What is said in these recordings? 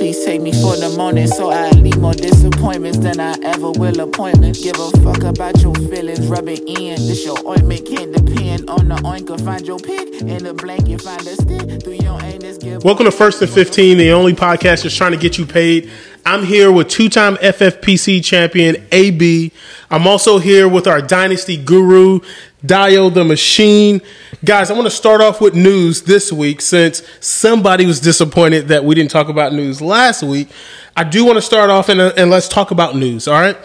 Please take me for the morning so I leave more disappointments than I ever will appointments. Give a fuck about your feelings, rub it in. This your ointment can't depend on the. Find your pick in the blanket, find a stick through your anus. Give Welcome to First and 15, the only podcast that's trying to get you paid. I'm here with two time FFPC champion AB. I'm also here with our dynasty guru, Dio the Machine. Guys, I want to start off with news this week since somebody was disappointed that we didn't talk about news last week. I do want to start off and, uh, and let's talk about news, all right?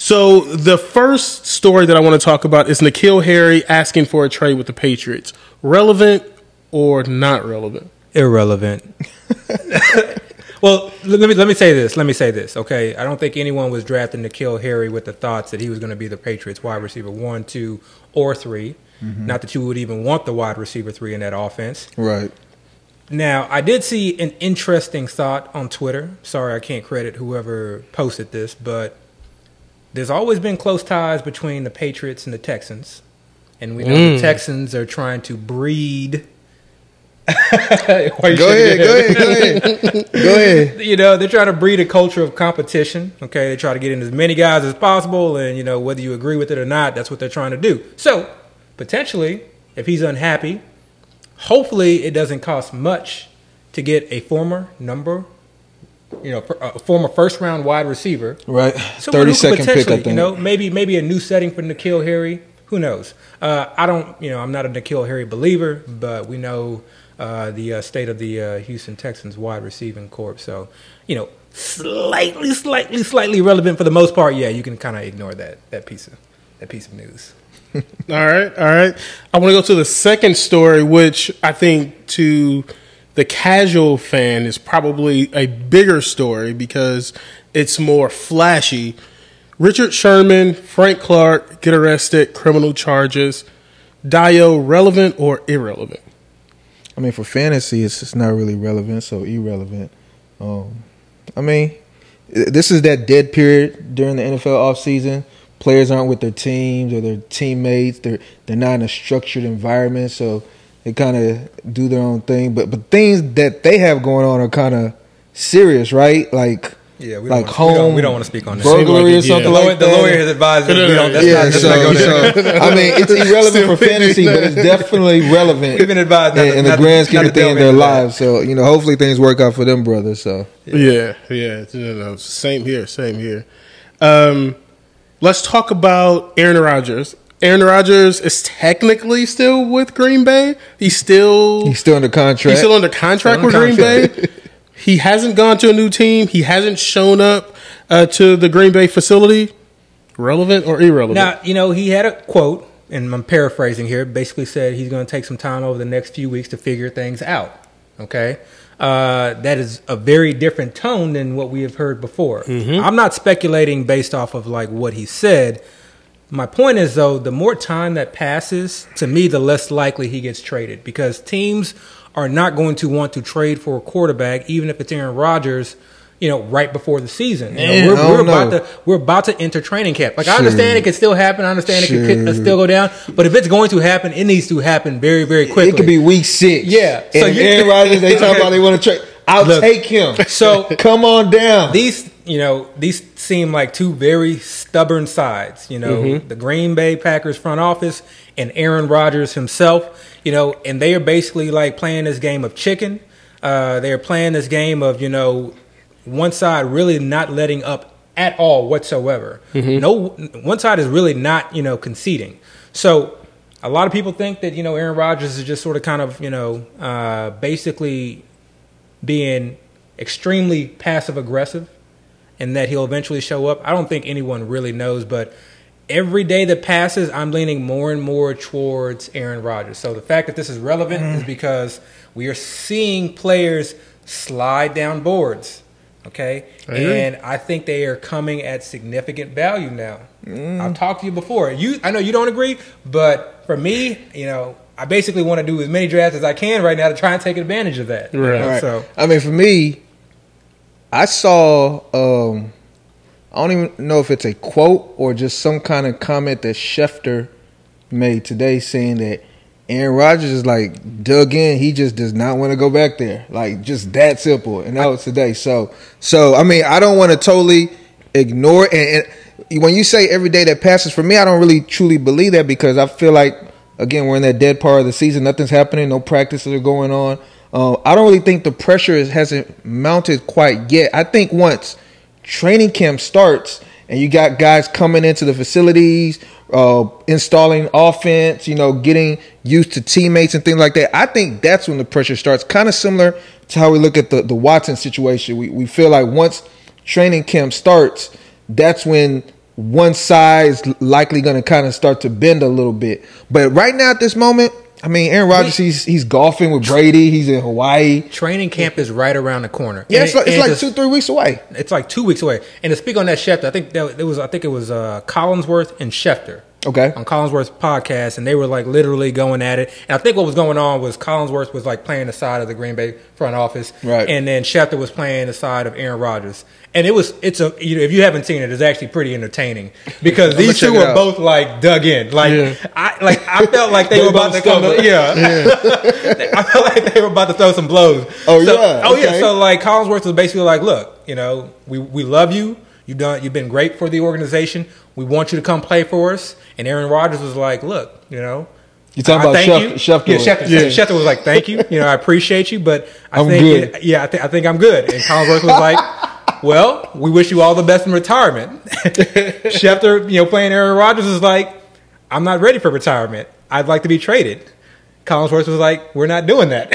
So, the first story that I want to talk about is N'Keal Harry asking for a trade with the Patriots. Relevant or not relevant? irrelevant. well, let me let me say this. Let me say this. Okay, I don't think anyone was drafting N'Keal Harry with the thoughts that he was going to be the Patriots wide receiver one, two, or 3 mm-hmm. Not that you would even want the wide receiver three in that offense. Right. Now, I did see an interesting thought on Twitter. Sorry, I can't credit whoever posted this, but there's always been close ties between the Patriots and the Texans. And we know the mm. Texans are trying to breed. Why you Go shaking ahead, go ahead, go ahead. Go ahead. you know, they're trying to breed a culture of competition. Okay, they try to get in as many guys as possible, and you know whether you agree with it or not, that's what they're trying to do. So potentially, if he's unhappy, hopefully it doesn't cost much to get a former number, you know, a former first round wide receiver. Right. Someone Thirty second pick, I think. You know, maybe maybe a new setting for N'Keal Harry. Who knows? Uh, I don't. You know, I'm not a N'Keal Harry believer, but we know uh, the uh, state of the uh, Houston Texans wide receiving corps. So, you know, slightly, slightly, slightly relevant for the most part. Yeah, you can kind of ignore that that piece of that piece of news. All right, all right. I want to go to the second story, which I think to the casual fan is probably a bigger story because it's more flashy. Richard Sherman, Frank Clark get arrested, criminal charges. Dio, relevant or irrelevant? I mean, for fantasy, it's it's not really relevant, so irrelevant. Um, I mean, this is that dead period during the NFL offseason. Players aren't with their teams or their teammates. They're they're not in a structured environment, so they kind of do their own thing. But but things that they have going on are kind of serious, right? Like Yeah, we like don't wanna, we home don't, we don't want to speak on that. burglary Seem or something yeah. The lawyer, like the that. lawyer has advised us we don't. That's yeah, not, so, not so I mean, it's irrelevant for fantasy, but it's definitely relevant We've been advised not in, to- in the to- grand not scheme of things in delve their that. lives. So you know, hopefully things work out for them brother. So Yeah, yeah. No, no, same here, same here. Um, let's talk about Aaron Rodgers. Aaron Rodgers is technically still with Green Bay. He's still he's still under contract. He's still under contract Still with under Green Bay. He hasn't gone to a new team. He hasn't shown up uh, to the Green Bay facility. Relevant or irrelevant? Now, you know, he had a quote, and I'm paraphrasing here, basically said he's going to take some time over the next few weeks to figure things out. Okay? Uh, that is a very different tone than what we have heard before. I'm not speculating based off of like what he said. My point is, though, the more time that passes, to me, the less likely he gets traded because teams are not going to want to trade for a quarterback, even if it's Aaron Rodgers. You know, right before the season, You know, Man, we're, we're about know. to we're about to enter training camp. Like I understand it can still happen. I understand it can uh, still go down. But if it's going to happen, it needs to happen very, very quickly. it could be week six. Yeah, so So Aaron Rodgers, they talk about they want to trade. I'll Look, take him. so Come on down. these you know these seem like two very stubborn sides you know. Mm-hmm. the green bay packers front office and aaron rodgers himself you know and they are basically like playing this game of chicken. Uh, they are playing this game of you know one side really not letting up at all whatsoever. No one side is really not you know conceding. So a lot of people think that you know aaron rodgers is just sort of kind of you know uh, basically being extremely passive aggressive and that he'll eventually show up. I don't think anyone really knows, but every day that passes, I'm leaning more and more towards Aaron Rodgers. So the fact that this is relevant is mm-hmm. because we are seeing players slide down boards. Okay, I and I think they are coming at significant value now. Mm. I've talked to you before. You, I know you don't agree, but for me, you know, I basically want to do as many drafts as I can right now to try and take advantage of that. you know, Right. So I mean, for me, I saw. Um, I don't even know if it's a quote or just some kind of comment that Schefter made today, saying that Aaron Rodgers is like dug in. He just does not want to go back there. Like just that simple. And that was today. So, so I mean, I don't want to totally ignore. And, and when you say every day that passes for me, I don't really truly believe that because I feel like again we're in that dead part of the season. Nothing's happening. No practices are going on. Uh, I don't really think the pressure is, hasn't mounted quite yet. I think once training camp starts and you got guys coming into the facilities, uh, installing offense, you know, getting used to teammates and things like that. I think that's when the pressure starts. Kind of similar to how we look at the, the Watson situation. We, we feel like once training camp starts, that's when one side is likely going to kind of start to bend a little bit. But right now at this moment, I mean, Aaron Rodgers, he's he's golfing with Brady. He's in Hawaii. Training camp is right around the corner. Yeah, And it's like, it's like two, three weeks away. It's like two weeks away. And to speak on that Schefter, I think that it was I think it was uh, Collinsworth and Schefter. Okay. On Collinsworth's podcast, and they were like literally going at it. And I think what was going on was Collinsworth was like playing the side of the Green Bay front office, Right. And then Schefter was playing the side of Aaron Rodgers. And it was it's a you know if you haven't seen it, it's actually pretty entertaining because these two were both like dug in. Like Yeah. I like I felt like they They were about to come. stumbled. Yeah, I felt like they were about to throw some blows. Oh, So- yeah, oh yeah. So like Collinsworth was basically like, look, you know, we we love you. You done. You've been great for the organization. We want you to come play for us. And Aaron Rodgers was like, look, you know. You talking I about thank Schef- you. Schefter? Yeah, Schefter, Yeah. Schefter was like, "Thank you. You know, I appreciate you, but I I'm think, good. yeah, I, thi- I think I'm good." And Collinsworth was like, "Well, we wish you all the best in retirement." Schefter, you know, playing Aaron Rodgers is like, "I'm not ready for retirement. I'd like to be traded." Collinsworth was like, "We're not doing that.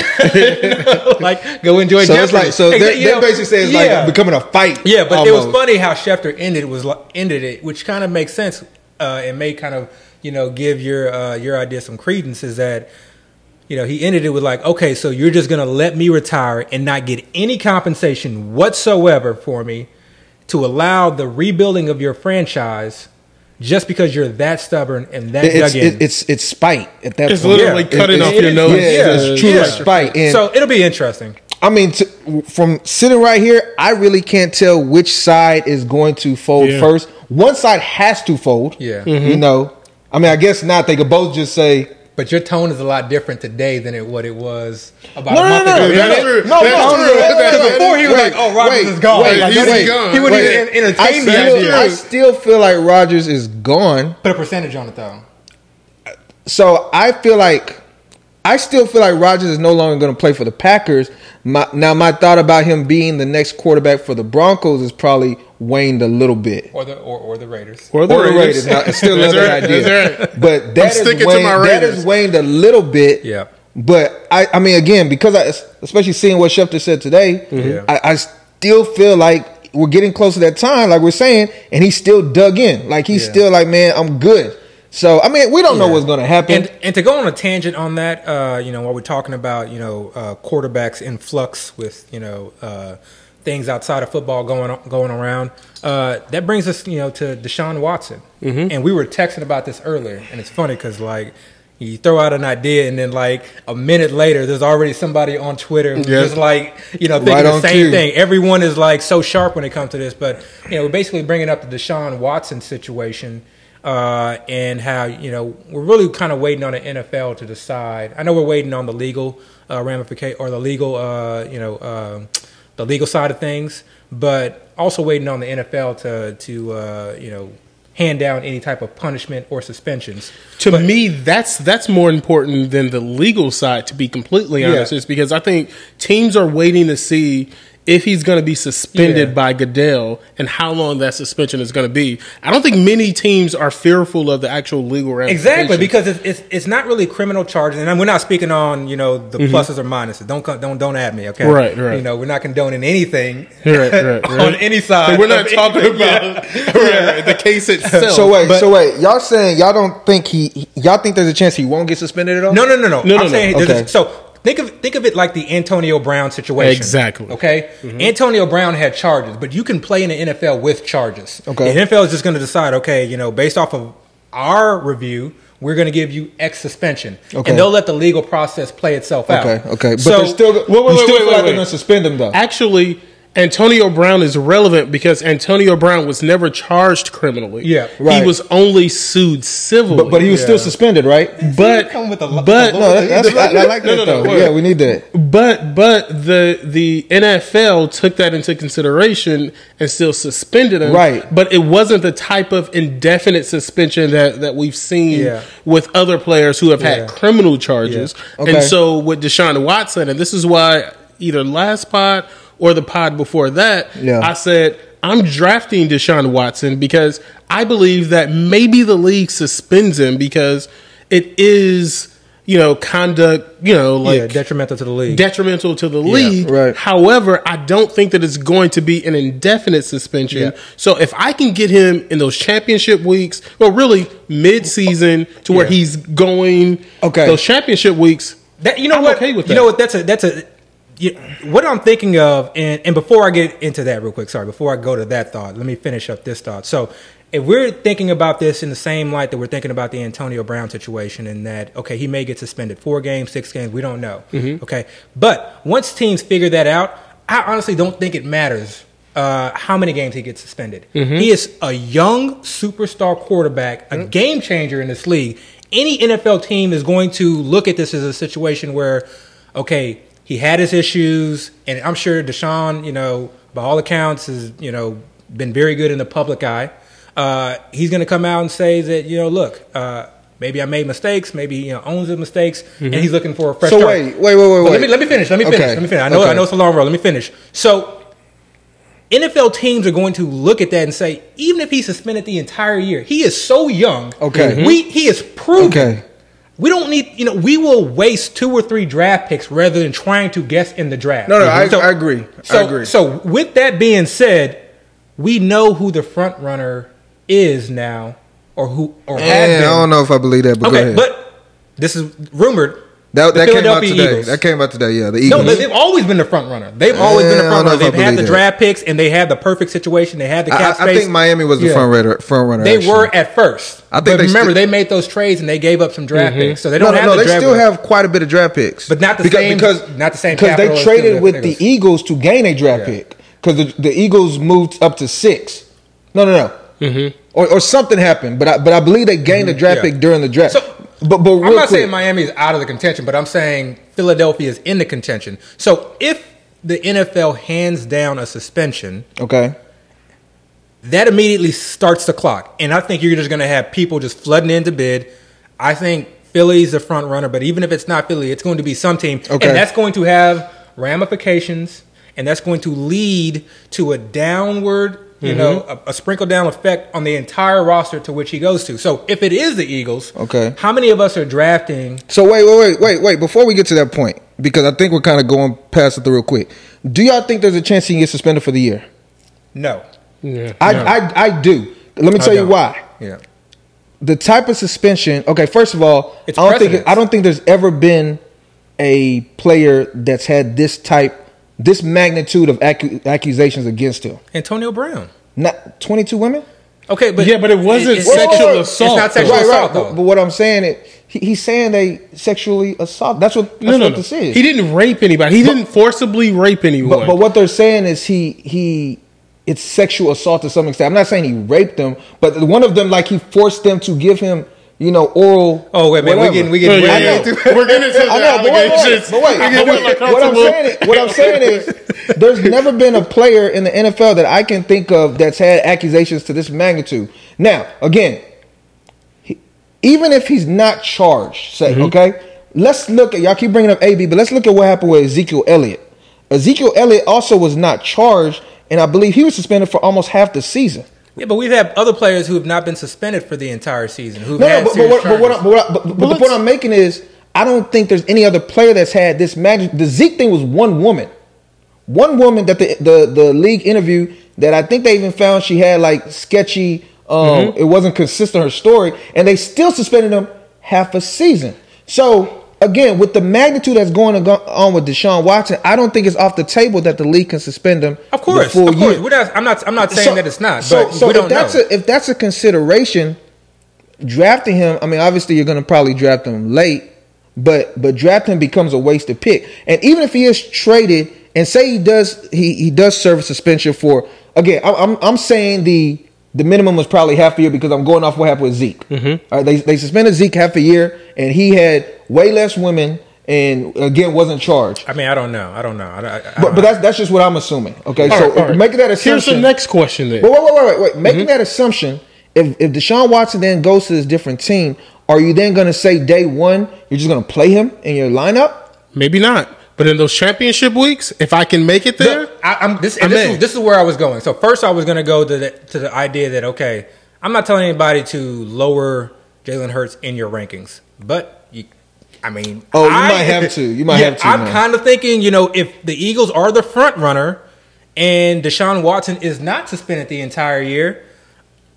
like, go enjoy." So it's like so they, you know, basically say it's yeah. like becoming a fight. Yeah, but it was funny how Schefter ended it was ended it, which kind of makes sense uh, and may kind of you know give your uh, your idea some credence. Is that you know he ended it with like, okay, so you're just gonna let me retire and not get any compensation whatsoever for me to allow the rebuilding of your franchise just because you're that stubborn and that It's, dug in. it- it's it's spite at that point. It's point. literally Yeah. cutting It- off it- your is- nose. Yeah, Yeah. it's true Yeah. spite. And so it'll be interesting. I mean, to, from sitting right here, I really can't tell which side is going to fold Yeah. first. One side has to fold. Yeah. you mm-hmm. know. I mean, I guess not. They could both just say, But your tone is a lot different today than it what it was about No, a month no, ago. no, That's no, true. no, That's no, true. Because before he was Wait, like, "Oh, Rodgers wait, is gone." wait, like, he's he wouldn't- gone. He wouldn't Wait. even entertain the idea. I still feel like Rodgers is gone. Put a percentage on it though. So I feel like I still feel like Rodgers is no longer going to play for the Packers. My, now, my thought about him being the next quarterback for the Broncos is probably waned a little bit. Or the or, or the Raiders. Or Or the Raiders. Now, I still love That's that right. idea. That's right. But that is sticking to waned, my that Raiders. waned a little bit. Yeah. But I, I mean, again, because I, especially seeing what Schefter said today, Yeah. I, I still feel like we're getting close to that time, like we're saying, and he's still dug in. Like he's Yeah. still like, man, I'm good. So I mean, we don't know what's going to happen. And and to go on a tangent on that, uh, you know, while we're talking about you know uh, quarterbacks in flux with you know uh, things outside of football going on, going around, uh, that brings us you know to Deshaun Watson, Mm-hmm. and we were texting about this earlier, and it's funny because like. You throw out an idea, and then like a minute later, there's already somebody on Twitter Yeah. just like, you know, thinking Right the same cue. thing. Everyone is like so sharp when it comes to this, but you know, we're basically bringing up the Deshaun Watson situation uh, and how you know we're really kind of waiting on the NFL to decide. I know we're waiting on the legal uh, ramification or the legal, uh, you know, um the legal side of things, but also waiting on the NFL to to uh, you know hand down any type of punishment or suspensions. to me that's that's more important than the legal side to be completely honest Yeah. is because i think teams are waiting to see if he's going to be suspended Yeah. by Goodell and how long that suspension is going to be. I don't think many teams are fearful of the actual legal ramifications. Exactly, because it's, it's it's not really criminal charges, and we're not speaking on you know the pluses or minuses. Don't don't don't at me, okay? Mm-hmm. Right, right. You know, we're not condoning anything Right, right, on any side. So we're not talking anything. about right, right, the case itself. so wait, but- so wait, y'all saying y'all don't think he, y'all think there's a chance he won't get suspended at all? No, no, no, no. No, no, I'm no. saying a- Okay. so. Think of think of it like the Antonio Brown situation. Exactly. Okay. Mm-hmm. Antonio Brown had charges, but you can play in the NFL with charges. Okay. The NFL is just going to decide. Okay, you know, based off of our review, we're going to give you X suspension, Okay. and they'll let the legal process play itself out. Okay, okay, but So- they're still, wait, wait, you wait, still wait, feel wait, like wait. they're gonna suspend him though. Actually, Antonio Brown is relevant because Antonio Brown was never charged criminally. Yeah, right. He was only sued civilly. But, but he was still suspended, right? but come with a lo- but No, that, that's, I, I like that no, no, though. wait. yeah, we need that. But but the the NFL took that into consideration and still suspended him. Right. But it wasn't the type of indefinite suspension that that we've seen Yeah. with other players who have Yeah. had criminal charges. Yeah. Okay. And so with Deshaun Watson, and this is why either last pod or the pod before that, Yeah. I said I'm drafting Deshaun Watson because I believe that maybe the league suspends him because it is you know conduct you know like yeah, detrimental to the league. detrimental to the league. right. However, I don't think that it's going to be an indefinite suspension. Yeah. So if I can get him in those championship weeks, well, really mid-season to where he's going, Okay. those championship weeks. That you know I'm what? okay with You know what? That's a that's a. You, what I'm thinking of, and and before I get into that real quick, sorry, before I go to that thought, let me finish up this thought. So, if we're thinking about this in the same light that we're thinking about the Antonio Brown situation, and that okay, he may get suspended four games, six games, we don't know. Mm-hmm. Okay, but once teams figure that out, I honestly don't think it matters uh, how many games he gets suspended. Mm-hmm. He is a young superstar quarterback, a game changer in this league. Any NFL team is going to look at this as a situation where, okay, he had his issues, and I'm sure Deshaun, you know, by all accounts, has you know been very good in the public eye. Uh, he's going to come out and say that you know, look, uh, maybe I made mistakes, maybe you know owns the mistakes, and he's looking for a fresh. So start. wait, wait, wait, wait, wait. Let me let me finish. Let me finish. Okay. Let me finish. I know I know it's a long road. Let me finish. So NFL teams are going to look at that and say, even if he's suspended the entire year, he is so young. Okay. we he is proven. Okay. We don't need, you know, we will waste two or three draft picks rather than trying to guess in the draft. No, no, I- I agree. I agree. So, with that being said, we know who the front runner is now, or who, or I don't know if I believe that, but go Okay, but this is rumored. That the that came out today. Eagles. That came out today. Yeah, the Eagles. No, Eagles. they- they've always been the front runner. They've always been the front runner. know if I They've had the that. draft picks and they had the perfect situation. They had the I, cap I space. think Miami was the Yeah. front runner. Front runner. They actually. were at first. I think but they remember still- they made those trades and they gave up some draft picks, so they don't no, have no. the They draft. still picks. have quite a bit of draft picks, But not the because, same- because not the same because they traded with Eagles. the Eagles to gain a draft Yeah. pick because the, the Eagles moved up to six. No, no, no. Mm-hmm. Or, or something happened, but I, but I believe they gained a draft Yeah. pick during the draft. So- but but I'm not quick, saying Miami is out of the contention, but I'm saying Philadelphia is in the contention. So if the NFL hands down a suspension, okay. that immediately starts the clock. And I think you're just going to have people just flooding into bid. I think Philly's the front runner, but even if it's not Philly, it's going to be some team. Okay. And that's going to have ramifications, and that's going to lead to a downward, you know, Mm-hmm. a, a sprinkle down effect on the entire roster to which he goes to. So if it is the Eagles, Okay. how many of us are drafting? So wait, wait, wait, wait, wait. Before we get to that point, because I think we're kind of going past it real quick. Do y'all think there's a chance he gets suspended for the year? No. Yeah. I, I, I do. Let me tell you why. Yeah. the type of suspension. Okay, first of all, It's I don't think. I don't think there's ever been a player that's had this type, this magnitude of accu- accusations against him. Antonio Brown. Not 22 women. Okay, but Yeah, but it wasn't it's- sexual it's- assault, It's not sexual right, assault, right. though. But, but what I'm saying is, he, he's saying they sexually assault. That's what that's No, no, what no. this is. He didn't rape anybody. He didn't forcibly rape anyone. But, but what they're saying is he he it's sexual assault to some extent. I'm not saying he raped them, but one of them like he forced them to give him you know oral. Oh, wait, man, we whatever. getting- we No, getting- yeah, I yeah. know. We're getting into the I know, but wait, wait, allegations. but wait, but wait, like what I'm saying, is, what I'm saying is, there's never been a player in the NFL that I can think of that's had accusations to this magnitude. Now, again, he- even if he's not charged, say, Mm-hmm. okay, let's look at y'all keep bringing up AB, but let's look at what happened with Ezekiel Elliott. Ezekiel Elliott also was not charged, and I believe he was suspended for almost half the season. Yeah, but we've had other players who have not been suspended for the entire season. Who've No, had no, but, but, serious what, but, what, charges. I- but, what I- but, but the let's- point I'm making is, I don't think there's any other player that's had this magic. The Zeke thing was one woman, one woman that the the, the league interviewed that I think they even found she had like sketchy. Um, It wasn't consistent her story, and they still suspended him half a season. So again, with the magnitude that's going on with Deshaun Watson, I don't think it's off the table that the league can suspend him. of course, of course. not, I'm not. I'm not saying that it's not. So, but so we if don't that's know. a if that's a consideration, drafting him. I mean, obviously you're going to probably draft him late, but but drafting becomes a wasted pick. And even if he is traded and say he does he he does serve a suspension for again. I'm I'm, I'm saying the the minimum was probably half a year because I'm going off what happened with Zeke. Mm-hmm. All right, they they suspended Zeke half a year, and he had way less women, and again wasn't charged. I mean, I don't know. I don't know. I, I, I But, don't but that's that's just what I'm assuming. Okay, All so right, right. making that Here's the next question then. Wait, wait, wait, wait, wait. Making that assumption, if if Deshaun Watson then goes to this different team, are you then going to say day one you're just going to play him in your lineup? Maybe not. But in those championship weeks, if I can make it there, Look, I, I'm this. I'm this, in. is, this is where I was going. So first, I was going to go to the, to the idea that okay, I'm not telling anybody to lower Jalen Hurts in your rankings, but you, I mean, Oh, you I- might have to. You might yeah, have to, I'm kind of thinking, you know, if the Eagles are the front runner and Deshaun Watson is not suspended the entire year,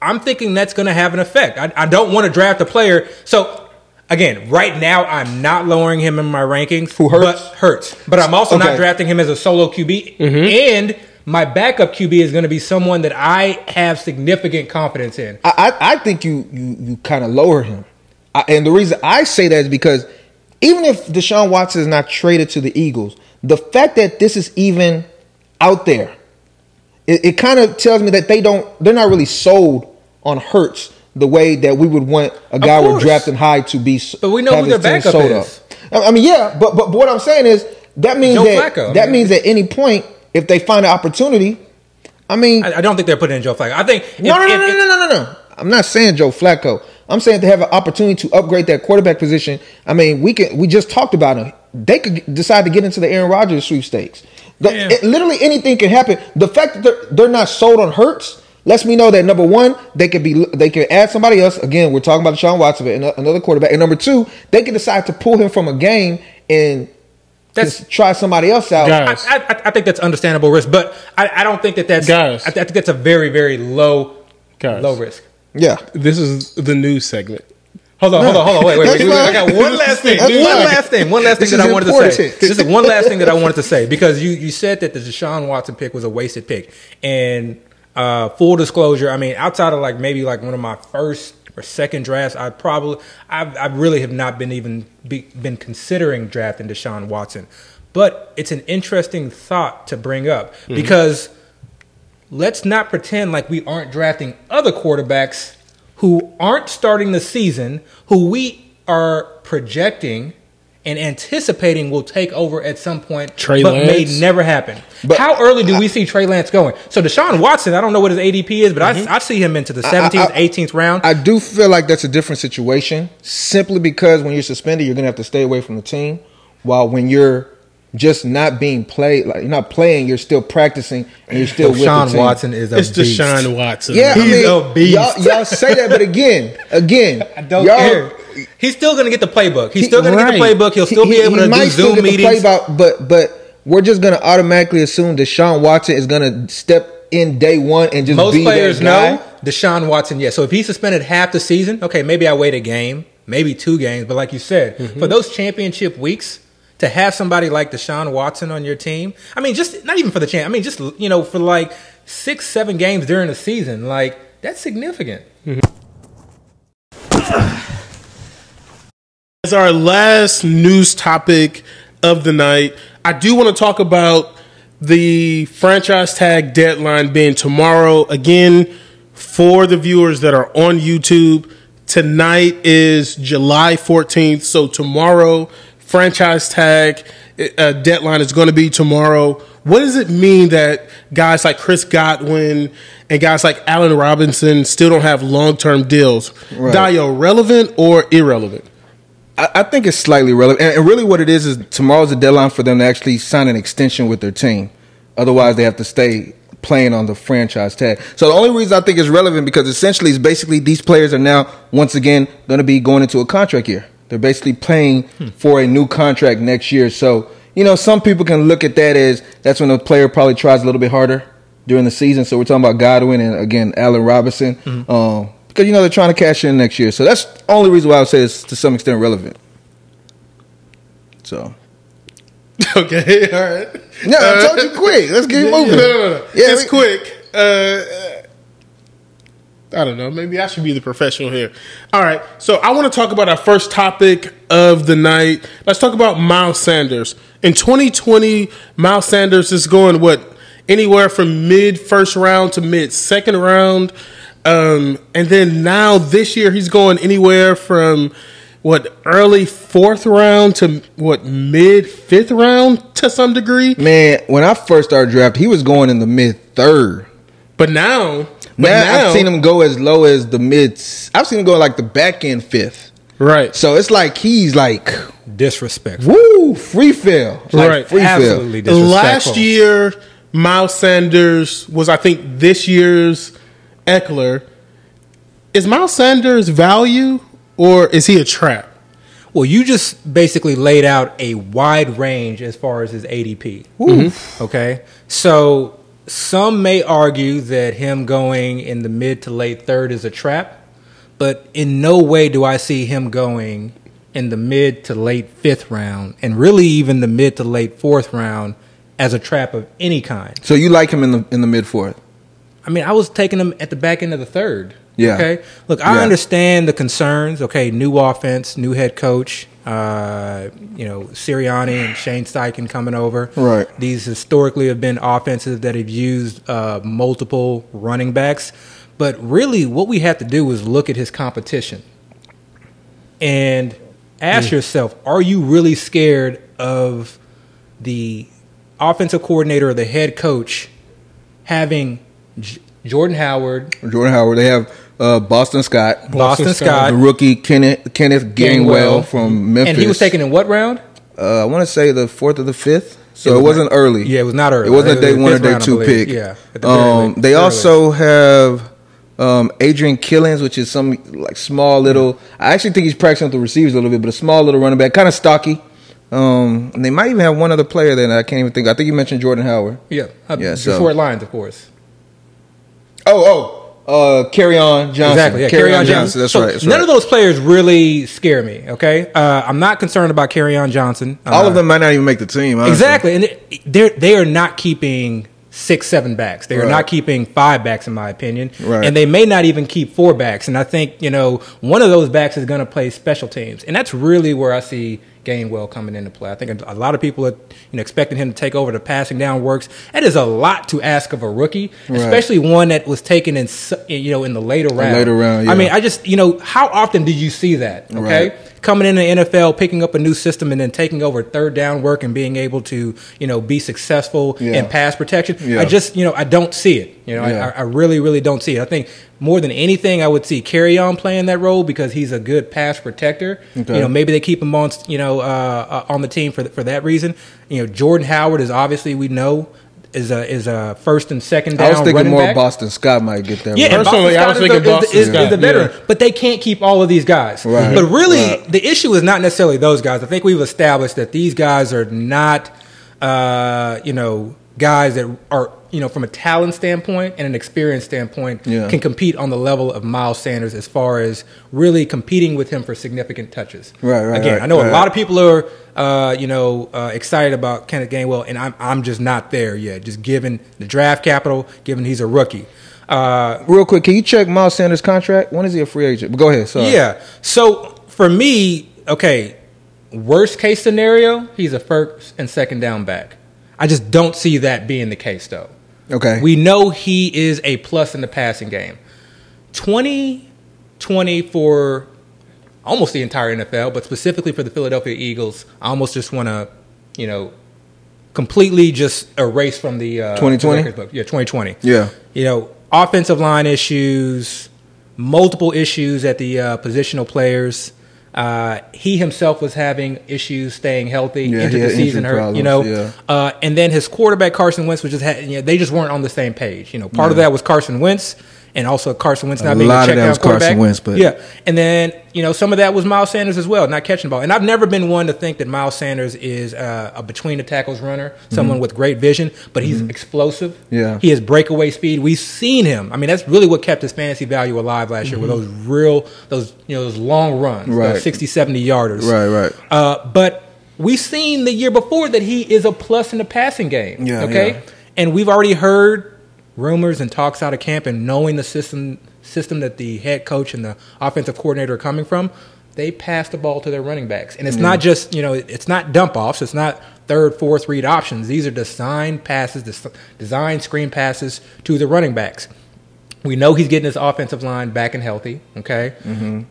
I'm thinking that's going to have an effect. I, I don't want to draft a player. So again, right now I'm not lowering him in my rankings. Who Hurts? But Hurts. But I'm also not drafting him as a solo QB. Mm-hmm. And my backup QB is going to be someone that I have significant confidence in. I I, I think you you you kind of lower him, I, and the reason I say that is because even if Deshaun Watson is not traded to the Eagles, the fact that this is even out there, it, it kind of tells me that they don't they're not really sold on Hurts the way that we would want a guy we're drafting high to be. But we know who their backup is. up. I mean, yeah, but but, what I'm saying is that means Joe that Flacco, that mean- means at any point if they find an opportunity, I mean, I, I don't think they're putting in Joe Flacco. I think if- no, no, if- no, no, no, no, no, no. I'm not saying Joe Flacco. I'm saying they have an opportunity to upgrade that quarterback position. I mean, we can. We just talked about it. They could decide to get into the Aaron Rodgers sweepstakes. The- Yeah. it- literally anything can happen. The fact that they're, they're not sold on Hurts lets me know that number one, they could be they could add somebody else. Again, we're talking about Sean Watson, ano- another quarterback. And number two, they could decide to pull him from a game and That's- just try somebody else out. Guys. I, I, I think that's understandable risk, but I, I don't think that that's. Guys. I, I think that's a very, very low, Guys. low risk. Yeah. this is the news segment. Hold on, hold on, hold on. Wait, wait, wait. That's wait. I got one last thing. One last thing. One last thing This that is I wanted to say. This is one last thing that I wanted to say because you you said that the Deshaun Watson pick was a wasted pick, and uh, full disclosure, I mean, outside of like maybe like one of my first or second drafts, I probably I I really have not been even be, been considering drafting Deshaun Watson, but it's an interesting thought to bring up because let's not pretend like we aren't drafting other quarterbacks who aren't starting the season, who we are projecting and anticipating will take over at some point, Trey but Lance? may never happen. But How early do we see Trey Lance going? So Deshaun Watson, I don't know what his ADP is, but I, mm-hmm. I see him into the 17th, 18th round. I do feel like that's a different situation simply because when you're suspended, you're going to have to stay away from the team. While when you're just not being played, like you're not playing, you're still practicing and you're still with the Deshaun team. Watson is a It's beast. Deshaun Watson. Yeah, I mean, a beast. Y'all, y'all say that, but again, again, I don't y'all, care. He's still going to get the playbook. He's still going to get the playbook. He'll still be able to do Zoom meetings. Playbook, but but we're just going to automatically assume Deshaun Watson is going to step in day one and just Most be players that guy. know Deshaun Watson, Yeah, So if he's suspended half the season, okay, maybe I wait a game, maybe two games. But like you said, Mm-hmm. for those championship weeks, to have somebody like Deshaun Watson on your team, I mean, just not even for the champ, I mean, just you know, for like six, seven games during the season, like that's significant. As our last news topic of the night, I do want to talk about the franchise tag deadline being tomorrow. Again, for the viewers that are on YouTube, tonight is July 14th. So tomorrow, franchise tag uh, deadline is going to be tomorrow. What does it mean that guys like Chris Godwin and guys like Allen Robinson still don't have long term deals? Right. Dio, relevant or irrelevant? I, I think it's slightly relevant, and, and really what it is is tomorrow's the deadline for them to actually sign an extension with their team. Otherwise, they have to stay playing on the franchise tag. So the only reason I think it's relevant because essentially it's basically these players are now once again going to be going into a contract year. They're basically playing for a new contract next year. So you know, some people can look at that as that's when the player probably tries a little bit harder during the season. So we're talking about Godwin and again Allen Robinson. Um, because you know they're trying to cash in next year. So that's the only reason why I would say it's to some extent relevant. So Okay, all right. yeah, I told you quick. Let's get No, moving. no, no, no. Yeah, it's we- quick. Uh, I don't know. Maybe I should be the professional here. All right. So I want to talk about our first topic of the night. Let's talk about Miles Sanders. In 2020, Miles Sanders is going what anywhere from mid first round to mid second round. Um, and then now this year he's going anywhere from what early fourth round to what mid fifth round to some degree. Man, when I first started draft, he was going in the mid third. But now, but Now, now I've seen him go as low as the mids. I've seen him go like the back end fifth. right. So it's like he's like, Disrespectful. woo, free fail, like Right. free Absolutely fail. disrespectful. Last year, Miles Sanders was, I think, this year's Ekeler. Is Miles Sanders value or is he a trap? Well, you just basically laid out a wide range as far as his ADP. Okay. So some may argue that him going in the mid to late third is a trap, but in no way do I see him going in the mid to late fifth round and really even the mid to late fourth round as a trap of any kind. So you like him in the in the mid fourth? I mean, I was taking him at the back end of the third. Yeah. Okay. Look, I Yeah. understand the concerns. Okay, new offense, new head coach. Uh, you know, Sirianni and Shane Steichen coming over. Right. These historically have been offenses that have used uh, multiple running backs, but really, what we have to do is look at his competition and ask yourself: Are you really scared of the offensive coordinator or the head coach having J- Jordan Howard, Jordan Howard. They have uh, Boston Scott, Boston Scott, Scott, the rookie Kenneth Kenneth Gainwell, Gainwell. from Memphis, and he was taken in what round? Uh, I want to say the fourth or the fifth. So It was was not early. Yeah, it was not early. It wasn't a It day one or day round, two pick. Yeah, the Um, they also have um, Adrian Killins, which is some like small little. I actually think he's practicing with the receivers a little bit, but a small little running back, kind of stocky. Um, and they might even have one other player that I can't even think. I think you mentioned Jordan Howard. Yeah, uh, Yeah, so- lines, of course. Oh, oh, uh, Kerryon Johnson. Exactly. Yeah, Kerryon Johnson. That's So right. That's none right. of those players really scare me. Okay, uh, I'm not concerned about Kerryon Johnson. All Uh, of them might not even make the team. honestly. Exactly, and they're they are not keeping six, seven backs. They are Right. not keeping five backs, in my opinion, Right. and they may not even keep four backs. And I think you know one of those backs is going to play special teams, and that's really where I see Gainwell coming into play. I think a lot of people are you know expecting him to take over the passing down works. That is a lot to ask of a rookie, Right. especially one that was taken in you know in the later round. later round, I mean, I just you know how often do you see that? Okay Right. Coming in the NFL, picking up a new system, and then taking over third down work and being able to, you know, be successful Yeah. in pass protection. Yeah. I just, you know, I don't see it. You know, Yeah. I, I really, really don't see it. I think more than anything, I would see Kerryon playing that role because he's a good pass protector. Okay. You know, maybe they keep him on, you know, uh, uh, on the team for for that reason. You know, Jordan Howard is obviously we know is a is a first and second down. I was thinking more back. Boston Scott might get that. Yeah, role. Personally, Boston I was Scott is thinking the, is the- Boston is, is the veteran, yeah. but they can't keep all of these guys. Right, But really, right. the issue is not necessarily those guys. I think we've established that these guys are not, uh, you know, guys that are, you know, from a talent standpoint and an experience standpoint, Yeah. can compete on the level of Miles Sanders as far as really competing with him for significant touches. Right, right, Again, right, I know right. a lot of people are, uh, you know, uh, excited about Kenneth Gainwell, and I'm I'm just not there yet. Just given the draft capital, given he's a rookie. Uh, Real quick, can you check Miles Sanders' contract? When is he a free agent? But go ahead. Sorry. yeah. So for me, okay, worst case scenario, he's a first and second down back. I just don't see that being the case, though. Okay. We know he is a plus in the passing game. 2020 for almost the entire NFL, but specifically for the Philadelphia Eagles, I almost just want to, you know, completely just erase from the uh, 2020? record book. Yeah, 2020 Yeah. you know, offensive line issues, multiple issues at the uh, positional players. Uh, he himself was having issues staying healthy Yeah, into he the season, hurt, you know. problems, Uh, and then his quarterback Carson Wentz was just had, you know, they just weren't on the same page. You know, part of that was Carson Wentz, and also Carson Wentz A not being a of check that down was Carson quarterback. Wentz, but- yeah, and then you know some of that was Miles Sanders as well, not catching the ball. And I've never been one to think that Miles Sanders is uh, a between the tackles runner, someone with great vision, but he's explosive. Mm-hmm. Yeah. he has breakaway speed. We've seen him. I mean, that's really what kept his fantasy value alive last year. With those real, those you know, those long runs, Mm-hmm. Right. those 60, 70 yarders. Right, right. Uh, but we've seen the year before that he is a plus in the passing game. Yeah, okay, yeah. and we've already heard rumors and talks out of camp and knowing the system system that the head coach and the offensive coordinator are coming from, they pass the ball to their running backs. And it's mm. not just, you know, it's not dump offs, it's not third, fourth read options. These are designed passes, des- designed screen passes to the running backs. We know he's getting his offensive line back and healthy, okay? Mm-hmm.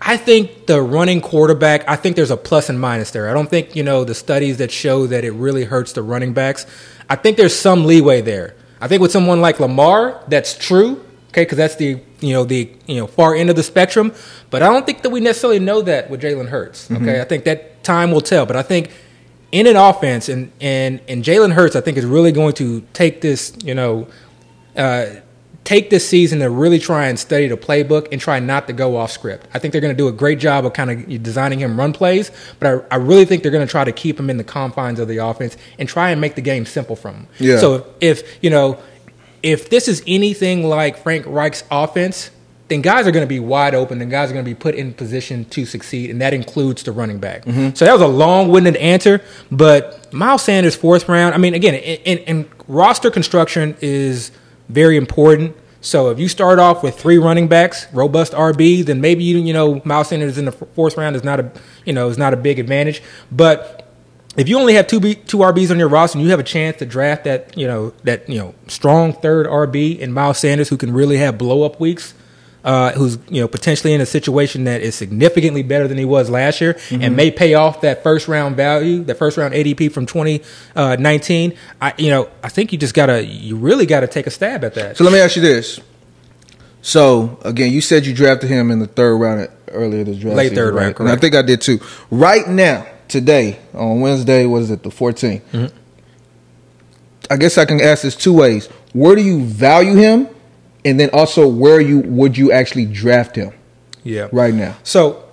I think the running quarterback, I think there's a plus and minus there. I don't think, you know, the studies that show that it really hurts the running backs. I think there's some leeway there. I think with someone like Lamar, that's true, okay, because that's the, you know, the, you know, far end of the spectrum. But I don't think that we necessarily know that with Jalen Hurts, okay? I think that time will tell. But I think in an offense, and, and, and Jalen Hurts, I think, is really going to take this, you know, uh, take this season to really try and study the playbook and try not to go off script. I think they're going to do a great job of kind of designing him run plays, but I, I really think they're going to try to keep him in the confines of the offense and try and make the game simple from him. Yeah. So if, if you know, if this is anything like Frank Reich's offense, then guys are going to be wide open and guys are going to be put in position to succeed, and that includes the running back. Mm-hmm. So that was a long-winded answer, but Miles Sanders fourth round. I mean, again, and, and roster construction is very important. So if you start off with three running backs, robust RB, then maybe you you know Miles Sanders in the fourth round is not a you know is not a big advantage, but if you only have two B, two RBs on your roster and you have a chance to draft that you know that you know strong third RB in Miles Sanders who can really have blow up weeks, uh, who's you know potentially in a situation that is significantly better than he was last year and may pay off that first round value, that first round ADP from 2019. I you know I think you just gotta you really gotta take a stab at that. So let me ask you this. So again, you said you drafted him in the third round earlier this draft. Late season, third round, right? And I think I did too. Right now, today on Wednesday, what is it, the 14th? Mm-hmm. I guess I can ask this two ways. Where do you value him, and then also where you would you actually draft him yeah. right now? So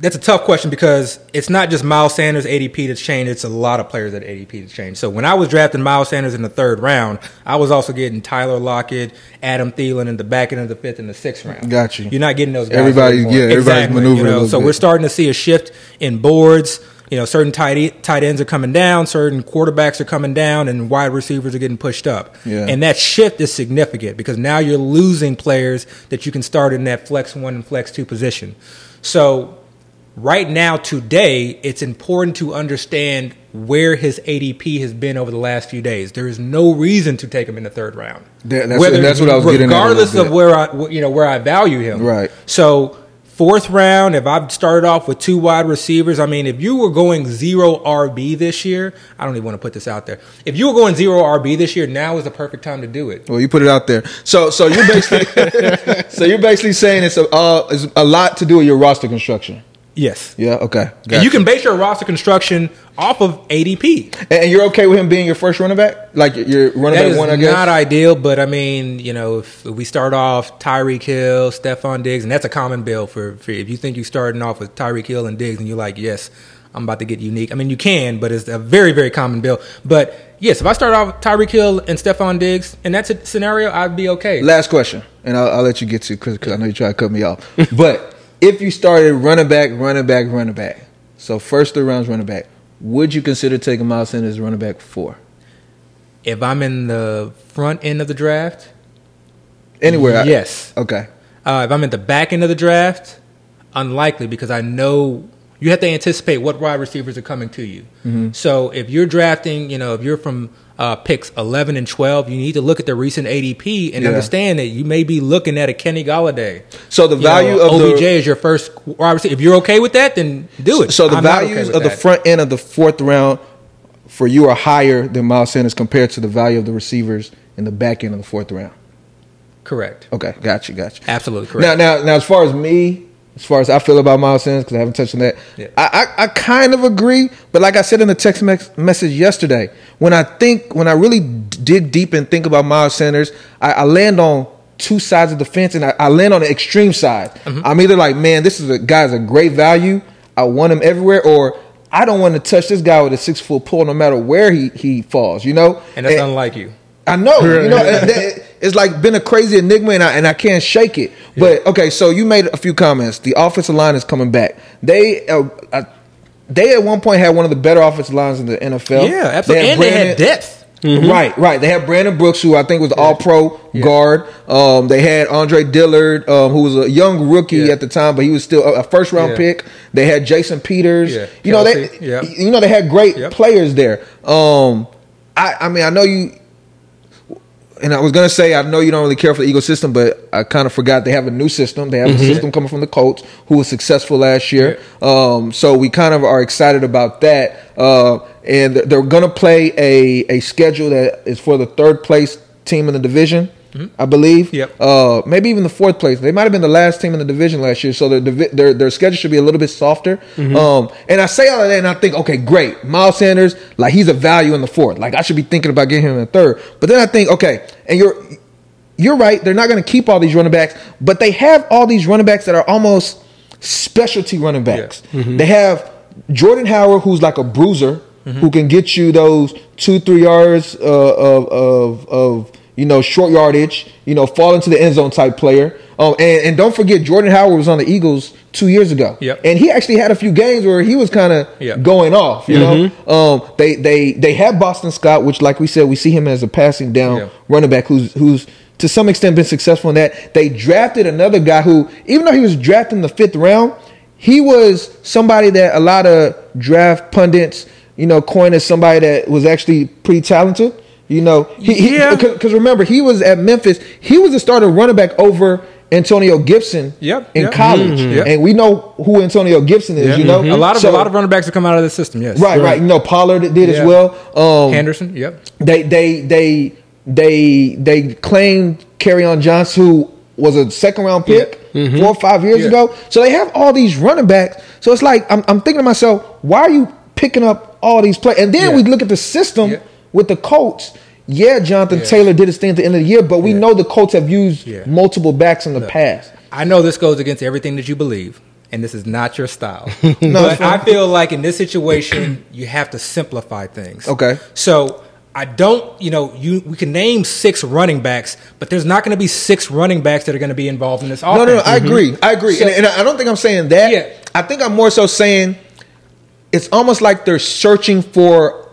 that's a tough question because it's not just Miles Sanders ADP that's changed; it's a lot of players that ADP that's changed. So when I was drafting Miles Sanders in the third round, I was also getting Tyler Lockett, Adam Thielen in the back end of the fifth and the sixth round. Got you. You're not getting those guys. Everybody- anymore. yeah, everybody's exactly. maneuvering You know, so bit. we're starting to see a shift in boards. You know, certain tight tight ends are coming down, certain quarterbacks are coming down, and wide receivers are getting pushed up. Yeah. And that shift is significant because now you're losing players that you can start in that flex one and flex two position. So right now, today, it's important to understand where his ADP has been over the last few days. There is no reason to take him in the third round. That- that's- and that's what I was getting at Regardless of where I, you know, where I value him. Right. So fourth round, if I've started off with two wide receivers, I mean, if you were going zero RB this year, I don't even want to put this out there. If you were going zero RB this year, now is the perfect time to do it. Well, you put it out there. So, so you're basically, so you're basically saying it's a, uh, it's a lot to do with your roster construction. Yes. Yeah. Okay. And you can base your roster construction off of ADP. And you're okay with him being your first running back, like your running That back one, I guess. not ideal, but I mean, you know, if we start off Tyreek Hill, Stefon Diggs, and that's a common bill for, for if you think you're starting off with Tyreek Hill and Diggs, and you're like, yes, I'm about to get unique. I mean, you can, but it's a very, very common bill. But yes, if I start off with Tyreek Hill and Stefon Diggs, and that's a scenario, I'd be okay. Last question, and I'll, I'll let you get to because I know you try to cut me off. but if you started running back, running back, running back, so first three rounds running back, would you consider taking Miles Sanders as running back four? If I'm in the front end of the draft, Anywhere? I- yes. okay. Uh, if I'm at the back end of the draft, unlikely because I know you have to anticipate what wide receivers are coming to you. Mm-hmm. So if you're drafting, you know, if you're from uh, picks 11 and 12, you need to look at the recent ADP and Yeah. understand that you may be looking at a Kenny Golladay. So the You value know, of OBJ the is your first. If you're okay with that, then do it. so the I'm okay values with of the front end of the fourth round for you are higher than Miles Sanders compared to the value of the receivers in the back end of the fourth round. Correct. Okay, got you, got you. Absolutely correct. Now, now, now, as far as me, as far as I feel about Miles Sanders, because I haven't touched on that, Yeah. I, I, I kind of agree. But like I said in the text mex- message yesterday, when I think, when I really dig deep and think about Miles Sanders, I, I land on two sides of the fence, and I, I land on the extreme side. Mm-hmm. I'm either like, man, this is a guy's a great value. I want him everywhere, or I don't want to touch this guy with a six foot pole, no matter where he he falls. You know, and that's unlike you. I know, you know, and it's like been a crazy enigma, and I and I can't shake it. But okay, so you made a few comments. The offensive line is coming back. They, uh, uh, they at one point had one of the better offensive lines in the NFL. Yeah, absolutely. had And they had Brandon- depth. Right, right. They had Brandon Brooks, who I think was All Pro guard. Um, they had Andre Dillard, um, who was a young rookie Yeah. at the time, but he was still a, a first round Yeah. pick. They had Jason Peters. Yeah. You know they, Yep. you know they had great Yep. players there. Um, I, I mean, I know you. And I was gonna say, I know you don't really care for the ecosystem, but I kind of forgot they have a new system. They have a system coming from the Colts, who was successful last year. Um, so we kind of are excited about that. Uh, and they're gonna play a a schedule that is for the third place team in the division, I believe. Yep. Uh, maybe even the fourth place. They might have been the last team in the division last year, so their their their schedule should be a little bit softer. Um, and I say all of that, and I think, okay, great, Miles Sanders, like he's a value in the fourth. Like I should be thinking about getting him in the third. But then I think, okay, and you're you're right. They're not going to keep all these running backs, but they have all these running backs that are almost specialty running backs. They have Jordan Howard, who's like a bruiser, who can get you those two, three yards uh, of, of of you know short yardage. You know, fall into the end zone type player. Um, and, and don't forget, Jordan Howard was on the Eagles two years ago. Yep. And he actually had a few games where he was kind of Yep. going off. You know, um, they they they have Boston Scott, which, like we said, we see him as a passing down Yeah. running back who's who's to some extent been successful in that. They drafted another guy who, even though he was drafted in the fifth round, he was somebody that a lot of draft pundits, you know, coined as somebody that was actually pretty talented. You know, he, Yeah. because remember he was at Memphis. He was the starter running back over Antonio Gibson Yep, in yep. college, Mhm. Yep. and we know who Antonio Gibson is. You know, a lot of So- a lot of running backs have come out of the system. Yes, right, right. You know, Pollard did as well. Um, Henderson. Yep. they they they they they claimed on Johnson, who was a second round pick four or five years ago. So they have all these running backs. So it's like I'm, I'm thinking to myself, why are you picking up all these players? And then we look at the system. With the Colts. Yeah, Jonathan Yeah. Taylor did his thing at the end of the year, but we Yeah. know the Colts have used Yeah. multiple backs in the past. I know this goes against everything that you believe, and this is not your style. No, but I feel like in this situation, you have to simplify things. Okay. So I don't, you know, you we can name six running backs, but there's not going to be six running backs that are going to be involved in this offense. No, no, no. I agree. Mm-hmm. I agree. So- and, and I don't think I'm saying that. Yeah. I think I'm more so saying it's almost like they're searching for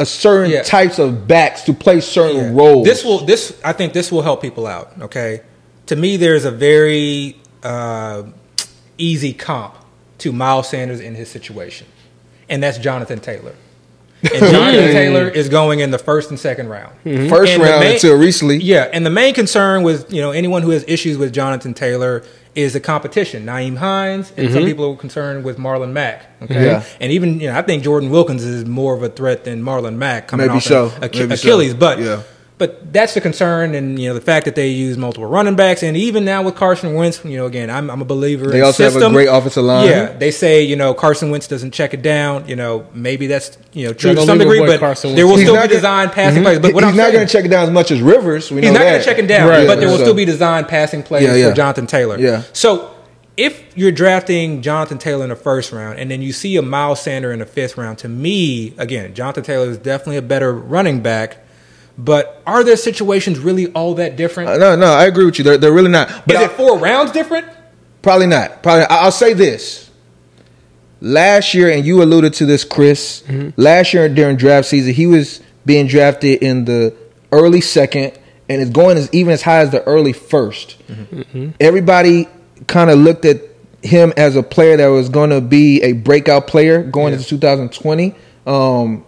a certain Yeah. types of backs to play certain Yeah. roles. This will this I think this will help people out. Okay, to me, there's a very uh, easy comp to Miles Sanders in his situation, and that's Jonathan Taylor. And Jonathan Taylor is going in the first and second round. first And round main- until recently. Yeah, and the main concern with you know anyone who has issues with Jonathan Taylor is the competition. Nyheim Hines and some people are concerned with Marlon Mack. Okay, Mm-hmm. Yeah. and even you know I think Jordan Wilkins is more of a threat than Marlon Mack coming Maybe off so. an Ach- Maybe so. Achilles, but Yeah. But that's the concern, and you know the fact that they use multiple running backs, and even now with Carson Wentz, you know again I'm, I'm a believer. They in also have a great offensive line. Yeah, they say you know Carson Wentz doesn't check it down. You know maybe that's you know true to some degree, but Carson there will He's still be gonna- designed passing mhm. plays. But what he's I'm not going to check it down as much as Rivers. We know He's not going to check it down, Right. but there will So- still be designed passing plays Yeah, yeah. for Jonathan Taylor. Yeah. So if you're drafting Jonathan Taylor in the first round and then you see a Miles Sander in the fifth round, to me, again, Jonathan Taylor is definitely a better running back. But are there situations really all that different? Uh, no, no, I agree with you. They're, they're really not. But is it four rounds different? Probably not. Probably. Not. I- I'll say this. Last year, and you alluded to this, Chris. Last year during draft season, he was being drafted in the early second, and it's going as even as high as the early 1st Everybody kind of looked at him as a player that was going to be a breakout player going Yeah. into 2020. Um,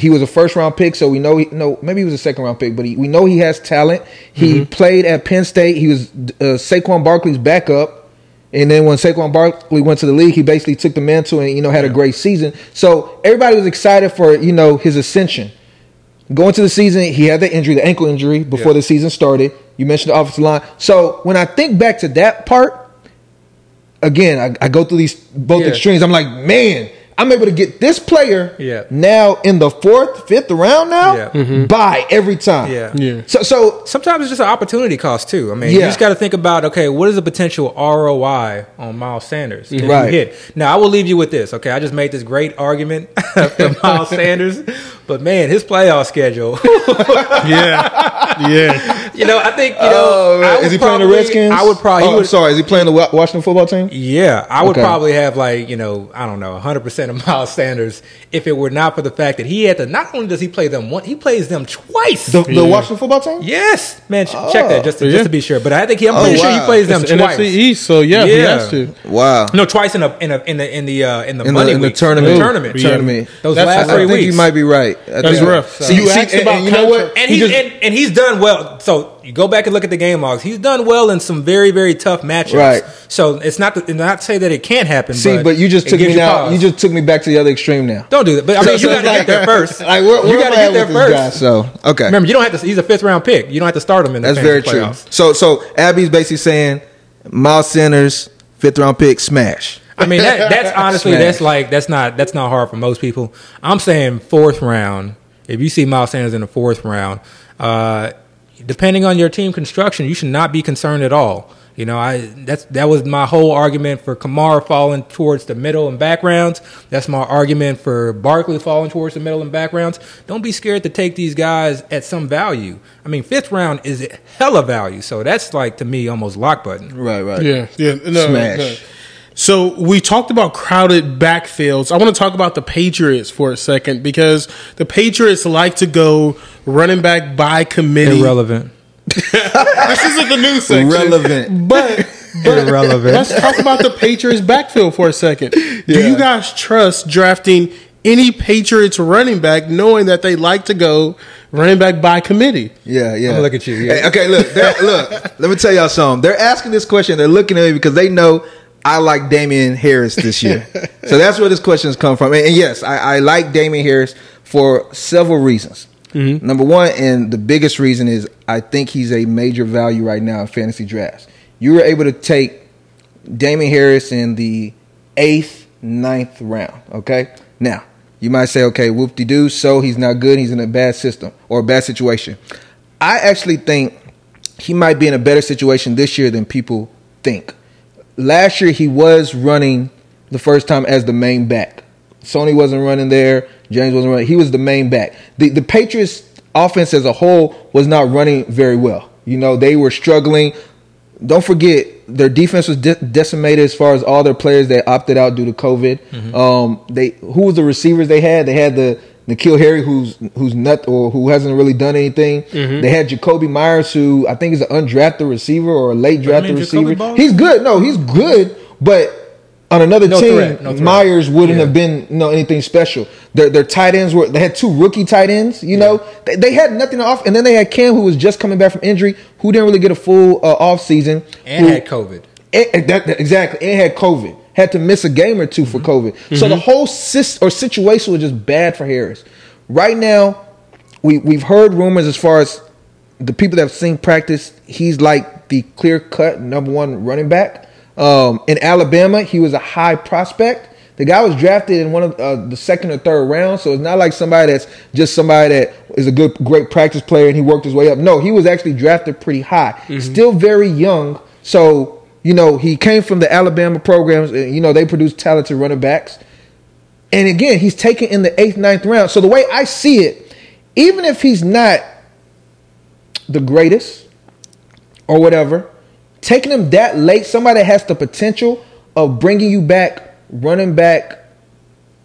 he was a first round pick, so we know he no maybe he was a second round pick, but he, we know he has talent. He played at Penn State. He was uh, Saquon Barkley's backup, and then when Saquon Barkley went to the league, he basically took the mantle and you know had a great season. So everybody was excited for you know his ascension. Going to the season, he had the injury, the ankle injury, before Yeah. the season started. You mentioned the offensive line. So when I think back to that part, again, I, I go through these both Yeah. extremes. I'm like, man, I'm able to get this player Yeah. now in the fourth, fifth round now. Yeah. Mm-hmm. Buy every time. Yeah. Yeah. So so Sometimes it's just an opportunity cost too. I mean, you just got to think about okay, what is the potential ROI on Miles Sanders? that you Right. hit? Now, I will leave you with this. Okay, I just made this great argument for Miles Sanders, but man, his playoff schedule. Yeah, yeah. You know, I think you know. Oh, I is he playing the Redskins? I would probably. he Oh, I'm sorry. Is he playing the Washington football team? Yeah, I would Okay. probably have like you know I don't know 100 percent of Miles Sanders if it were not for the fact that he had to. Not only does he play them one, he plays them twice. The, the Washington football team? yes, man, ch- check that just to, Yeah. just to be sure. But I think he, I'm Oh, pretty sure he wow. plays them It's twice. NFC East, so yeah, he Yeah. has to. Wow. No, twice in a in a in the in the uh, in the In money the, in the tournament. In the tournament. Yeah. Tournament. Those That's- last I three think weeks. you might be right. That's rough. See, You asked about you know what? And He just- and, he's done well. So you go back and look at the game logs. He's done well in some very very tough matchups. Right. So it's not to, not to say that it can't happen. See, but you just took me now. You just took me back to the other extreme now. don't do that. But I mean, So- you so got to it's get there first. Like, where, where you got to get there this guy? first. So, okay. Remember, you don't have to. He's a fifth round pick. You don't have to start him in the That's very fantasy true. playoffs. So, so Abby's basically saying Miles Sanders, fifth round pick, smash. I mean, that, that's honestly Smash. that's like that's not that's not hard for most people. I'm saying fourth round. If you see Miles Sanders in the fourth round, uh, depending on your team construction, you should not be concerned at all. You know, I that's that was my whole argument for Kamara falling towards the middle and backgrounds. That's my argument for Barkley falling towards the middle and backgrounds. Don't be scared to take these guys at some value. I mean, fifth round is hella value, so that's like to me almost lock button. Right, right. Yeah, yeah. No, Smash. no. So we talked about crowded backfields. I want to talk about the Patriots for a second because the Patriots like to go running back by committee. Irrelevant. This isn't the news section. Relevant. But, but Irrelevant. let's talk about the Patriots backfield for a second. Do you guys trust drafting any Patriots running back knowing that they like to go running back by committee? Yeah, yeah. I'ma look at you, yeah. Hey, okay, look, look. Let me tell y'all something. They're asking this question. They're looking at me because they know I like Damien Harris this year. so that's where this question has come from. And, and yes, I, I like Damien Harris for several reasons. Mm-hmm. Number one, and the biggest reason is I think he's a major value right now in fantasy drafts. You were able to take Damien Harris in the eighth, ninth round. Okay. Now, you might say, okay, whoop de doo, so he's not good. He's in a bad system or a bad situation. I actually think he might be in a better situation this year than people think. Last year, he was running the first time as the main back. Sony wasn't running there. James wasn't running. He was the main back. The, the Patriots offense as a whole was not running very well. You know, they were struggling don't forget their defense was de- decimated as far as all their players that opted out due to COVID. Um, they who was the receivers they had? They had the N'Keal Harry, who's who's nut or who hasn't really done anything. They had Jakobi Meyers, who I think is an undrafted receiver or a late drafted mean, receiver. He's good. No, he's good, but on another No team, threat, no threat. Meyers wouldn't Yeah. have been you know anything special. Their their tight ends were they had two rookie tight ends. You know they, they had nothing off, and then they had Cam who was just coming back from injury, who didn't really get a full uh, off season, and who- had COVID. and, that- exactly, and had COVID. Had to miss a game or 2 for COVID. So the whole sis, or situation was just bad for Harris. Right now, we we've heard rumors as far as the people that have seen practice. He's like the clear cut number one running back. Um, in Alabama, he was a high prospect. The guy was drafted in one of uh, the second or third round, so it's not like somebody that's just somebody that is a good, great practice player and he worked his way up. No, he was actually drafted pretty high. Still very young, so you know he came from the Alabama programs. and, You know they produce talented running backs. And again, he's taken in the eighth, ninth round. So the way I see it, even if he's not the greatest or whatever, taking him that late, somebody has the potential of bringing you back, running back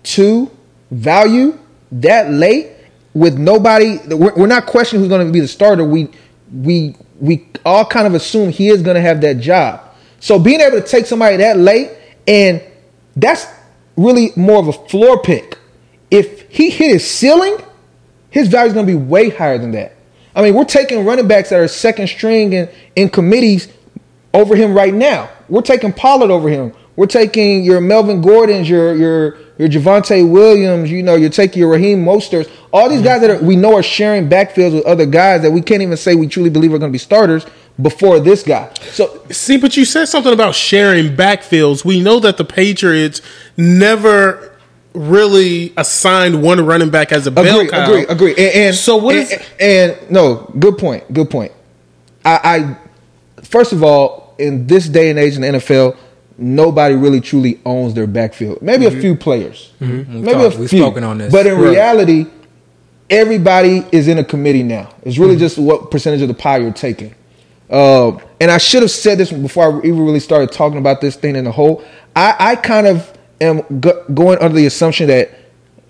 to value that late with nobody. We're, not questioning who's going to be the starter. We we we all kind of assume he is going to have that job. So being able to take somebody that late and that's really more of a floor pick. If he hit his ceiling, his value is going to be way higher than that. I mean, we're taking running backs that are second string in, in committees over him right now. We're taking Pollard over him. We're taking your Melvin Gordons, your your your Javonte Williams. You know, you're taking your Raheem Mosterts. All these guys that are, we know are sharing backfields with other guys that we can't even say we truly believe are going to be starters before this guy. So See, but you said something about sharing backfields. We know that the Patriots never really assigned one running back as a bell agree, cow. agree, agree. And, and So what and, is- and, no, good point, good point. I, I first of all, in this day and age in the NFL, nobody really truly owns their backfield. Maybe a mm-hmm. few players, mm-hmm. maybe talked- a we've few. spoken on this. But in Right. reality, everybody is in a committee now. It's really mm-hmm. just what percentage of the pie you're taking. Um, and I should have said this before I even really started talking about this thing in the whole. I, I kind of am go- going under the assumption that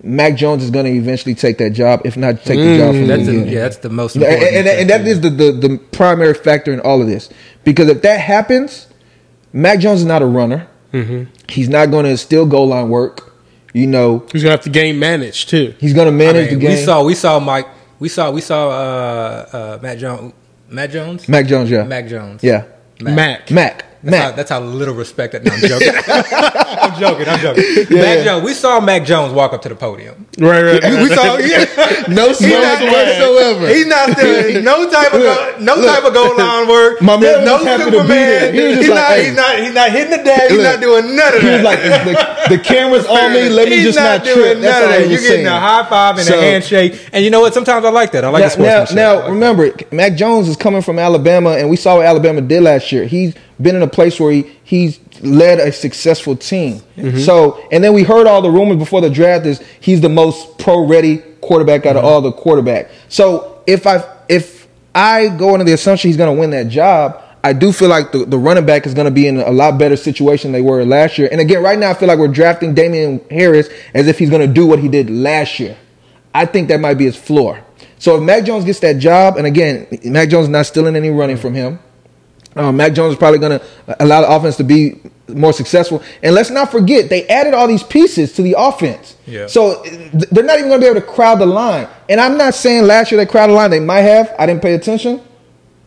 Mac Jones is going to eventually take that job, if not take the job mm, from That's the yeah, that's the most And, and, and that is the, the, the primary factor in all of this. Because if that happens, Mac Jones is not a runner. He's not going to steal goal line work. You know, He's gonna have to game manage too. he's going to I manage mean, the game. we saw we saw Mike. We saw we saw uh, uh, Matt Jones. Matt Jones. Mac Jones, yeah. Mac Jones. Yeah. Mac. Mac. That's how, that's how little respect that. No, I'm joking. I'm joking. I'm joking. Mac Jones. We saw Mac Jones walk up to the podium. Right, right. We, we saw. Yeah. No He's smoke whatsoever. he's not doing no type of go, no look. type of goal line work. My man no just happy to be Superman. He he's, like, not, hey. he's not. He's not hitting the dab. He's Look. not doing none of He that. was like, the, the camera's on me. Let me He's just not, doing trip. That's none all of I that. You're getting a high five and So- a handshake, and you know what? Sometimes I like that. I like the now, now, sportsmanship. now I like remember, Mac Jones is coming from Alabama, and we saw what Alabama did last year. He's been in a place where he he's led a successful team. Mm-hmm. So, and then we heard all the rumors before the draft is he's the most pro ready quarterback out of Mm-hmm. all the quarterback. So if I if I go into the assumption he's going to win that job. I do feel like the, the running back is going to be in a lot better situation than they were last year. And again, right now I feel like we're drafting Damian Harris as if he's going to do what he did last year. I think that might be his floor. So if Mac Jones gets that job, and again, Mac Jones is not stealing any running from him. Um, Mac Jones is probably going to allow the offense to be more successful. And let's not forget, they added all these pieces to the offense. Yeah. So th- they're not even going to be able to crowd the line. And I'm not saying last year they crowded the line. They might have. I didn't pay attention.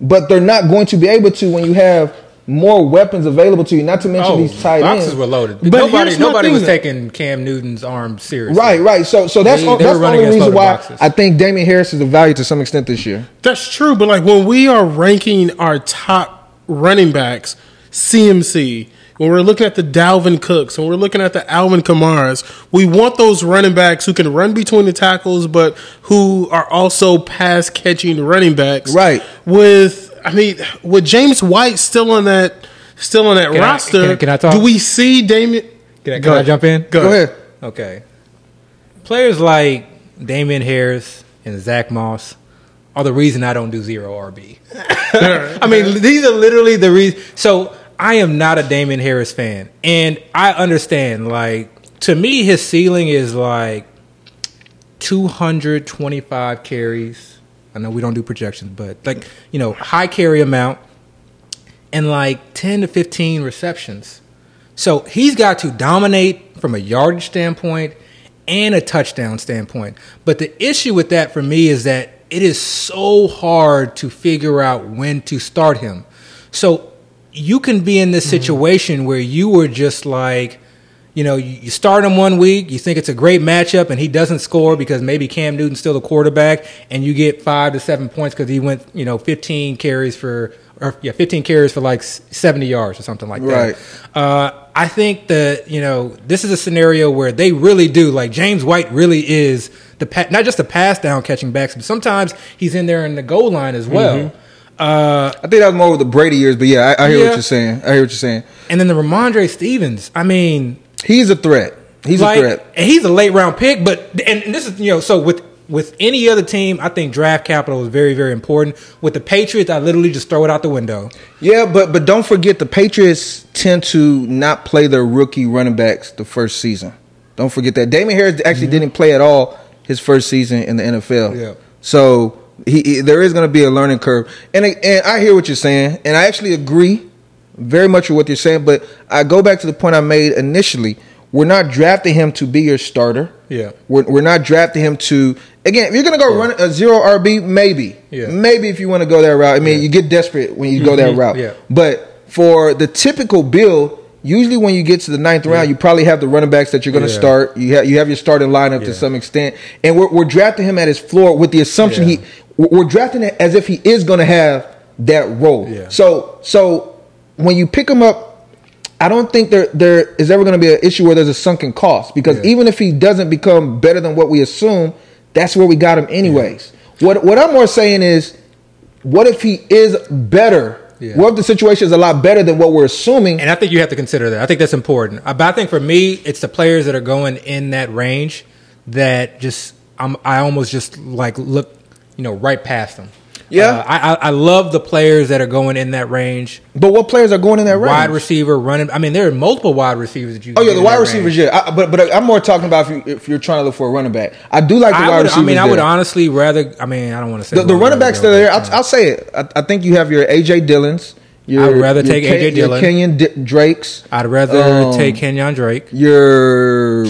But they're not going to be able to when you have more weapons available to you. Not to mention Oh, these tight boxes ends. were loaded. But nobody, here's nobody thing, was though. taking Cam Newton's arm seriously. Right, right. So, so that's They- all, they that's were the only reason why boxes. I think Damien Harris is a value to some extent this year. That's true, but like when we are ranking our top running backs, CMC, when we're looking at the Dalvin Cooks, and we're looking at the Alvin Kamaras, we want those running backs who can run between the tackles, but who are also pass catching running backs. Right. With I mean, with James White still on that still on that Can I- roster, can- can I talk? do we see Damien? Can, I, can I jump in? Go, Go ahead. ahead. Okay. Players like Damien Harris and Zach Moss are the reason I don't do zero RB. I mean, these are literally the reason. So I am not a Damon Harris fan, and I understand. Like to me, his ceiling is like two hundred twenty-five carries. I know we don't do projections, but like you know, high carry amount and like ten to fifteen receptions. So he's got to dominate from a yardage standpoint and a touchdown standpoint. But the issue with that for me is that it is so hard to figure out when to start him. So you can be in this situation where you were just like, you know, you you start him one week, you think it's a great matchup, and he doesn't score because maybe Cam Newton's still the quarterback, and you get five to seven points because he went, you know, 15 carries for, or yeah, 15 carries for like 70 yards or something like Right. that. Uh, I think that you know this is a scenario where they really do like James White really is the pa- not just the pass down catching backs, but sometimes he's in there in the goal line as well. Uh, I think that was more with the Brady years, but yeah, I, I hear Yeah. what you're saying. I hear what you're saying. and then the Rhamondre Stevens, I mean, He's a threat. He's like, a threat. and he's a late round pick, but and, and this is you know so with with any other team, I think draft capital is very very important. With the Patriots, I literally just throw it out the window. Yeah, but but don't forget the Patriots tend to not play their rookie running backs the first season. Don't forget that Damien Harris actually didn't play at all his first season in the NFL. Yeah. So he, he- there is going to be a learning curve, and and I hear what you're saying, and I actually agree very much with what you're saying. But I go back to the point I made initially. We're not drafting him to be your starter. Yeah. We're, we're not drafting him to again. If you're going to go run a zero RB, maybe, Yeah. maybe if you want to go that route. I mean, you get desperate when you go that mm-hmm. route. Yeah. But for the typical build, usually when you get to the ninth round, you probably have the running backs that you're going to Yeah. start. You have you have your starting lineup Yeah. to some extent, and we're, we're drafting him at his floor with the assumption he we're drafting it as if he is going to have that role. So so when you pick him up. I don't think there there is ever going to be an issue where there's a sunken cost because even if he doesn't become better than what we assume, that's where we got him anyways. What what I'm more saying is, what if he is better? Yeah. What if the situation is a lot better than what we're assuming? And I think you have to consider that. I think that's important. Uh, But I think for me, it's the players that are going in that range that just I'm I almost just like look, you know, right past them. Yeah. Uh, I, I I love the players that are going in that range. But what players are going in that range? Wide receiver, running. I mean, there are multiple wide receivers that you. Oh yeah, the wide receivers. range. Yeah, I, but but I'm more talking about if, you, if you're trying to look for a running back. I do like the I wide would. receivers. I mean, I would honestly rather. I mean, I don't want to say the, the running backs that are there. I'll, I'll say it. I, I think you have your AJ Dillons. Your, I would rather take A.J. Ken- your Dillon. Kenyan D- Drakes. I'd rather Um, take Kenyan Drake. Your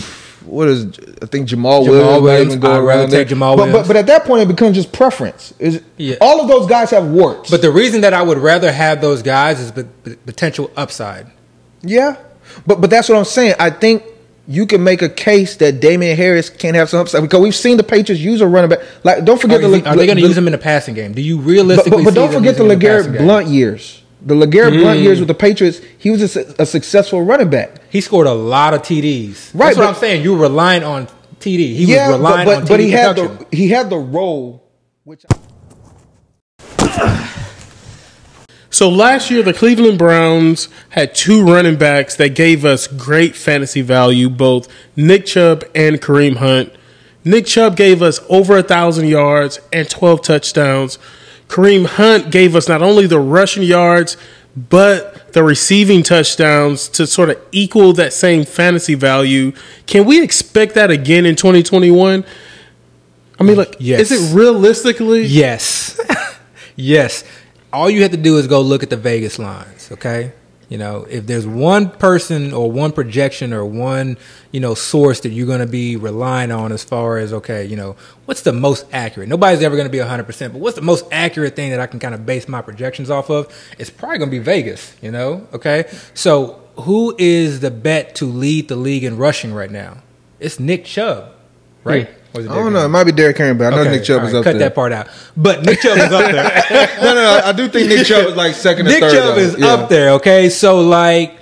what is I think Jamaal, Jamaal Williams. Williams. I'd rather take Jamaal but, But, Williams. but at that point, it becomes just preference. Is Yeah. all of those guys have warts? But the reason that I would rather have those guys is potential upside. Yeah, but but that's what I'm saying. I think you can make a case that Damien Harris can have some upside because we've seen the Patriots use a running back. Like, don't forget Are, the. are they going to use him in the passing game? Do you But, realistically? but, but see don't forget the LeGarrette passing game? Blount years. The LeGarrette Blount mm. years with the Patriots, he was a, a successful running back. He scored a lot of TDs. Right, That's what but- I'm saying. You were relying on TD. He yeah, was but relying but, on TD but he had the he had the role, which So last year, the Cleveland Browns had two running backs that gave us great fantasy value, both Nick Chubb and Kareem Hunt. Nick Chubb gave us over a thousand yards and 12 touchdowns. Kareem Hunt gave us not only the rushing yards, but the receiving touchdowns to sort of equal that same fantasy value. Can we expect that again in 2021? I mean, like, Yes. is it realistically? Yes. yes. All you have to do is go look at the Vegas lines, okay? You know, if there's one person or one projection or one, you know, source that you're going to be relying on as far as, okay, you know, what's the most accurate? Nobody's ever going to be 100%, but what's the most accurate thing that I can kind of base my projections off of? It's probably going to be Vegas, you know, okay? So who is the bet to lead the league in rushing right now? It's Nick Chubb, right? It I don't know. It might be Derrick Henry, but I know Okay, Nick Chubb all is right, up cut there. that part out. But Nick Chubb is up there. no, no, I do think Nick Chubb is like second or Nick third. Chubb though. is Yeah. up there. Okay, so like,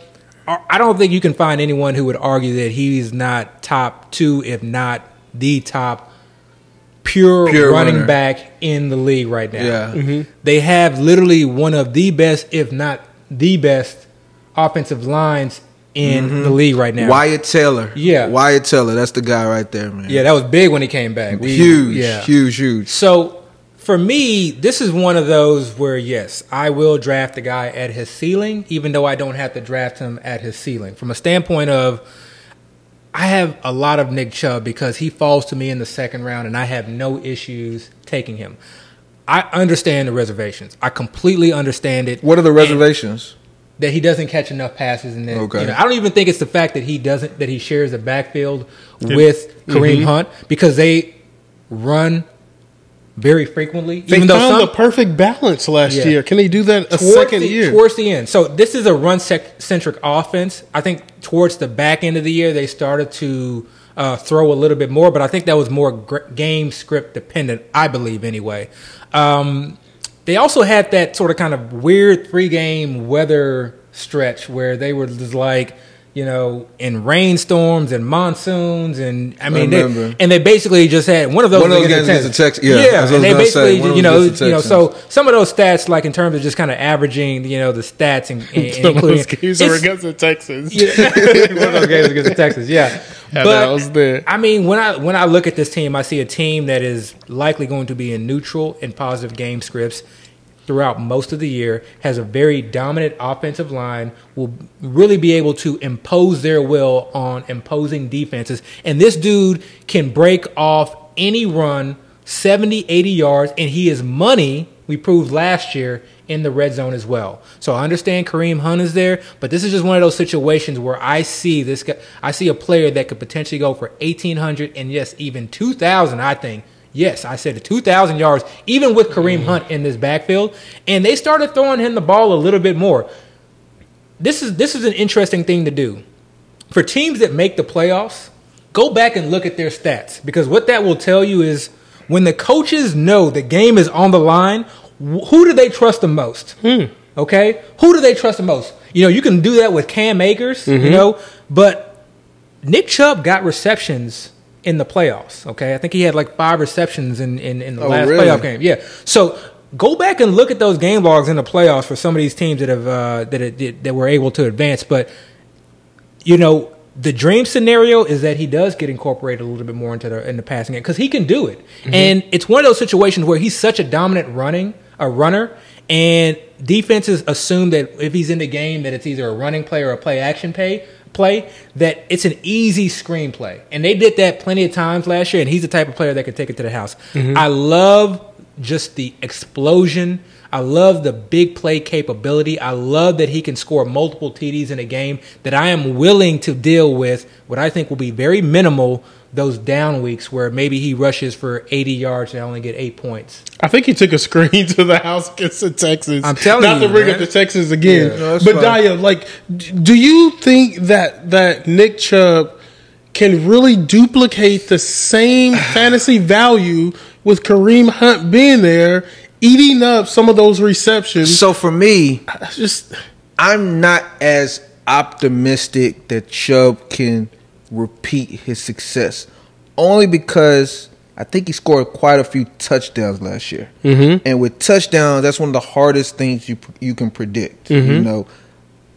I I don't think you can find anyone who would argue that he's not top two, if not the top pure, Pure running runner. back in the league right now. Yeah. Mm-hmm. They have literally one of the best, if not the best, offensive lines in the league right now. Mm-hmm. Wyatt Teller. Yeah. Wyatt Teller. That's the guy right there, man. Yeah, that was big when he came back. We- huge, yeah. huge, huge. So for me, this is one of those where yes, I will draft the guy at his ceiling, even though I don't have to draft him at his ceiling. From a standpoint of I have a lot of Nick Chubb because he falls to me in the second round and I have no issues taking him. I understand the reservations. I completely understand it. What are the And reservations? That he doesn't catch enough passes, and that Okay. you know, I don't even think it's the fact that he doesn't that he shares the backfield with Kareem Hunt because they run very frequently. They even though found some, the perfect balance last Yeah. year. Can they do that a towards second the, year? towards the end. So this is a run centric offense. I think towards the back end of the year they started to uh, throw a little bit more, but I think that was more gr- game script dependent. I believe anyway. Um, they also had that sort of kind of weird three game weather stretch where they were just like. You know, in rainstorms and monsoons, and I mean, they, and they basically just had one of those One of those against games the against the Texans. yeah, yeah, that's what I and they gonna say. basically, you know, you know, so some of those stats, like in terms of just kind of averaging, you know, the stats and, and, and Some of those games it's- were against the Texans. yeah, one of those games against the Texans, yeah. Yeah, that was there. I mean, when I when I look at this team, I see a team that is likely going to be in neutral and positive game scripts throughout most of the year. Has a very dominant offensive line. Will really be able to impose their will on imposing defenses. And this dude can break off any run 70, 80 yards, and he is money. We proved last year in the red zone as well. So I understand Kareem Hunt is there, but this is just one of those situations where I see this guy, I see a player that could potentially go for 1800 and yes, even 2000, I think. Yes, I said 2000 yards even with Kareem mm. Hunt in this backfield, and they started throwing him the ball a little bit more. This is this is an interesting thing to do. For teams that make the playoffs, go back and look at their stats because what that will tell you is when the coaches know the game is on the line, who do they trust the most? Hmm. Okay, who do they trust the most? You know, you can do that with Cam Akers, you mm-hmm. know, but Nick Chubb got receptions in the playoffs. Okay, I think he had like five receptions in in, in the Oh, last really? playoff game. Yeah, so go back and look at those game logs in the playoffs for some of these teams that have uh, that that that were able to advance, but you know, the dream scenario is that he does get incorporated a little bit more into the in the passing game because he can do it, and it's one of those situations where he's such a dominant running a runner, and defenses assume that if he's in the game that it's either a running play or a play action pay play that it's an easy screenplay, and they did that plenty of times last year, and he's the type of player that can take it to the house. Mm-hmm. I love just the explosion. I love the big play capability. I love that he can score multiple TDs in a game that I am willing to deal with what I think will be very minimal those down weeks where maybe he rushes for 80 yards and only get 8 points. I think he took a screen to the house against the Texans. I'm telling not you, to bring man. up the Texans again. Yeah, no, but fine. Daya, like, do you think that that Nick Chubb can really duplicate the same fantasy value with Kareem Hunt being there, eating up some of those receptions? So for me, I just I'm not as optimistic that Chubb can repeat his success, only because I think he scored quite a few touchdowns last year. Mm-hmm. And with touchdowns, that's one of the hardest things you you can predict. You know,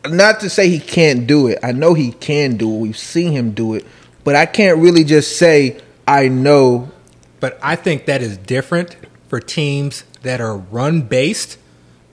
not to say he can't do it. I know he can do it. We've seen him do it, but I can't really just say I know. But I think that is different for teams that are run based,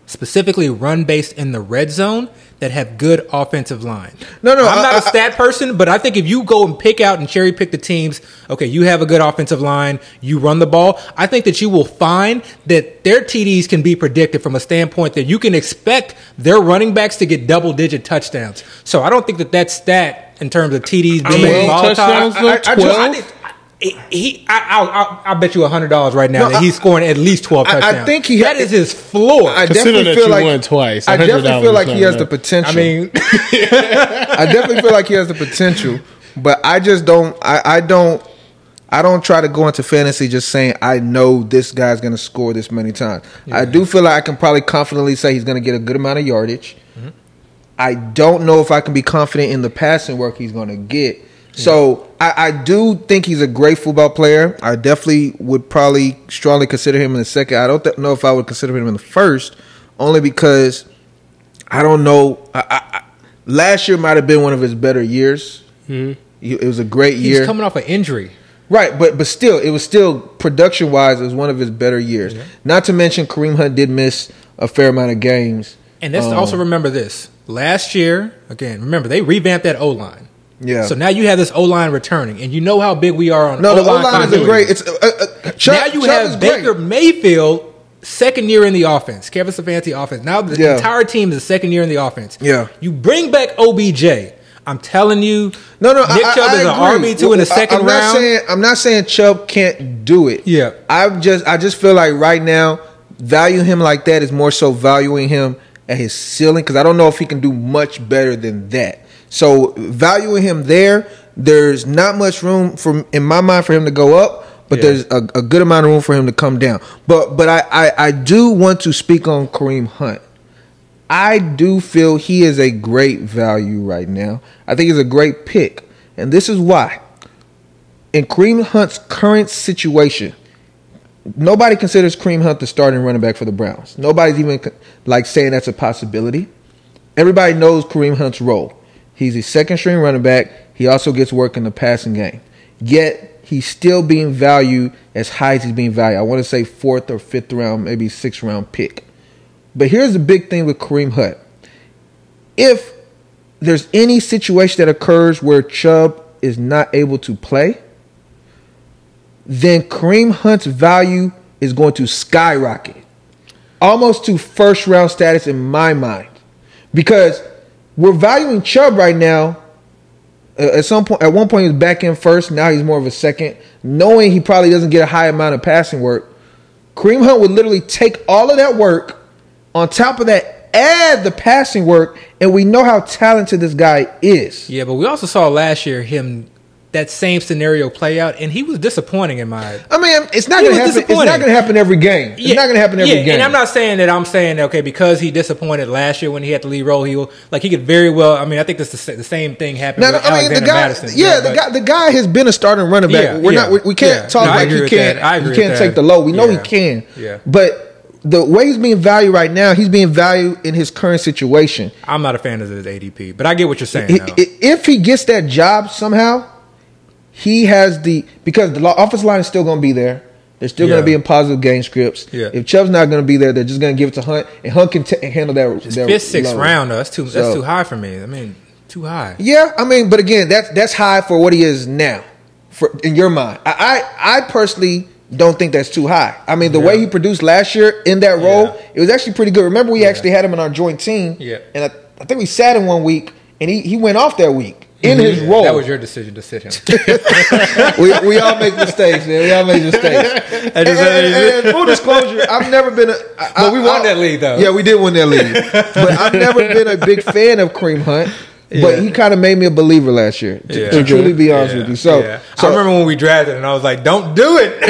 specifically run based in the red zone that have good offensive line. No, no, I'm I- not a stat person, but I think if you go and pick out and cherry pick the teams, okay, you have a good offensive line, you run the ball. I think that you will find that their TDs can be predicted from a standpoint that you can expect their running backs to get double digit touchdowns. So I don't think that that stat in terms of TDs being mean, volatile. touchdowns, I- though, I- I just- I 12? Think- he, he I, I'll, I'll, I'll bet you hundred dollars right now No, that I- he's scoring at least twelve I- I think he- that is his floor. I Considering definitely that feel you like won twice, I definitely feel like he not has the potential. I mean, I definitely feel like he has the potential, but I just don't. I, I don't. I don't try to go into fantasy just saying I know this guy's going to score this many times. I do feel like I can probably confidently say he's going to get a good amount of yardage. Mm-hmm. I don't know if I can be confident in the passing work he's going to get. So I, I do think he's a great football player. I definitely would probably strongly consider him in the second. I don't th- know if I would consider him in the first, only because I don't know. I, I, I, last year might have been one of his better years. He- It was a great he's year, coming off an injury. right? But but still, it was still production wise, it was one of his better years. Not to mention Kareem Hunt did miss a fair amount of games. And let's Um, also remember this. Last year, again, remember they revamped that O line. Yeah. So now you have this O line returning, and you know how big we are on no, the O-line No, the O line is a great. It's uh, uh, Chubb, now you Chubb have is great. Baker Mayfield, second year in the offense. Kevin Stefanski offense. Now the Yeah. entire team is the second year in the offense. Yeah. You bring back OBJ. I'm telling you, No, no, Nick I, Chubb I, is an army RB two in the second I'm round. Not saying, I'm not saying Chubb can't do it. Yeah. I'm just, I just feel like right now, value him like that is more so valuing him at his ceiling because I don't know if he can do much better than that. So valuing him there, there's not much room for, in my mind, for him to go up. But Yeah. there's a, a good amount of room for him to come down. But but I, I, I do want to speak on Kareem Hunt. I do feel he is a great value right now. I think he's a great pick. And this is why. In Kareem Hunt's current situation, nobody considers Kareem Hunt the starting running back for the Browns. Nobody's even like saying that's a possibility. Everybody knows Kareem Hunt's role. He's a second string running back. He also gets work in the passing game. Yet he's still being valued as high as he's being valued. I want to say fourth or fifth round, maybe sixth round pick. But here's the big thing with Kareem Hunt. If there's any situation that occurs where Chubb is not able to play, then Kareem Hunt's value is going to skyrocket. Almost to first round status in my mind. Because we're valuing Chubb right now. uh, At some point, at one point, he was back in first. Now he's more of a second. Knowing he probably doesn't get a high amount of passing work, Kareem Hunt would literally take all of that work, on top of that, add the passing work, and we know how talented this guy is. Yeah, but we also saw last year him that same scenario play out, and he was disappointing in my. I mean, it's not going to happen. It's not going to happen every game. It's not going to happen every yeah, game. And I'm not saying that I'm saying okay because he disappointed last year when he had the lead role. He will like he could very well. I mean, I think this the, the same thing happened No, no, with I mean the Alexander guy. Mattison. Yeah, the guy. The guy has been a starting running back. Yeah, We're yeah, not. We, we can't yeah. talk No, like he can't. I agree he can't take the low. We know he can. Yeah. But the way he's being valued right now, he's being valued in his current situation. I'm not a fan of his ADP, but I get what you're saying. If he gets that job somehow, he has the because the offensive line is still going to be there. They're still going to be in positive game scripts. Yeah. If Chubb's not going to be there, they're just going to give it to Hunt, and Hunt can t- handle that. Just that fifth, sixth load. round, though. That's too. So- that's too high for me. I mean, too high. Yeah, I mean, but again, that's that's high for what he is now. For in your mind, I I, I personally don't think that's too high. I mean, the way he produced last year in that role, Yeah. it was actually pretty good. Remember, we actually had him in our joint team. Yeah. and I, I think we sat him one week, and he he went off that week in his role. That was your decision to sit him. we, we all make mistakes, man. We all make mistakes. and, and- and- and full disclosure, I've never been a. I, But we I- won I- that league, though. Yeah, we did win that league. but I've never been a big fan of Kareem Hunt. But Yeah. he kind of made me a believer last year. To, Yeah. to truly be honest Yeah, with you, so, yeah. so I remember when we drafted, and I was like, "Don't do it,"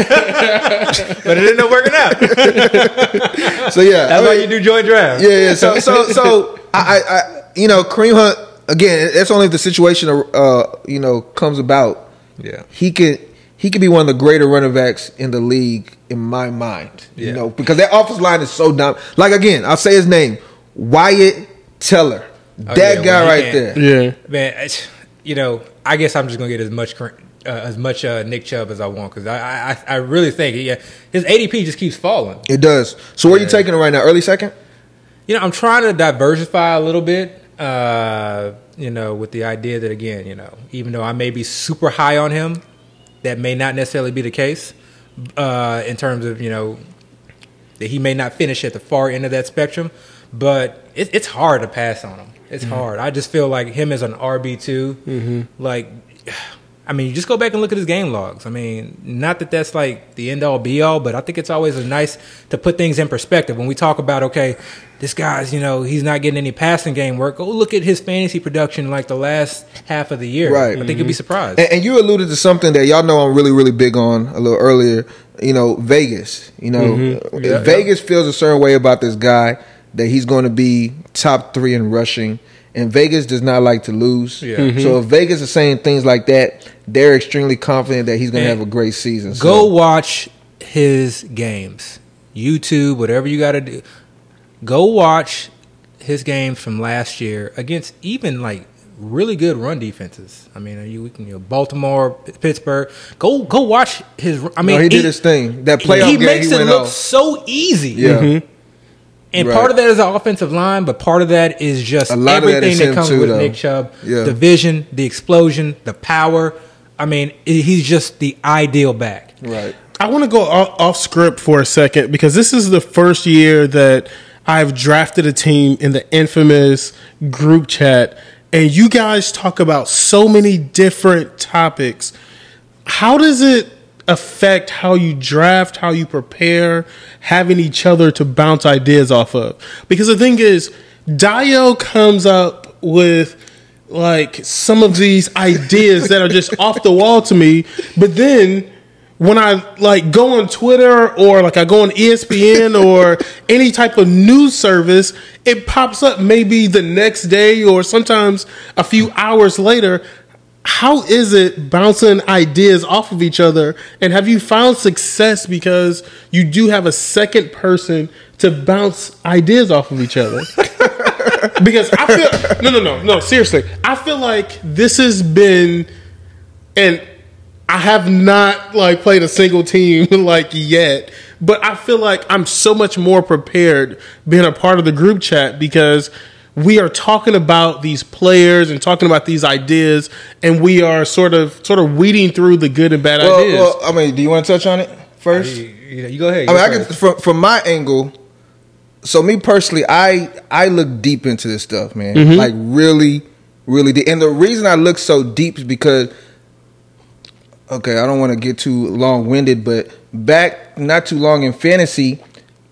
but it ended up working out. so yeah, That's I why you do joint draft. Yeah, yeah. So, so, so, I, I, I, you know, Kareem Hunt again. That's only if the situation, uh, you know, comes about. Yeah. he could he could be one of the greater running backs in the league in my mind. You know, because that offensive line is so dumb. Like again, I'll say his name, Wyatt Teller. Oh, that yeah, guy well, right can't- there. Yeah. Man, you know, I guess I'm just gonna get as much cr- uh, as much uh, Nick Chubb as I want because I, I I really think yeah his ADP just keeps falling. It does. So where are you taking it right now? Early second? You know, I'm trying to diversify a little bit. Uh, you know, with the idea that again, you know, even though I may be super high on him, that may not necessarily be the case. Uh, in terms of you know that he may not finish at the far end of that spectrum, but it, it's hard to pass on him. It's hard. I just feel like him as an RB 2 like. I mean, you just go back and look at his game logs. I mean, not that that's like the end all be all, but I think it's always nice to put things in perspective. When we talk about, okay, this guy's, you know, he's not getting any passing game work. Go look at his fantasy production like the last half of the year. Right. I think you'll be surprised. And, and you alluded to something that y'all know I'm really, really big on a little earlier. You know, Vegas. You know, Mm-hmm. Yeah, Vegas feels a certain way about this guy that he's going to be top three in rushing, and Vegas does not like to lose. Yeah. Mhm. So if Vegas is saying things like that, they're extremely confident that he's going to have a great season. So, Go watch his games, YouTube, whatever you got to do. Go watch his games from last year against even like really good run defenses. I mean, you, we can, you know, Baltimore, Pittsburgh. Go go watch his. I mean, no, he did his thing. That playoff he game, makes he it went look off. so easy. Yeah. And Right. part of that is the offensive line, but part of that is just A lot of that everything that, comes too, with though. Nick Chubb. Yeah. The vision, the explosion, the power. I mean, he's just the ideal back. Right. I want to go off, off script for a second because this is the first year that I've drafted a team in the infamous group chat, and you guys talk about so many different topics. How does it affect how you draft, how you prepare, having each other to bounce ideas off of? Because the thing is, Dio comes up with like some of these ideas that are just off the wall to me, but then when I like go on Twitter or like I go on ESPN or any type of news service, it pops up maybe the next day or sometimes a few hours later. How is it bouncing ideas off of each other? And have you found success because you do have a second person to bounce ideas off of each other? because I feel no, no, no, no. Seriously, I feel like this has been, and I have not like played a single team like yet, but I feel like I'm so much more prepared being a part of the group chat because we are talking about these players and talking about these ideas, and we are sort of sort of weeding through the good and bad Well, ideas. well, I mean, do you want to touch on it first? You, you- you go ahead. I mean, I can from from my angle. So me personally, I I look deep into this stuff, man. Mm-hmm. Like really, really deep. And the reason I look so deep is because, okay, I don't want to get too long winded, but back not too long in fantasy,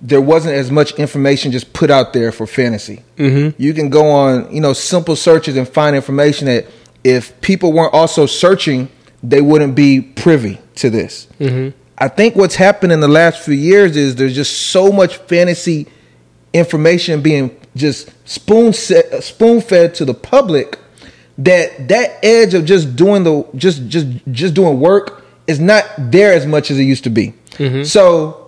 there wasn't as much information just put out there for fantasy. Mm-hmm. You can go on, you know, simple searches and find information that if people weren't also searching, they wouldn't be privy to this. Mm-hmm. I think what's happened in the last few years is there's just so much fantasy information being just spoon set, spoon fed to the public that that edge of just doing the just just just doing work is not there as much as it used to be. So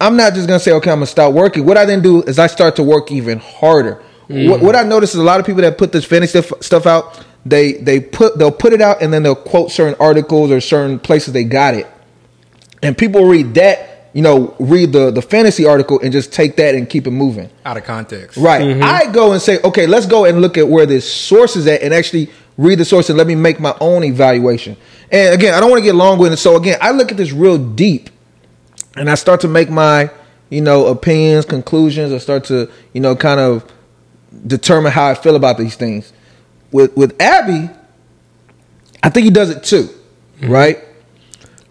I'm not just gonna say, okay, I'm gonna stop working. What I then do is I start to work even harder. What, mm. what I notice is a lot of people that put this fantasy stuff, stuff out, they they put they'll put it out and then they'll quote certain articles or certain places they got it, and people read that, you know, read the the fantasy article and just take that and keep it moving. out of context. Right. Mm-hmm. I go and say, okay, let's go and look at where this source is at and actually read the source and let me make my own evaluation. And again, I don't want to get long winded. So again, I look at this real deep and I start to make my, you know, opinions, conclusions. I start to, you know, kind of determine how I feel about these things. With with Abby, I think he does it too, mm-hmm. right?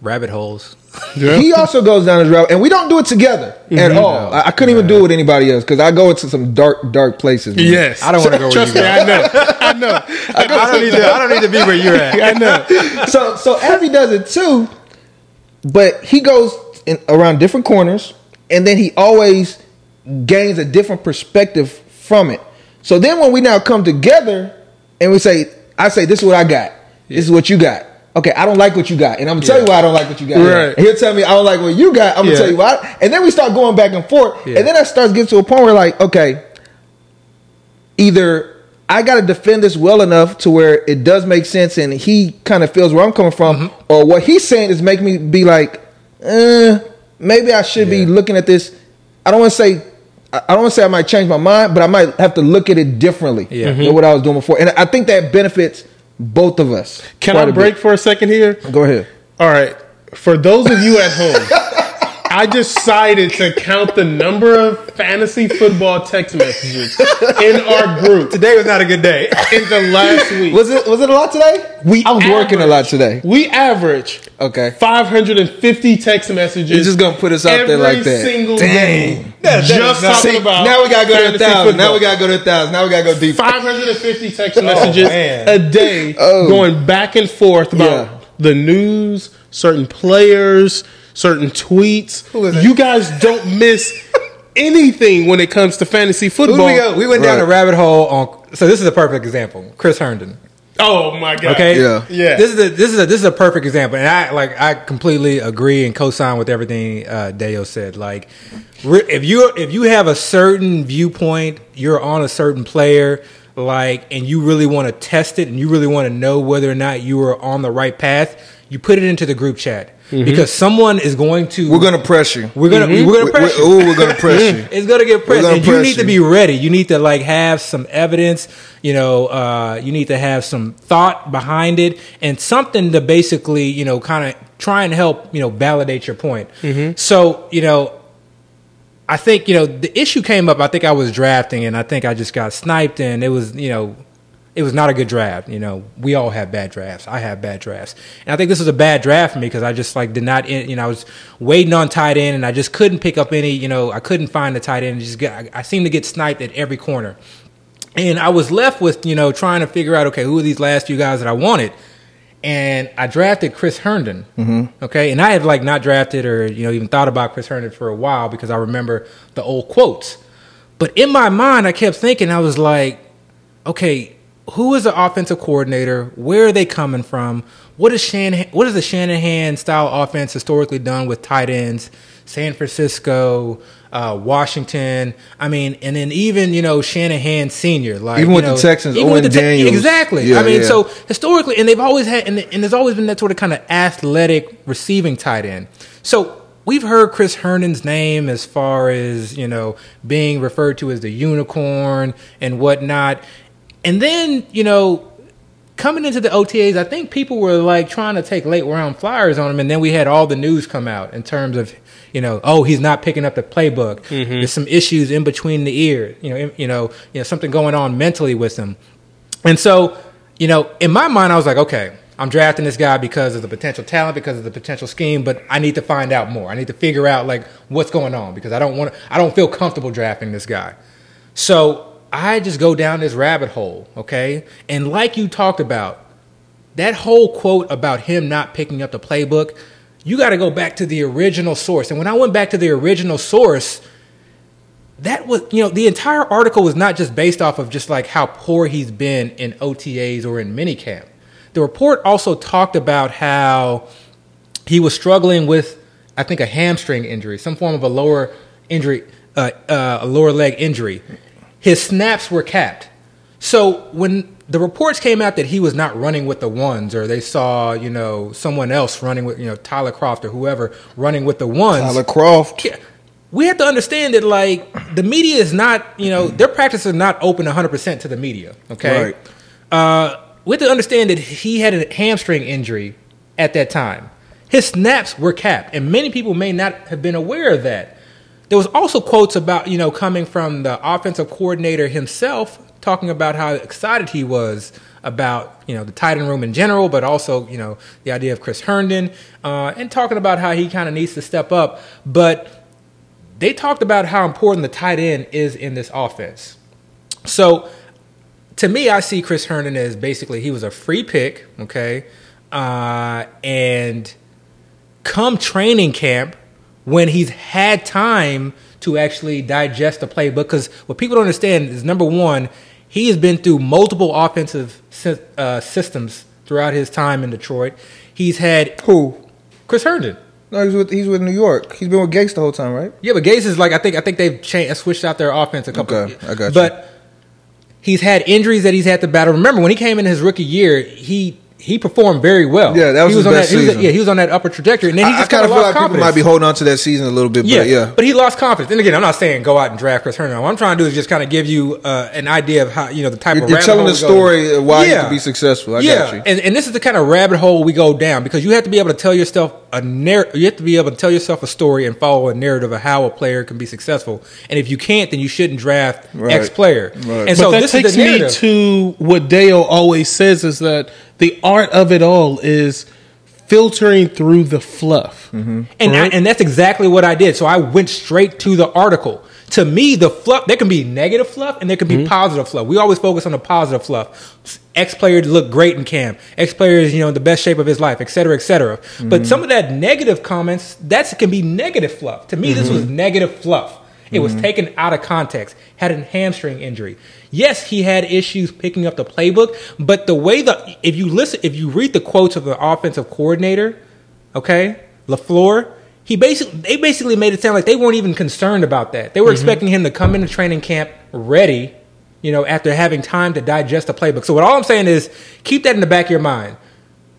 Rabbit holes. Yeah. He also goes down this route, and we don't do it together mm-hmm. at all. I, I couldn't even do it with anybody else because I go into some dark, dark places. man. Yes. I don't wanna go where Trust you me, go. I know. I know. I don't need to. I don't need to be where you're at. I know. so so Abby does it too, but he goes in, around different corners, and then he always gains a different perspective from it. So then when we now come together and we say, I say, this is what I got. This is what you got. Okay, I don't like what you got, and I'm gonna tell you why I don't like what you got. Right. And he'll tell me I don't like what you got. I'm gonna Yeah. tell you why. And then we start going back and forth, Yeah. and then that starts getting to a point where like, okay, either I got to defend this well enough to where it does make sense and he kind of feels where I'm coming from, Mm-hmm. or what he's saying is make me be like, eh, maybe I should be looking at this. I don't want to say. I don't want to say I might change my mind, but I might have to look at it differently Yeah. than what I was doing before, and I think that benefits both of us. Can I break bit. for a second here? Go ahead. All right. For those of you at home, I decided to count the number of fantasy football text messages in our group Today was not a good day. in the last week. Was it was it a lot today? We I was working a lot today. We average Okay. 550 text messages. You're just gonna put us out there like that. single Dang. day. That- that just is not- talking See, about now we gotta go to a fantasy thousand. Now football. we gotta go to a thousand. Now we gotta go deep. 550 text oh, messages man. a day Oh. going back and forth about Yeah. the news, certain players, certain tweets. Who is? You guys don't miss anything when it comes to fantasy football. we go? We went down Right. a rabbit hole on. So this is a perfect example. Chris Herndon. Oh my god. Okay. Yeah. Yeah. This is a this is a this is a perfect example, and I like I completely agree and co-sign with everything uh, Deo said. Like, re- if you if you have a certain viewpoint, you're on a certain player, like, and you really want to test it, and you really want to know whether or not you are on the right path, you put it into the group chat Mm-hmm. because someone is going to. We're gonna press you. we're gonna mm-hmm. we're gonna We- press we- you. ooh, we're gonna press you. It's gonna get pressed, gonna and you press need to be ready. You need to like have some evidence. You know, uh, you need to have some thought behind it, and something to basically, you know, kind of try and help, you know, validate your point. Mm-hmm. So, you know, I think you know the issue came up. I think I was drafting, and I think I just got sniped, and it was, you know. It was not a good draft, you know. We all have bad drafts. I have bad drafts, and I think this was a bad draft for me because I just like did not, you know, I was waiting on tight end, and I just couldn't pick up any, you know, I couldn't find the tight end. Just got, I, I seemed to get sniped at every corner, and I was left with, you know, trying to figure out, okay, who are these last few guys that I wanted, and I drafted Chris Herndon. Mm-hmm. Okay, and I had like not drafted or you know even thought about Chris Herndon for a while because I remember the old quotes. But in my mind, I kept thinking, I was like, okay, who is the offensive coordinator? Where are they coming from? What is Shanahan? What is the Shanahan style offense historically done with tight ends? San Francisco, uh, Washington. I mean, and then even you know Shanahan Senior, like Even with the Texans, even Owen with the Te- exactly. Yeah, I mean, yeah. so historically, and they've always had, and, and there's always been that sort of kind of athletic receiving tight end. So we've heard Chris Herndon's name as far as you know being referred to as the unicorn and whatnot, and then you know coming into the OTAs, I think people were like trying to take late round flyers on him, and then we had all the news come out in terms of you know, oh, he's not picking up the playbook. Mm-hmm. There's some issues in between the ears, you know, in- you know, you know, something going on mentally with him. And so, you know, in my mind, I was like, okay, I'm drafting this guy because of the potential talent, because of the potential scheme, but I need to find out more. I need to figure out like what's going on because I don't want I don't feel comfortable drafting this guy. So I just go down this rabbit hole, okay? And like you talked about, that whole quote about him not picking up the playbook, you got to go back to the original source. And when I went back to the original source, that was, you know, the entire article was not just based off of just like how poor he's been in OTAs or in minicamp. The report also talked about how he was struggling with I think, a hamstring injury, some form of a lower injury, uh, uh, a lower leg injury. His snaps were capped. So when the reports came out that he was not running with the ones, or they saw, you know, someone else running with, you know, Tyler Kroft or whoever running with the ones. Tyler Kroft. Yeah. We have to understand that, like, the media is not, you know, their practice is not open 100% to the media, okay? Right. Uh, we have to understand that he had a hamstring injury at that time. His snaps were capped, and many people may not have been aware of that. There was also quotes about, you know, coming from the offensive coordinator himself, talking about how excited he was about, you know, the tight end room in general, but also, you know, the idea of Chris Herndon, uh, and talking about how he kind of needs to step up. But they talked about how important the tight end is in this offense. So to me, I see Chris Herndon as basically he was a free pick, okay, uh, and come training camp when he's had time to actually digest the playbook. Because what people don't understand is number one, he has been through multiple offensive uh, systems throughout his time in Detroit. He's had Who? Chris Herndon. No, he's with he's with New York. He's been with Gase the whole time, right? Yeah, but Gase is like I think I think they've changed, switched out their offense a couple. Okay, I got you. But he's had injuries that he's had to battle. Remember when he came in his rookie year, he he performed very well. Yeah, that was he his on best that, he was- season. yeah, he was on that upper trajectory, and then he I, just kind kind of of feel lost like confidence. people might be holding on to that season a little bit, yeah, but yeah. but he lost confidence. And again, I'm not saying go out and draft Chris Herndon. What I'm trying to do is just kind of give you uh, an idea of how you know the type You're, of you're rabbit telling hole the story of why Yeah. you could be successful. I yeah, got you. And, and this is the kind of rabbit hole we go down because you have to be able to tell yourself a narr- You have to be able to tell yourself a story and follow a narrative of how a player can be successful. And if you can't, then you shouldn't draft Right. X player. Right. And so but that this takes is the me to what Dale always says is that the art of it all is filtering through the fluff. Mm-hmm. And I, and that's exactly what I did. So I went straight to the article. To me, the fluff there can be negative fluff and there can be mm-hmm. positive fluff. We always focus on the positive fluff. X player looked great in camp. X player is you know in the best shape of his life, et cetera, et cetera. But mm-hmm. some of that negative comments that can be negative fluff. To me, this was negative fluff. It was taken out of context. Had a hamstring injury. Yes, he had issues picking up the playbook, but the way the if you listen, if you read the quotes of the offensive coordinator, okay, Lafleur, he basically they basically made it sound like they weren't even concerned about that. They were mm-hmm. expecting him to come into training camp ready, you know, after having time to digest the playbook. So what all I'm saying is keep that in the back of your mind.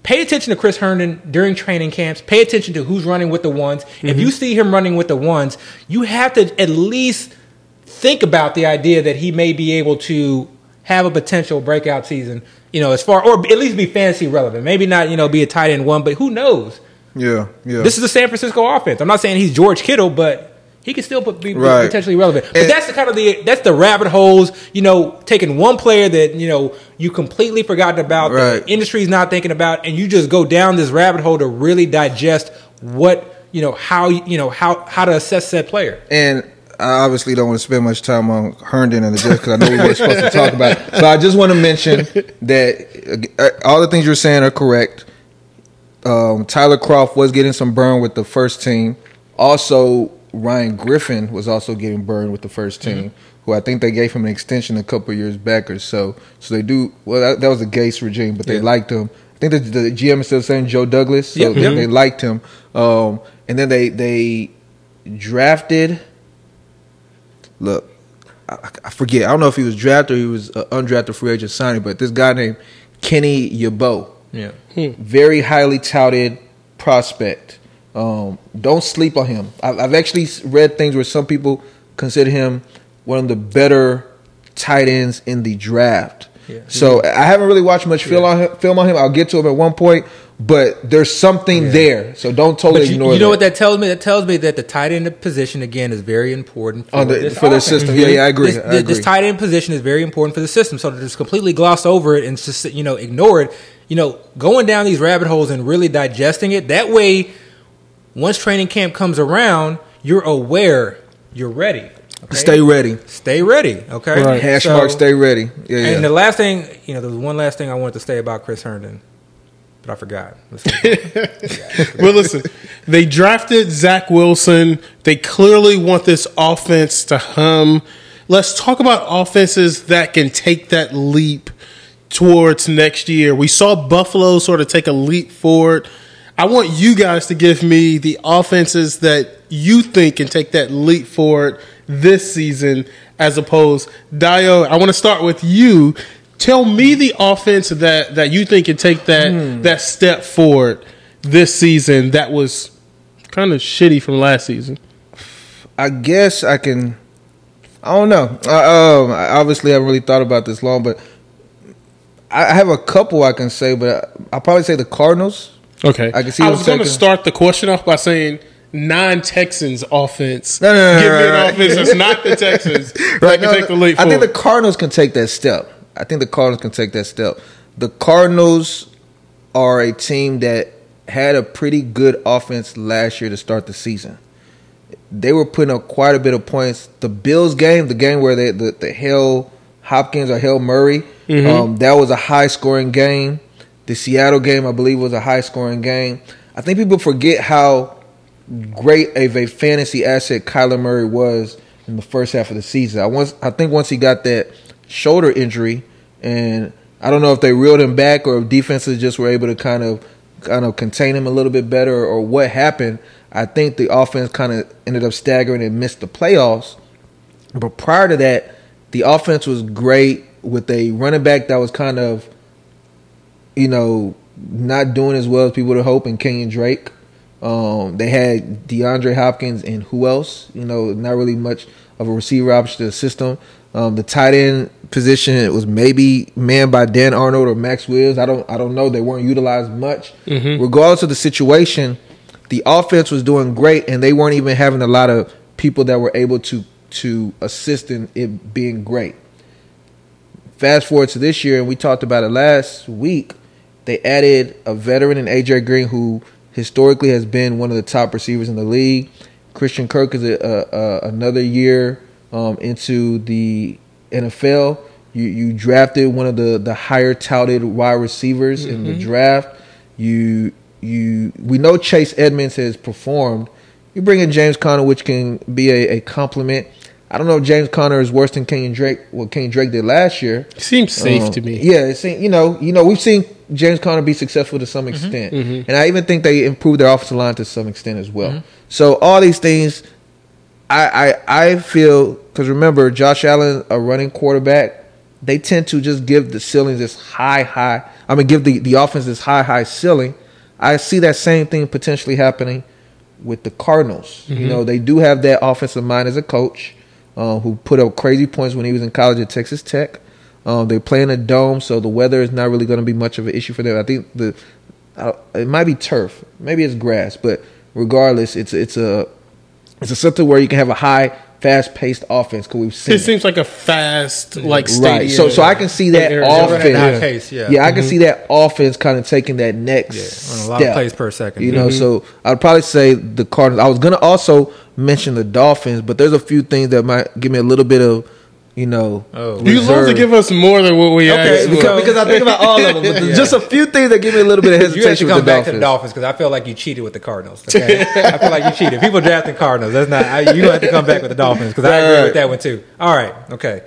Pay attention to Chris Herndon during training camps. Pay attention to who's running with the ones. If mm-hmm. you see him running with the ones, you have to at least think about the idea that he may be able to have a potential breakout season, you know, as far or at least be fantasy relevant. Maybe not, you know, be a tight end one, but who knows? Yeah, yeah. This is the San Francisco offense. I'm not saying he's George Kittle, but he can still be Right. potentially relevant. But And- that's the kind of the that's the rabbit holes. You know, taking one player that you know you completely forgotten about, that Right. the industry's not thinking about, and you just go down this rabbit hole to really digest what you know how you know how how to assess that player. and I obviously don't want to spend much time on Herndon and the Jets because I know we weren't supposed to talk about it. So I just want to mention that uh, all the things you're saying are correct. Um, Tyler Kroft was getting some burn with the first team. Also, Ryan Griffin was also getting burned with the first team, who I think they gave him an extension a couple years back or so. So they do well. That, that was a Gase regime, but they Yeah. liked him. I think the, the GM is still saying Joe Douglas, so Yep. they, Mhm. they liked him. Um, and then they they drafted. Look, I, I forget. I don't know if he was drafted or he was an undrafted free agent signing, but this guy named Kenny Yeboah, Yeah. very highly touted prospect. Um, don't sleep on him. I've, I've actually read things where some people consider him one of the better tight ends in the draft. Yeah. So I haven't really watched much film on him. Film on him. I'll get to him at one point, but there's something there. So don't totally you, ignore you know that. what that tells me? That tells me that the tight end position again is very important for, On the- for the system. Yeah, yeah, I agree. This, I agree. this tight end position is very important for the system. So to just completely gloss over it and just you know ignore it, you know, going down these rabbit holes and really digesting it. That way, once training camp comes around, you're aware, you're ready. Okay? Stay ready. stay ready. Okay, Right. Hash So- mark. Stay ready. Yeah, yeah. And the last thing, you know, there was one last thing I wanted to say about Chris Herndon, but I forgot. Let's well, listen, they drafted Zach Wilson. They clearly want this offense to hum. Let's talk about offenses that can take that leap towards next year. We saw Buffalo sort of take a leap forward. I want you guys to give me the offenses that you think can take that leap forward this season, as opposed. Dio, I want to start with you. Tell me the offense that that you think can take that that step forward this season. That was kind of shitty from last season. I guess I can. I don't know. I, um, I obviously haven't really thought about this long, but I I have a couple I can say, but I'll probably say the Cardinals. Okay, I can see I was going to start the question off by saying non-Texans offense. No, no, no, Give no, me an right. offense that's not the Texans. Right, no, take the leap I think the Cardinals can take that step. I think the Cardinals can take that step. The Cardinals are a team that had a pretty good offense last year to start the season. They were putting up quite a bit of points. The Bills game, the game where they the, the Hail Hopkins or Hail Murray, um, that was a high scoring game. The Seattle game, I believe, was a high scoring game. I think people forget how great of a fantasy asset Kyler Murray was in the first half of the season. I once I think once he got that shoulder injury, and I don't know if they reeled him back or if defenses just were able to kind of kind of contain him a little bit better or what happened. I think the offense kind of ended up staggering and missed the playoffs. But prior to that, the offense was great with a running back that was kind of, you know, not doing as well as people would hope in Kenyon Drake. Um, they had DeAndre Hopkins and who else? You know, not really much of a receiver option to the system. Um, the tight end position was maybe manned by Dan Arnold or Maxx Williams. I don't I don't know. They weren't utilized much. Regardless of the situation, the offense was doing great, and they weren't even having a lot of people that were able to to assist in it being great. Fast forward to this year, and we talked about it last week. They added a veteran in AJ Green, who historically has been one of the top receivers in the league. Christian Kirk is a, a, a, another year um, into the NFL. You you drafted one of the, the higher touted wide receivers in the draft. You you we know Chase Edmonds has performed. You bring in James Conner, which can be a, a compliment. I don't know if James Conner is worse than Kenyon Drake. What Kenyon Drake did last year. Seems safe Um, to me. Yeah, it seem, you know, you know, we've seen James Conner be successful to some Mm-hmm. extent, and I even think they improved their offensive line to some extent as well. So all these things, I I, I feel because remember Josh Allen, a running quarterback, they tend to just give the ceilings this high high. I mean, give the the offense this high high ceiling. I see that same thing potentially happening with the Cardinals. You know, they do have that offensive mind as a coach uh, who put up crazy points when he was in college at Texas Tech. Um, they play in a dome, so the weather is not really going to be much of an issue for them. I think the uh, it might be turf, maybe it's grass, but regardless, it's it's a it's a something where you can have a high, fast paced offense. Because we've seen It seems like a fast, like stadium. right. So so I can see that offense. high pace, yeah. I can mm-hmm. see that offense kind of taking that next Yeah, on a lot step. of plays per second. You know, mm-hmm. so I'd probably say the Cardinals. I was gonna also mention the Dolphins, but there's a few things that might give me a little bit of, you know, Oh. You love to give us more than what we Okay, asked. because, because I think about all of them, but Yeah. just a few things that give me a little bit of hesitation. You have to hesitation come with the back to the Dolphins. Dolphins because I feel like you cheated with the Cardinals. Okay, I feel like you cheated. People drafting Cardinals. That's not. I, you have to come back with the Dolphins because I agree right. with that one too. All right. Okay.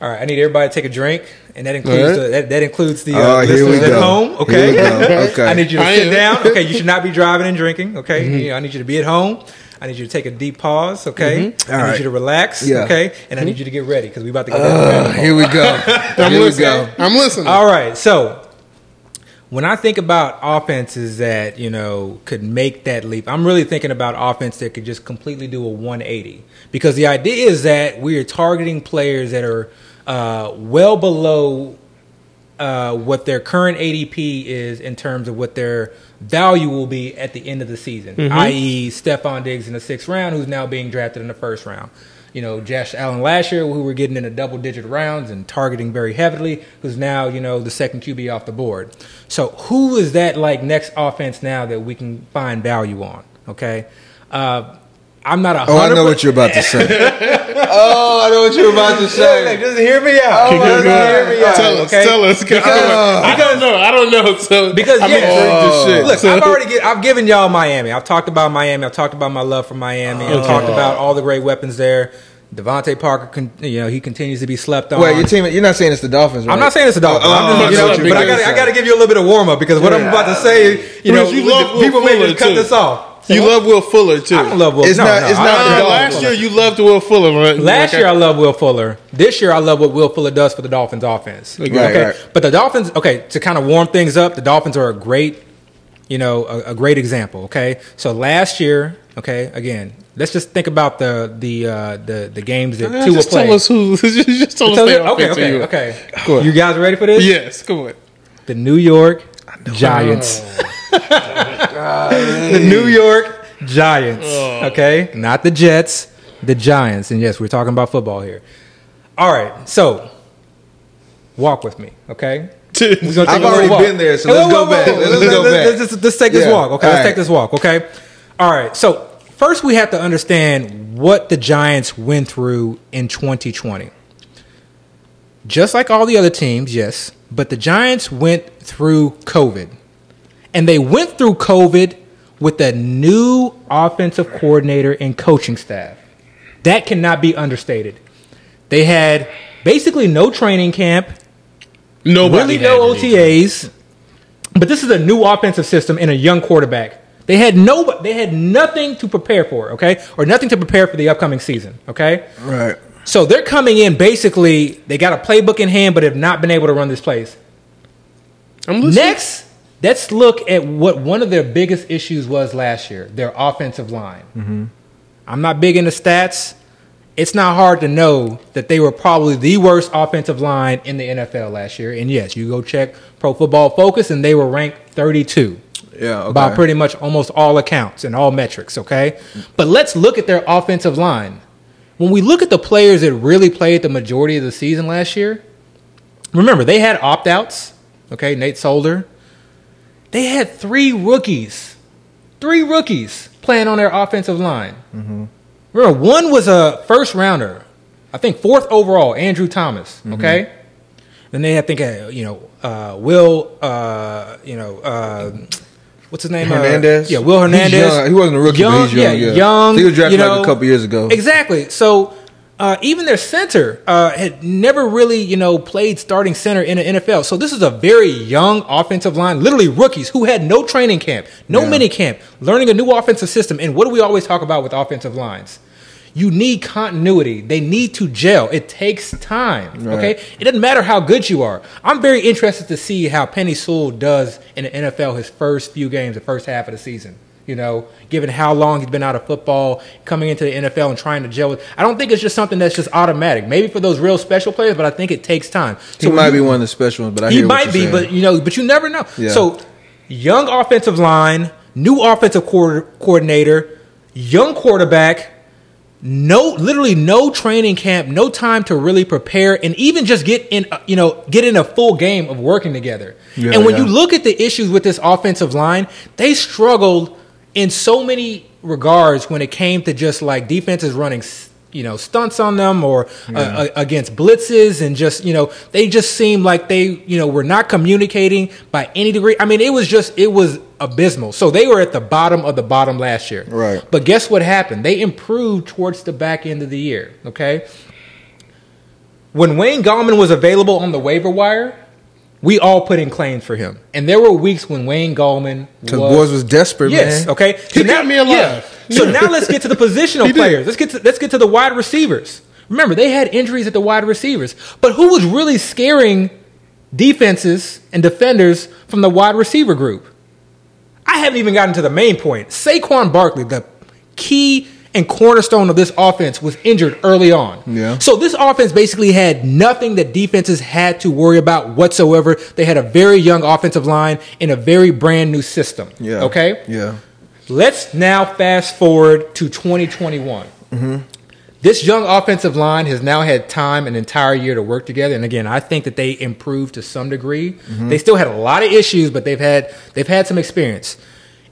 All right. I need everybody to take a drink, and that includes All right. the, that, that includes the uh, Oh, here we listeners at home. Okay. Here we go. Okay. I need you to I sit am. down. Okay. You should not be driving and drinking. Okay. You know, I need you to be at home. I need you to take a deep pause. Okay. I need right. you to relax. Yeah. Okay. And I need you to get ready because we're about to go. Uh, the rabbit hole. here we go. I'm here we listening. go. I'm listening. All right. So when I think about offenses that, you know, could make that leap, I'm really thinking about offense that could just completely do a 180. Because the idea is that we are targeting players that are uh, well below uh, what their current ADP is in terms of what their value will be at the end of the season, i.e., Stefon Diggs in the sixth round, who's now being drafted in the first round. You know, Josh Allen last year, who were getting into double digit rounds and targeting very heavily, who's now, you know, the second QB off the board. So, who is that like next offense now that we can find value on? Okay. Uh, I'm not a Oh, I know what you're about to say. oh, I know what you're about to say. Just hear me out. Oh, go, go, Just go. hear me out, Tell us. okay? Tell us. Go. I don't know. I don't know. So Because, yeah. intrigued as shit. Look, So- I've already get, I've given y'all Miami. I've talked about Miami. I've talked about my love for Miami. I've talked about all the great weapons there. DeVante Parker, con, you know, he continues to be slept on. Wait, your team. You're not saying it's the Dolphins, right? I'm not saying it's a Dolphins. Oh, I'm oh, just, you I know, you're but I got I got to give you a little bit of warm up because what I'm about to say, you know, you love Will people may Fuller, just cut too. this off. You love Will Fuller too. I don't love Will. It's no, not- no, it's not don't the Will last Fuller. year you loved Will Fuller. Right? Last Okay. year I love Will Fuller. This year I love what Will Fuller does for the Dolphins offense. Right, okay, right. but the Dolphins. Okay, to kind of warm things up, the Dolphins are a great, you know, a, a great example. Okay, so last year, okay, again, let's just think about the the uh, the the games that Tua just played. tell us who. Just tell us Tell their you- okay, okay, you- okay. Go ahead. You guys ready for this? Yes, come on. The New York Giants. the New York Giants. Okay? Not the Jets, the Giants. And yes, we're talking about football here. All right. So, walk with me, okay? We're gonna take I've already been there, so let's go back. Let's Let's, go back. let's just- let's take this Yeah. walk, okay? All Let's right. take this walk, okay? All right. So, first we have to understand what the Giants went through in 2020 just like all the other teams, yes, but the Giants went through COVID. And they went through COVID with a new offensive coordinator and coaching staff. That cannot be understated. They had basically no training camp, Nobody really no. OTAs. But this is a new offensive system and a young quarterback. They had no they had nothing to prepare for, okay? Or nothing to prepare for the upcoming season, okay? Right. So they're coming in basically, they got a playbook in hand, but have not been able to run this place. I'm listening. Next, let's look at what one of their biggest issues was last year their offensive line. Mm-hmm. I'm not big into stats. It's not hard to know that they were probably the worst offensive line in the NFL last year. And yes, you go check Pro Football Focus, and they were ranked 32 Yeah. Okay. by pretty much almost all accounts and all metrics, okay? But let's look at their offensive line. When we look at the players that really played the majority of the season last year, remember, they had opt outs, okay? Nate Solder. They had three rookies, three rookies playing on their offensive line. Remember, one was a first rounder, I think fourth overall, Andrew Thomas, okay? Then they had, I think, uh, you know, uh, Will, uh, you know, uh, what's his name? Uh, Hernandez. yeah, Will Hernandez. young. He wasn't a rookie, but he's young. Yeah, young. He was drafted you like a couple years ago. Exactly. So uh, even their center uh, had never really, you know, played starting center in the NFL. So this is a very young offensive line, literally rookies who had no training camp, no Yeah. mini camp, learning a new offensive system. And what do we always talk about with offensive lines? You need continuity. They need to gel. It takes time. Right. Okay. It doesn't matter how good you are. I'm very interested to see how Penei Sewell does in the NFL his first few games, the first half of the season. You know, given how long he's been out of football, coming into the NFL and trying to gel with. I don't think it's just something that's just automatic. Maybe for those real special players, but I think it takes time. He might you- be one of the special ones, but I he might be, saying. but you know, but you never know. Yeah. So, young offensive line, new offensive co- coordinator, young quarterback, no, literally no training camp, no time to really prepare, and even just get in, uh, you know, get in a full game of working together. Yeah, and when yeah. you look at the issues with this offensive line, they struggled in so many regards when it came to just like defenses running you know stunts on them or uh, uh, against blitzes and just you know they just seemed like they you know were not communicating by any degree i mean it was just it was abysmal so they were at the bottom of the bottom last year Right. but guess what happened they improved towards the back end of the year okay when Wayne Gallman was available on the waiver wire, we all put in claims for him. And there were weeks when Wayne Gallman Because was boys was desperate, Yes, man. okay. He kept me alive. So now let's get to the positional players. Let's get to let's get to the wide receivers. Remember, they had injuries at the wide receivers. But who was really scaring defenses and defenders from the wide receiver group? I haven't even gotten to the main point. Saquon Barkley, the key and cornerstone of this offense, was injured early on. Yeah. So this offense basically had nothing that defenses had to worry about whatsoever. They had a very young offensive line in a very brand new system. Yeah. Okay. Yeah. Let's now fast forward to 2021. Mm-hmm. This young offensive line has now had time, an entire year to work together. And again, I think that they improved to some degree. They still had a lot of issues, but they've had they've had some experience.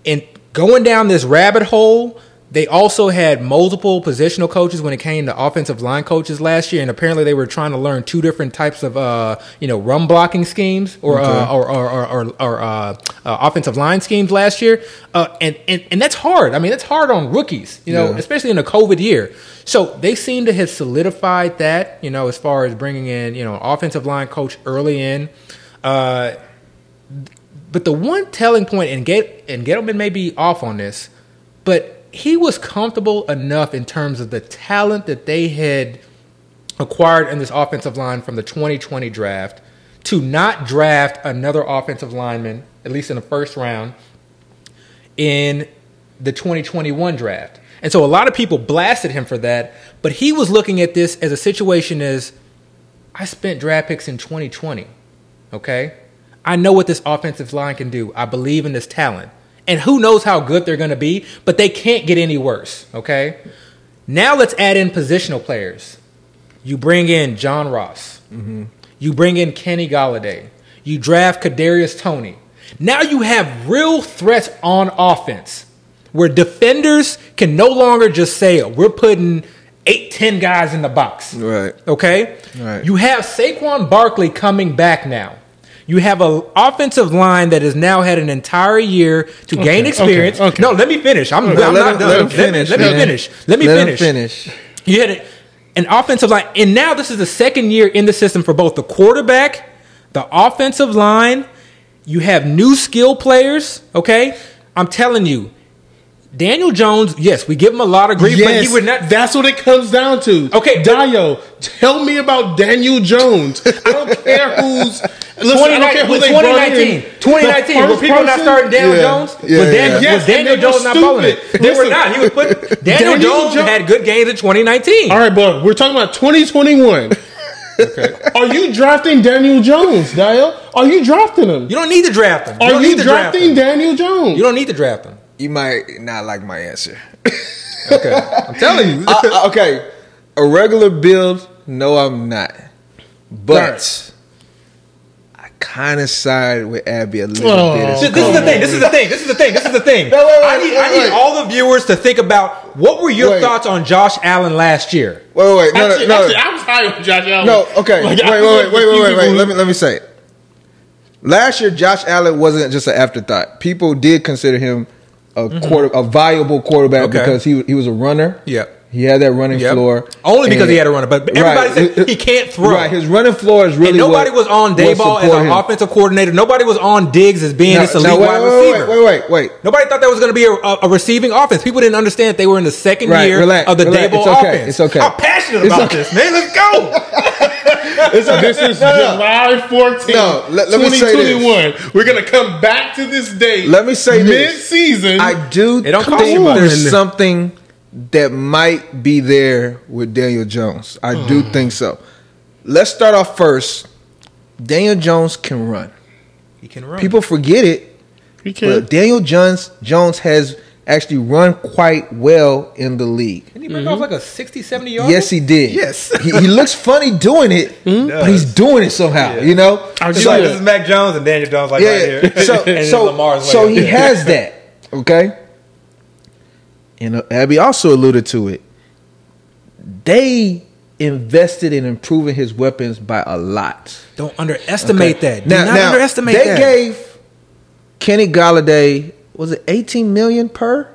And going down this rabbit hole, They also had multiple positional coaches when it came to offensive line coaches last year, and apparently they were trying to learn two different types of, uh, you know, run blocking schemes or uh, or or, or, or, or uh, uh, offensive line schemes last year, uh, and, and and that's hard. I mean, that's hard on rookies, you know, Yeah. especially in a COVID year. So they seem to have solidified that, you know, as far as bringing in, you know, offensive line coach early in. Uh, but the one telling point, and Get and Gettleman may be off on this, but he was comfortable enough in terms of the talent that they had acquired in this offensive line from the 2020 draft to not draft another offensive lineman, at least in the first round, in the 2021 draft. And so a lot of people blasted him for that, but he was looking at this as a situation as I spent draft picks in 2020. Okay? I know what this offensive line can do. I believe in this talent. And who knows how good they're going to be, but they can't get any worse. Okay? Now let's add in positional players. You bring in John Ross. Mm-hmm. You bring in Kenny Golladay. You draft Kadarius Toney. Now you have real threats on offense where defenders can no longer just say, we're putting eight, ten guys in the box. Right. Okay? Right. You have Saquon Barkley coming back now. You have an offensive line that has now had an entire year to gain experience. okay, okay. No, let me finish. I'm, I'm Let not him- done. let him me- finish, Let me, finish. Let me Let him finish. finish. You had an offensive line, and now this is the second year in the system for both the quarterback, the offensive line. You have new skill players. Okay, I'm telling you, Daniel Jones. Yes, we give him a lot of grief, but he would not. that's what it comes down to. Okay, Dio, tell me about Daniel Jones. I don't care who's. Listen, I don't care who they brought in. 2019. 2019 The was people not starting Daniel Yeah. Jones? Yeah, was, Dan, yeah. was Yes, Daniel Jones not balling it? They were not. He was put. Daniel, Daniel Jones Jo- had good games in 2019. All right, but we're talking about 2021. Okay. Are you drafting Daniel Jones, Dio? Are you drafting him? You don't need to draft him. You Are you draft drafting him. Daniel Jones? You don't need to draft him. You might not like my answer. Okay, I'm telling you. I- I- okay, a regular build. No, I'm not. But I kind of side with Abby a little Oh. bit. This, this is the thing. This is the thing. This is the thing. This is the thing. No, wait, wait, I need, I need wait. all the viewers to think about what were your Wait. thoughts on Josh Allen last year. Wait, wait, wait. No, actually, no, no. actually, I was high on Josh Allen. No, okay. Like, wait, wait, wait, wait, wait, wait, wait. Let me let me say it. Last year, Josh Allen wasn't just an afterthought. People did consider him a mm-hmm. quarter, a viable quarterback Okay. because he he was a runner. Yep. He had that running Yep. floor. Only because And- he had a runner, but everybody Right. said he can't throw. Right, his running floor is really and nobody what- was on Daboll as an him. offensive coordinator. Nobody was on Diggs as being Now- this elite now, wait, wide wait, wait, receiver. Wait, wait, wait. Nobody thought that was going to be a, a, receiving offense. People didn't understand that they were in the second Right, year relax, of the relax. Daboll It's okay, offense. it's okay. I'm passionate about okay. this, man. Let's go. It's. This is No, no. July 14th, No, let- let me say this. 2021. We're going to come back to this date. Let me say this. Mid-season. I do It don't think cost you much. there's something that might be there with Daniel Jones. I do Hmm. think so. Let's start off first. Daniel Jones can run. He can run. People forget it, You can. but Daniel Jones Jones has actually run quite well in the league. Didn't he break off like a 60, 70 yard? Yes, he did. Yes. he, he looks funny doing it, but he's doing it somehow. You know, I'll It's like, this is Mac Jones and Daniel Jones, like yeah. right here. So, and so, Lamar's so he has that. Okay. And uh, Abby also alluded to it. They invested in improving his weapons by a lot. Don't underestimate Okay. that. Do not underestimate they that. gave Kenny Golladay was it 18 million per?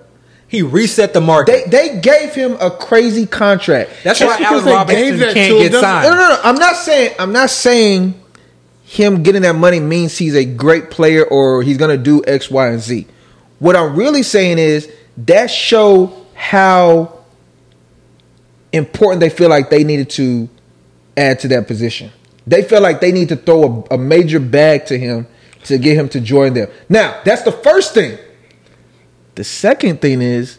he reset the market. They they gave him a crazy contract. That's Just why Allen Robinson gave that can't to get doesn't- signed. No, no, no. I'm not saying I'm not saying him getting that money means he's a great player or he's gonna do X, Y, and Z. What I'm really saying is that show how important they feel like they needed to add to that position. They feel like they need to throw a, a major bag to him to get him to join them. Now, that's the first thing. The second thing is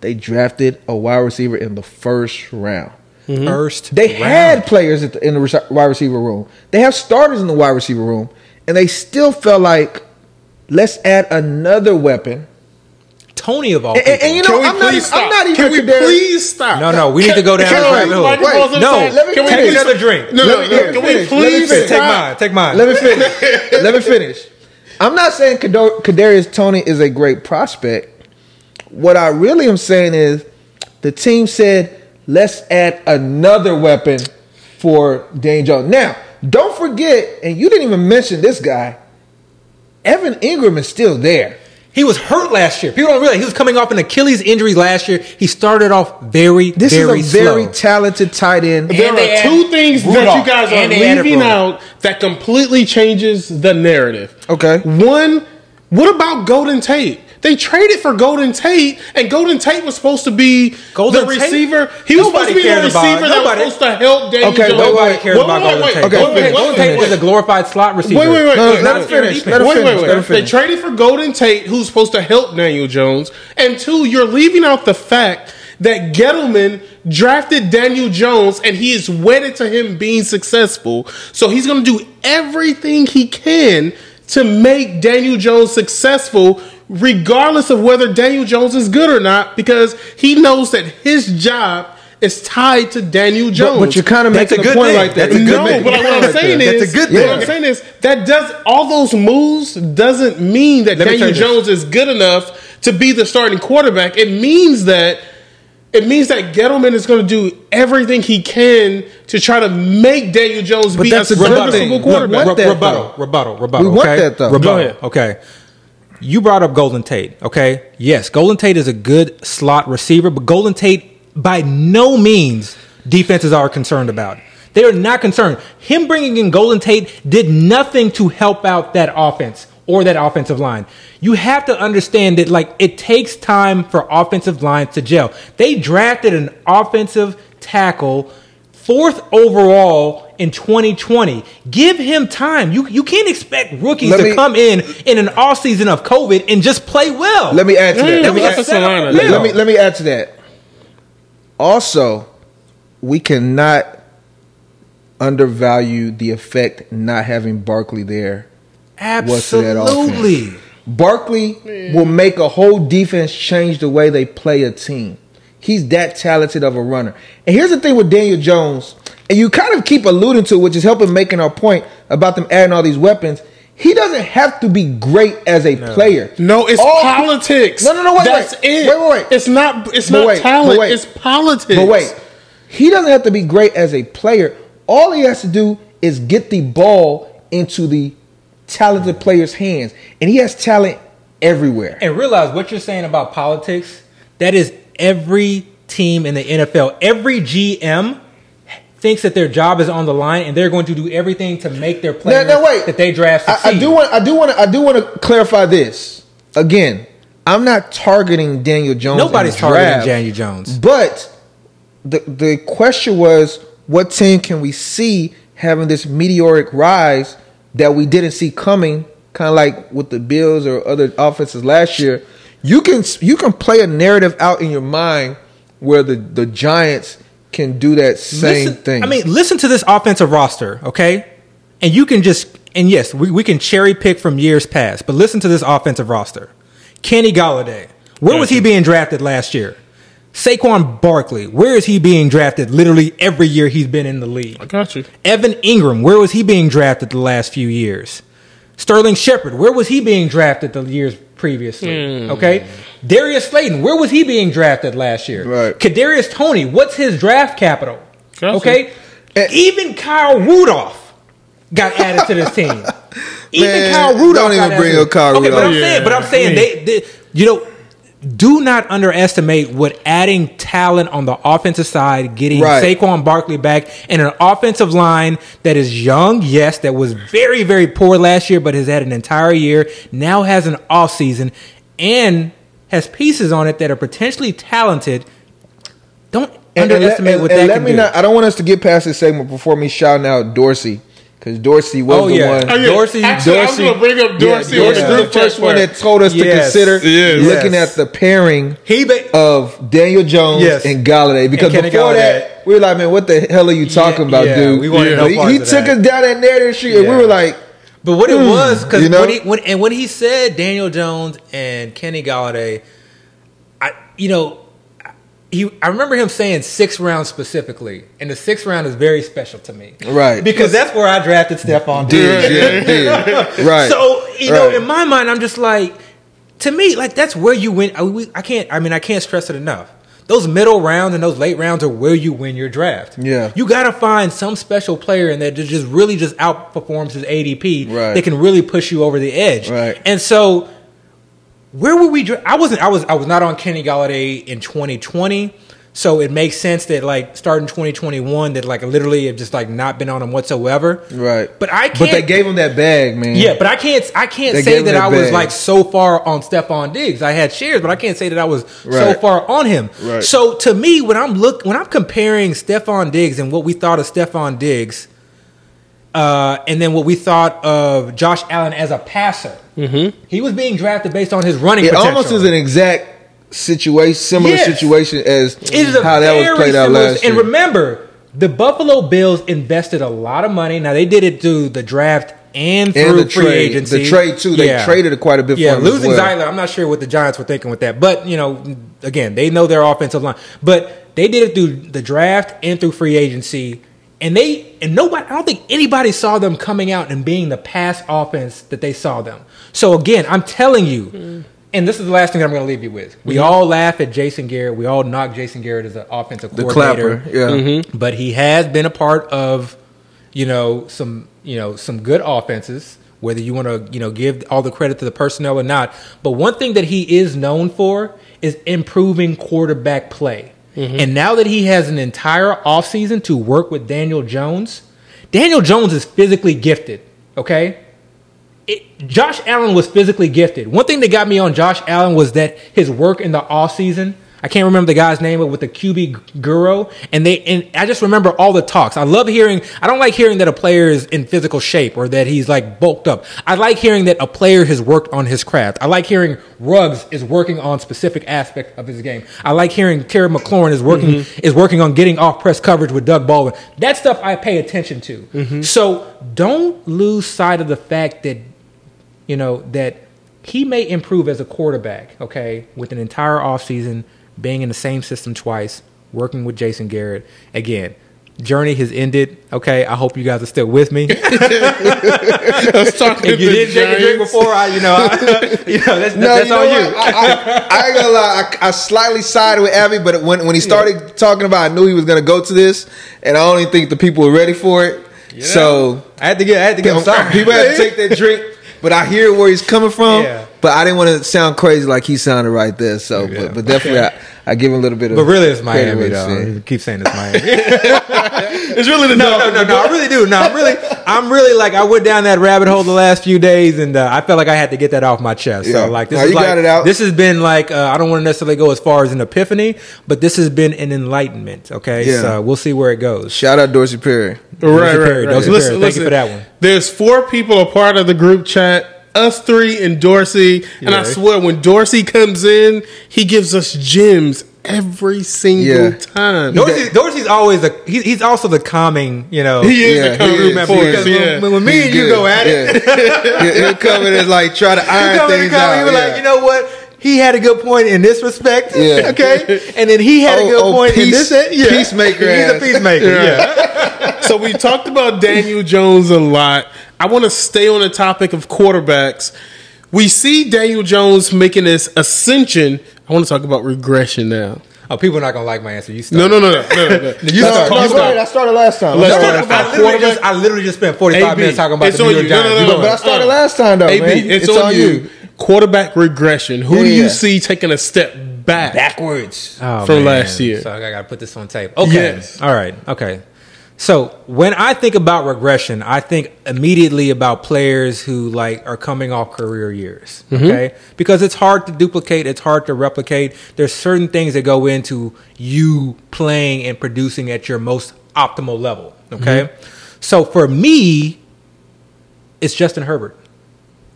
they drafted a wide receiver in the first round. Mm-hmm. First, They round. had players at the, in the rec- wide receiver room. They have starters in the wide receiver room, and they still felt like let's add another weapon. Toney of all And, people. and- and you know, Can we I'm not, please even, I'm stop? not even Can we Kadarius- please stop? No, no, we need to go down Can this we- rabbit Wait, pause on the no, let me Can we take please- another drink. No, no, Let me- no. let me Can we finish. Let me please finish. Take mine. Take mine. Let me finish. Let me finish. I'm not saying Kadarius Toney is a great prospect What I really am saying is the team said, let's add another weapon for Jones. Now, don't forget, and you didn't even mention this guy, Evan Engram is still there. He was hurt last year. People don't realize he was coming off an Achilles injury last year. He started off very, This very is a very talented tight end. There And they are add two things that you guys are and they added leaving out that completely changes the narrative. Okay. One, what about Golden Tate? They traded for Golden Tate, and Golden Tate was supposed to be Golden the Tate? receiver. He was supposed Nobody to be the cares about- receiver that nobody- was supposed to help Daniel Okay, Jones. wait, Nobody cares wait, about wait, Golden wait, Tate. okay, Golden, finish, Golden. Tate was a glorified slot receiver. Wait, wait, wait. No, wait. let him Not fair finish. Let him wait, finish. wait, Let him wait. They traded for Golden Tate, who's supposed to help Daniel Jones. And two, you're leaving out the fact that Gettleman drafted Daniel Jones and he is wedded to him being successful. So he's going to do everything he can to make Daniel Jones successful, regardless of whether Daniel Jones is good or not, because he knows that his job is tied to Daniel Jones. but you're kind of making a a good point thing. like that. That's a good no, thing. but what I'm saying That's is, a good what. I'm saying is that does all those moves doesn't mean that Let Daniel tell you Jones is good enough to be the starting quarterback. It means that it means that Gettleman is going to do everything he can to try to make Daniel Jones But be that's a a serviceable quarterback. want that, rebuttal, though. rebuttal, rebuttal. We want okay? that, though. Rebuttal. Go ahead. Okay. You brought up Golden Tate. Okay. Yes, Golden Tate is a good slot receiver, but Golden Tate by no means defenses are concerned about. They are not concerned. Him bringing in Golden Tate did nothing to help out that offense or that offensive line. You have to understand that like it takes time for offensive lines to gel. They drafted an offensive tackle fourth overall in 2020. Give him time. You you can't expect rookies Let to me- come in in an off season of COVID and just play well. Let me add to that. Mm, Let me, add, a Solana. let, let me let me add to that. Also, we cannot undervalue the effect not having Barkley there. was Absolutely. Barkley will make a whole defense change the way they play a team. He's that talented of a runner. And here's the thing with Daniel Jones, and you kind of keep alluding to, which is helping making our point about them adding all these weapons. He doesn't have to be great as a player. No, it's All- politics. No, no, no, wait, That's wait. it. Wait, wait, wait. It's not. It's But not wait, talent. wait. It's politics. But wait, he doesn't have to be great as a player. All he has to do is get the ball into the talented player's hands, and he has talent everywhere. And realize what you're saying about politics, that is every team in the NFL. Every GM thinks that their job is on the line and they're going to do everything to make their Now, players now wait. that they draft I, succeed. I do want. I do want. To, I do want to clarify this again. I'm not targeting Daniel Jones. Nobody's targeting draft, Daniel Jones. But the the question was, what team can we see having this meteoric rise that we didn't see coming? Kind of like with the Bills or other offenses last year. You can you can play a narrative out in your mind where the the Giants can do that same Listen- thing. I mean, listen to this offensive roster, okay? And you can just and yes, we, we can cherry pick from years past, but listen to this offensive roster. Kenny Golladay. Where was he being drafted last year? Saquon Barkley. Where is he being drafted literally every year he's been in the league? I got you. Evan Engram, where was he being drafted the last few years? Sterling Shepard, where was he being drafted the years previously? Okay. Darius Slayton, where was he being drafted last year? Right. Kadarius Toney, what's his draft capital? Gotcha. Okay. Eh. Even Kyle Rudolph got added to this team. Even Man, Kyle Rudolph. don't even got bring added. up Kyle Rudolph. okay, But I'm Rudolph. saying, but I'm saying I they, they, you know, do not underestimate what adding talent on the offensive side, getting Right. Saquon Barkley back, and an offensive line that is young, yes, that was very, very poor last year, but has had an entire year, now has an off season, and has pieces on it that are potentially talented. Don't And- and underestimate and- what and that let can me do. not. I don't want us to get past this segment before me shouting out Dorsey because Dorsey was Oh, the yeah. one. Oh, yeah. Dorsey- Actually, I was going to bring up Dorsey. Yeah, Dorsey the was the first one that told us to consider Yes. looking Yes. at the pairing he ba- of Daniel Jones Yes. and Golladay because And before Golladay. that we were like, man, what the hell are you talking about, yeah, dude? we wanted Yeah. no he he took that. us down that narrative street, and we were like, But what it hmm, was, because you know? when he when and when he said Daniel Jones and Kenny Golladay, I you know, he I remember him saying six rounds specifically, and the sixth round is very special to me, Right. Because that's where I drafted Stefon. Diggs. yeah, right? So you know, Right. in my mind, I'm just like, to me, like that's where you win. I, we- I can't. I mean, I can't stress it enough. Those middle rounds and those late rounds are where you win your draft. Yeah. you got to find some special player in there that just really just outperforms his ADP. Right. That can really push you over the edge. Right. And so, where were we? I wasn't. I was. I was not on Kenny Golladay in 2020. So it makes sense that like starting 2021 that like literally have just like not been on him whatsoever. Right. But I can't. But they gave him that bag, man. Yeah, but I can't. I can't They say gave that I was like so far on Stefon Diggs. I had shares, but I can't say that I was so far on him. Right. So to me, when I'm look when I'm comparing Stefon Diggs and what we thought of Stefon Diggs, uh, and then what we thought of Josh Allen as a passer, mm-hmm. he was being drafted based on his running. It potential. almost is an exact situation, similar Yes. situation as It is a how that was very played out similar- last And remember, the Buffalo Bills invested a lot of money. Now they did it through the draft and through and the free trade, agency. the trade too. They Yeah. traded quite a bit Yeah, for him as losing well. Zeitler, I'm not sure what the Giants were thinking with that, but you know, again, they know their offensive line, but they did it through the draft and through free agency, and they and nobody, I don't think anybody saw them coming out and being the pass offense that they saw them. So again, I'm telling you. And this is the last thing that I'm going to leave you with. We mhm. all laugh at Jason Garrett. We all knock Jason Garrett as an offensive The coordinator clapper, yeah. Mm-hmm. Mm-hmm. but he has been a part of you know some you know some good offenses whether you want to you know give all the credit to the personnel or not but one thing that he is known for is improving quarterback play Mm-hmm. and now that he has an entire offseason to work with Daniel Jones Daniel Jones is physically gifted okay it, Josh Allen was physically gifted. One thing that got me on Josh Allen was that his work in the off season. I can't remember the guy's name, but with the QB guru, and they and I just remember all the talks. I love hearing. I don't like hearing that a player is in physical shape or that he's like bulked up. I like hearing that a player has worked on his craft. I like hearing Ruggs is working on specific aspect of his game. I like hearing Terry McLaurin is working mm-hmm. is working on getting off press coverage with Doug Baldwin. That stuff I pay attention to. Mm-hmm. So don't lose sight of the fact that you know, that he may improve as a quarterback, okay, with an entire offseason, being in the same system twice, working with Jason Garrett. Again, journey has ended, okay? I hope you guys are still with me. Let's talk if you didn't take a drink before, I, you know, I, you know that's, No, that's you know on you. I, I, I ain't gonna lie. I, I slightly sided with Abby, but when when he started talking about, I knew he was gonna go to this, and I don't even think the people were ready for it. So I had to get, I had to get something. people had to take that drink. But I hear where he's coming from. Yeah. But I didn't want to sound crazy like he sounded right there. So, but, but definitely, I, I give him a little bit of. But really, it's credit Miami, though. it's keep saying it's Miami. It's really the no, no, no, no. I really do. No, I'm really, I'm really like I went down that rabbit hole the last few days, and uh, I felt like I had to get that off my chest. Yeah. So like this No, is you like got it out. this has been like uh, I don't want to necessarily go as far as an epiphany, but this has been an enlightenment. Okay, Yeah. so we'll see where it goes. Shout out Dorsey Perry. Right, Dorsey right, Perry, right. Dorsey Listen, Perry. Thank you for that one. There's four people a part of the group chat. Us three and Dorsey, and I swear when Dorsey comes in, he gives us gems every single Yeah. time. Dorsey, Dorsey's always a he, he's also the calming, you know. He is Yeah, the he cover is. force, He is. because yeah. when, when me He's and you good. go at it, Yeah. He'll- He'll come in and like try to you iron come in things and come, out. you were yeah. like, you know what? He had a good point in this respect. Yeah. Okay. And then he had a Oh, good oh, point in this. Yeah. peacemaker He's a ass. peacemaker. Yeah. so we talked about Daniel Jones a lot. I want to stay on the topic of quarterbacks. We see Daniel Jones making this ascension. I want to talk about regression now. Oh, people are not gonna like my answer. You start. No, no, no, no, no, no. You Let's start. No, talk no, about- I started last time. Let's I talk about I literally, just, I literally just spent 45 minutes talking about it's the New York you. No, Giants. no, You no, But I started last time though, AB, man. it's, on, you. Quarterback regression. Who Yeah, do you yeah. see taking a step back? backwards Oh, From last year. So I got to put this on tape. Okay. Yes. All right. Okay. So when I think about regression, I think immediately about players who like are coming off career years. Mm-hmm. Okay, because it's hard to duplicate, it's hard to replicate. There's certain things that go into you playing and producing at your most optimal level. Okay, mm-hmm. so for me, it's Justin Herbert.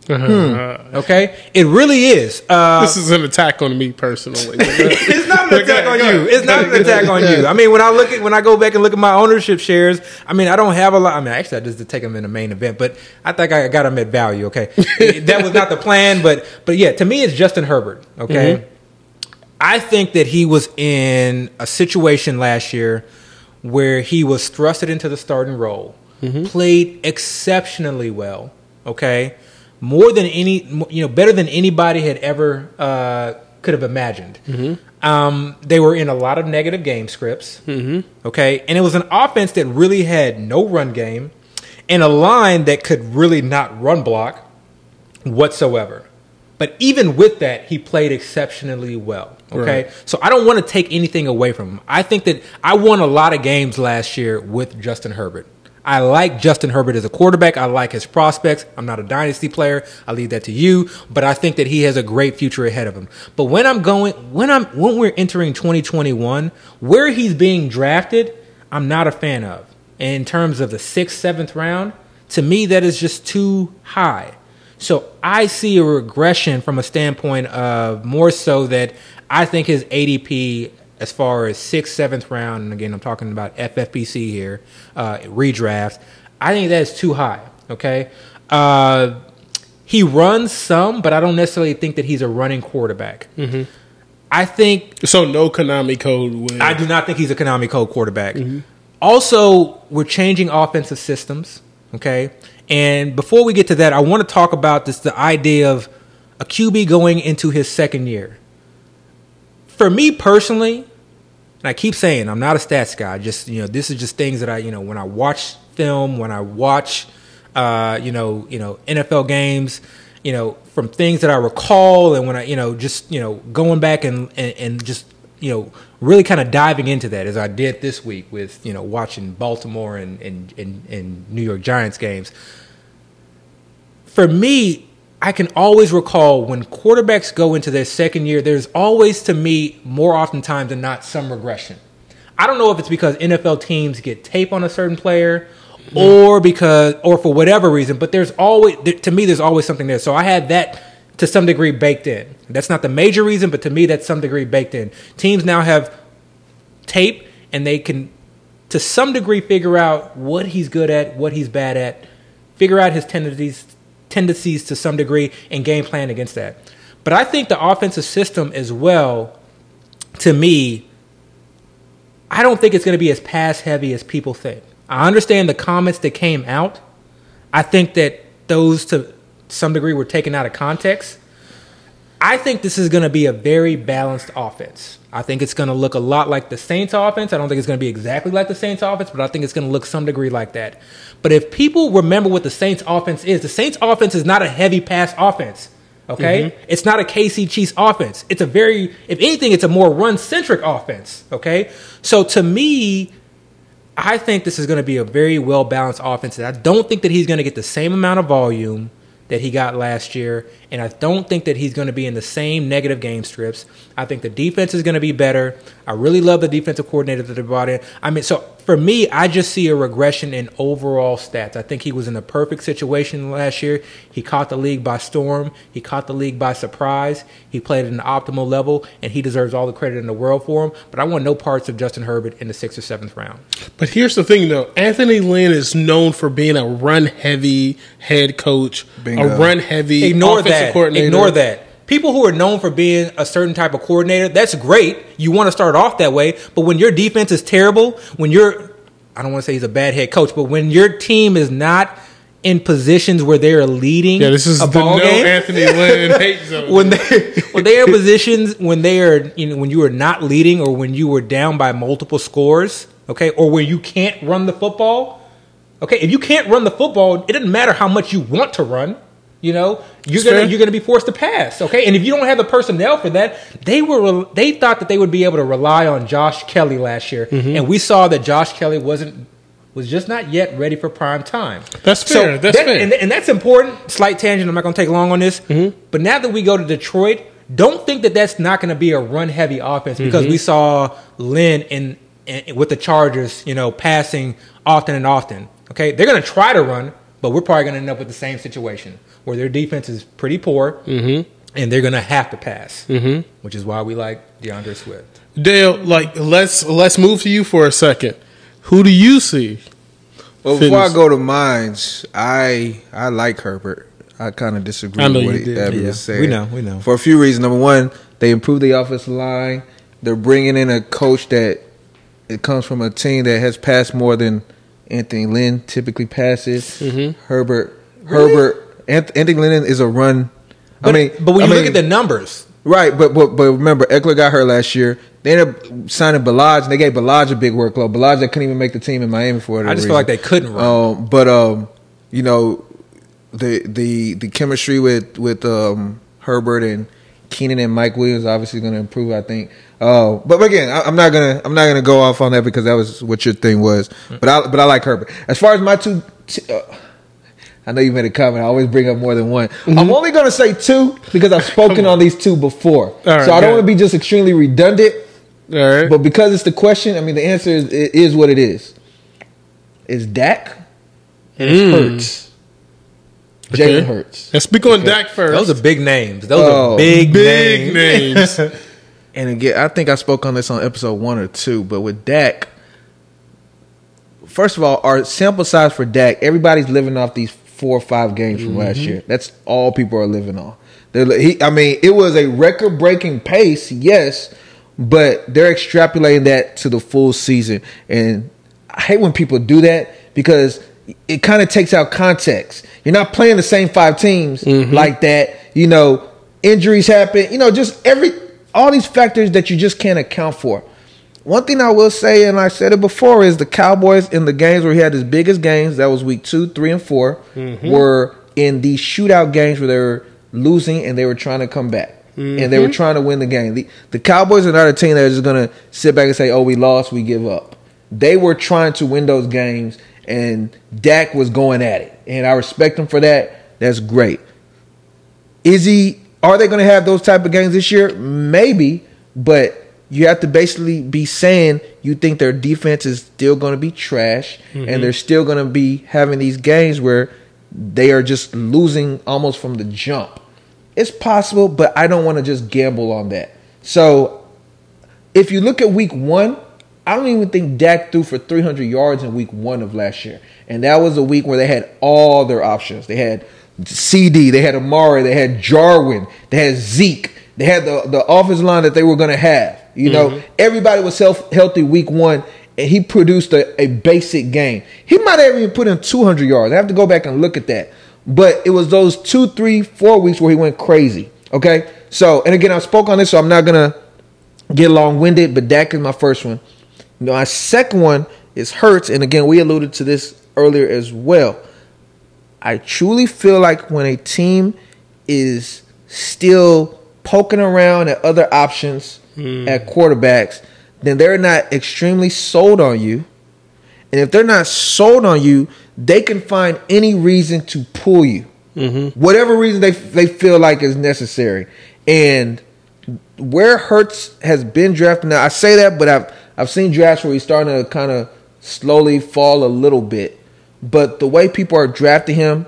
Uh, Okay, it really is. Uh, this is an attack on me personally. it's not an attack on you. It's not an attack on you. I mean, when I look at when I go back and look at my ownership shares, I mean, I don't have a lot. I mean, actually, I just take them in the main event, but I think I got them at value. Okay, that was not the plan, but but yeah, to me, it's Justin Herbert. Okay, I think that he was in a situation last year where he was thrusted into the starting role, played exceptionally well. Okay, more than any, you know, better than anybody had ever uh, could have imagined. Um, they were in a lot of negative game scripts. Mm-hmm. Okay, and it was an offense that really had no run game, and a line that could really not run block whatsoever. But even with that, he played exceptionally well. Okay, Right. so I don't want to take anything away from him. I think that I won a lot of games last year with Justin Herbert. I like Justin Herbert as a quarterback. I like his prospects. I'm not a dynasty player. I leave that to you, but I think that he has a great future ahead of him. But when I'm going, when I'm when we're entering 2021, where he's being drafted, I'm not a fan of. And in terms of the sixth, seventh round, to me that is just too high. So I see a regression from a standpoint of more so that I think his ADP as far as sixth, seventh round, and again I'm talking about FFPC here, uh, redraft. I think that is too high. Okay, uh, he runs some, but I don't necessarily think that he's a running quarterback. I think So no Konami code with I do not think he's a Konami Code quarterback. Also, we're changing offensive systems. Okay, and before we get to that, I want to talk about this: the idea of a QB going into his second year. For me personally, and I keep saying I'm not a stats guy. Just you know, this is just things that I you know when I watch film, when I watch uh, you know you know NFL games, you know from things that I recall, and when I you know just you know going back and and, and just you know really kind of diving into that as I did this week with you know watching Baltimore and and and, and New York Giants games. For me, I can always recall when quarterbacks go into their second year, there's always to me more oftentimes than not some regression. I don't know if it's because NFL teams get tape on a certain player mm-hmm. or because or for whatever reason, but there's always to me there's always something there. So I had that to some degree baked in. That's not the major reason, but to me that's some degree baked in. Teams now have tape and they can to some degree figure out what he's good at, what he's bad at, figure out his tendencies tendencies to some degree and game plan against that. But I think the offensive system as well to me I don't think it's going to be as pass heavy as people think. I understand the comments that came out. I think that those to some degree were taken out of context. I think this is going to be a very balanced offense. I think it's going to look a lot like the Saints offense. I don't think it's going to be exactly like the Saints offense, but I think it's going to look some degree like that. But if people remember what the Saints offense is, the Saints offense is not a heavy pass offense. Okay? Mm-hmm. It's not a KC Chiefs offense. It's a very, if anything, it's a more run centric offense. Okay? So to me, I think this is going to be a very well balanced offense. And I don't think that he's going to get the same amount of volume that he got last year. And I don't think that he's going to be in the same negative game strips. I think the defense is going to be better. I really love the defensive coordinator that they brought in. I mean, so for me, I just see a regression in overall stats. I think he was in a perfect situation last year. He caught the league by storm. He caught the league by surprise. He played at an optimal level, and he deserves all the credit in the world for him. But I want no parts of Justin Herbert in the sixth or seventh round. But here's the thing, though. Anthony Lynn is known for being a run-heavy head coach, Bingo. a run-heavy ignore offensive that. coordinator. Ignore that. People who are known for being a certain type of coordinator, that's great. You want to start off that way, but when your defense is terrible, when you're I don't want to say he's a bad head coach, but when your team is not in positions where they are leading Yeah, this is a the ball no game, Anthony Lynn hate zone. when they when they are positions when they are you know when you are not leading or when you were down by multiple scores, okay, or where you can't run the football. Okay, if you can't run the football, it doesn't matter how much you want to run. You know, you're It's gonna fair. you're gonna be forced to pass. Okay, and if you don't have the personnel for that, they were they thought that they would be able to rely on Josh Kelley last year, Mm-hmm. and we saw that Josh Kelley wasn't was just not yet ready for prime time. That's fair. That's that- fair. And, and that's important. Slight tangent. I'm not going to take long on this. Mm-hmm. But now that we go to Detroit, don't think that that's not going to be a run heavy offense because Mm-hmm. we saw Lynn in, in with the Chargers, you know, passing often and often. Okay, they're going to try to run, but we're probably going to end up with the same situation where their defense is pretty poor, Mm-hmm. and they're going to have to pass, mm-hmm. which is why we like DeAndre Swift. Dale, like let's let's move to you for a second. Who do you see? Well, before Fitness. I go to mines, I I like Herbert. I kind of disagree I know with what you did. Abby Yeah, was saying. we know, we know. For a few reasons. Number one, they improved the offensive line. They're bringing in a coach that it comes from a team that has passed more than Anthony Lynn typically passes. Mm-hmm. Herbert, Herbert. Anth- Anthony Lynn is a run. But, I mean, but when I you mean, look at the numbers, right, but but but remember, Ekeler got hurt last year. They ended up signing Ballage, and they gave Ballage a big workload. Ballage that couldn't even make the team in Miami for it. I just feel like they couldn't run. Um, but um, you know, the the the chemistry with with um, Herbert and Keenan and Mike Williams obviously going to improve. I think. Uh, but again, I, I'm not gonna I'm not gonna go off on that because that was what your thing was. But I but I like Herbert. As far as my two. T- uh, I know you made a comment. I always bring up more than one. I'm only going to say two because I've spoken on these two before. right, so I don't want to be just extremely redundant. All right. But because it's the question, I mean, the answer is, it is what it is. It's Dak and it's Hurts. Jalen Okay. Hurts. Let's speak on Dak first. those are big names. Those Oh, are big, big names. names. And again, I think I spoke on this on episode one or two, but with Dak, first of all, our sample size for Dak, everybody's living off these four or five games from last mm-hmm. year. That's all people are living on. He, I mean, it was a record breaking pace, yes, but they're extrapolating that to the full season. And I hate when people do that because it kind of takes out context. You're not playing the same five teams mm-hmm. like that. You know, injuries happen. You know, just every all these factors that you just can't account for. One thing I will say, and I said it before, is the Cowboys in the games where he had his biggest games, that was week two, three, and 4 mm-hmm. were in these shootout games where they were losing and they were trying to come back. And they were mm-hmm. trying to win the game. The, the Cowboys are not a team that is just going to sit back and say, oh, we lost, we give up. They were trying to win those games, and Dak was going at it. And I respect him for that. That's great. Is he? Are they going to have those type of games this year? Maybe, but you have to basically be saying you think their defense is still going to be trash, and mm-hmm. they're still going to be having these games where they are just losing almost from the jump. It's possible, but I don't want to just gamble on that. So, if you look at week one, I don't even think Dak threw for 300 yards in week one of last year. And that was a week where they had all their options. They had CD, they had Amari, they had Jarwin, they had Zeke, they had the, the offensive line that they were going to have. You know, mm-hmm. everybody was self healthy week one, and he produced a, a basic game. He might have even put in 200 yards. I have to go back and look at that. But it was those two, three, four weeks where he went crazy. Okay? So, and again, I spoke on this, so I'm not going to get long winded, but Dak is my first one. My second one is Hurts, and again, we alluded to this earlier as well. I truly feel like when a team is still poking around at other options hmm. at quarterbacks, then they're not extremely sold on you. And if they're not sold on you, they can find any reason to pull you. Mm-hmm. Whatever reason they they feel like is necessary. And where Hurts has been drafted now, I say that, but I've I've seen drafts where he's starting to kind of slowly fall a little bit. But the way people are drafting him,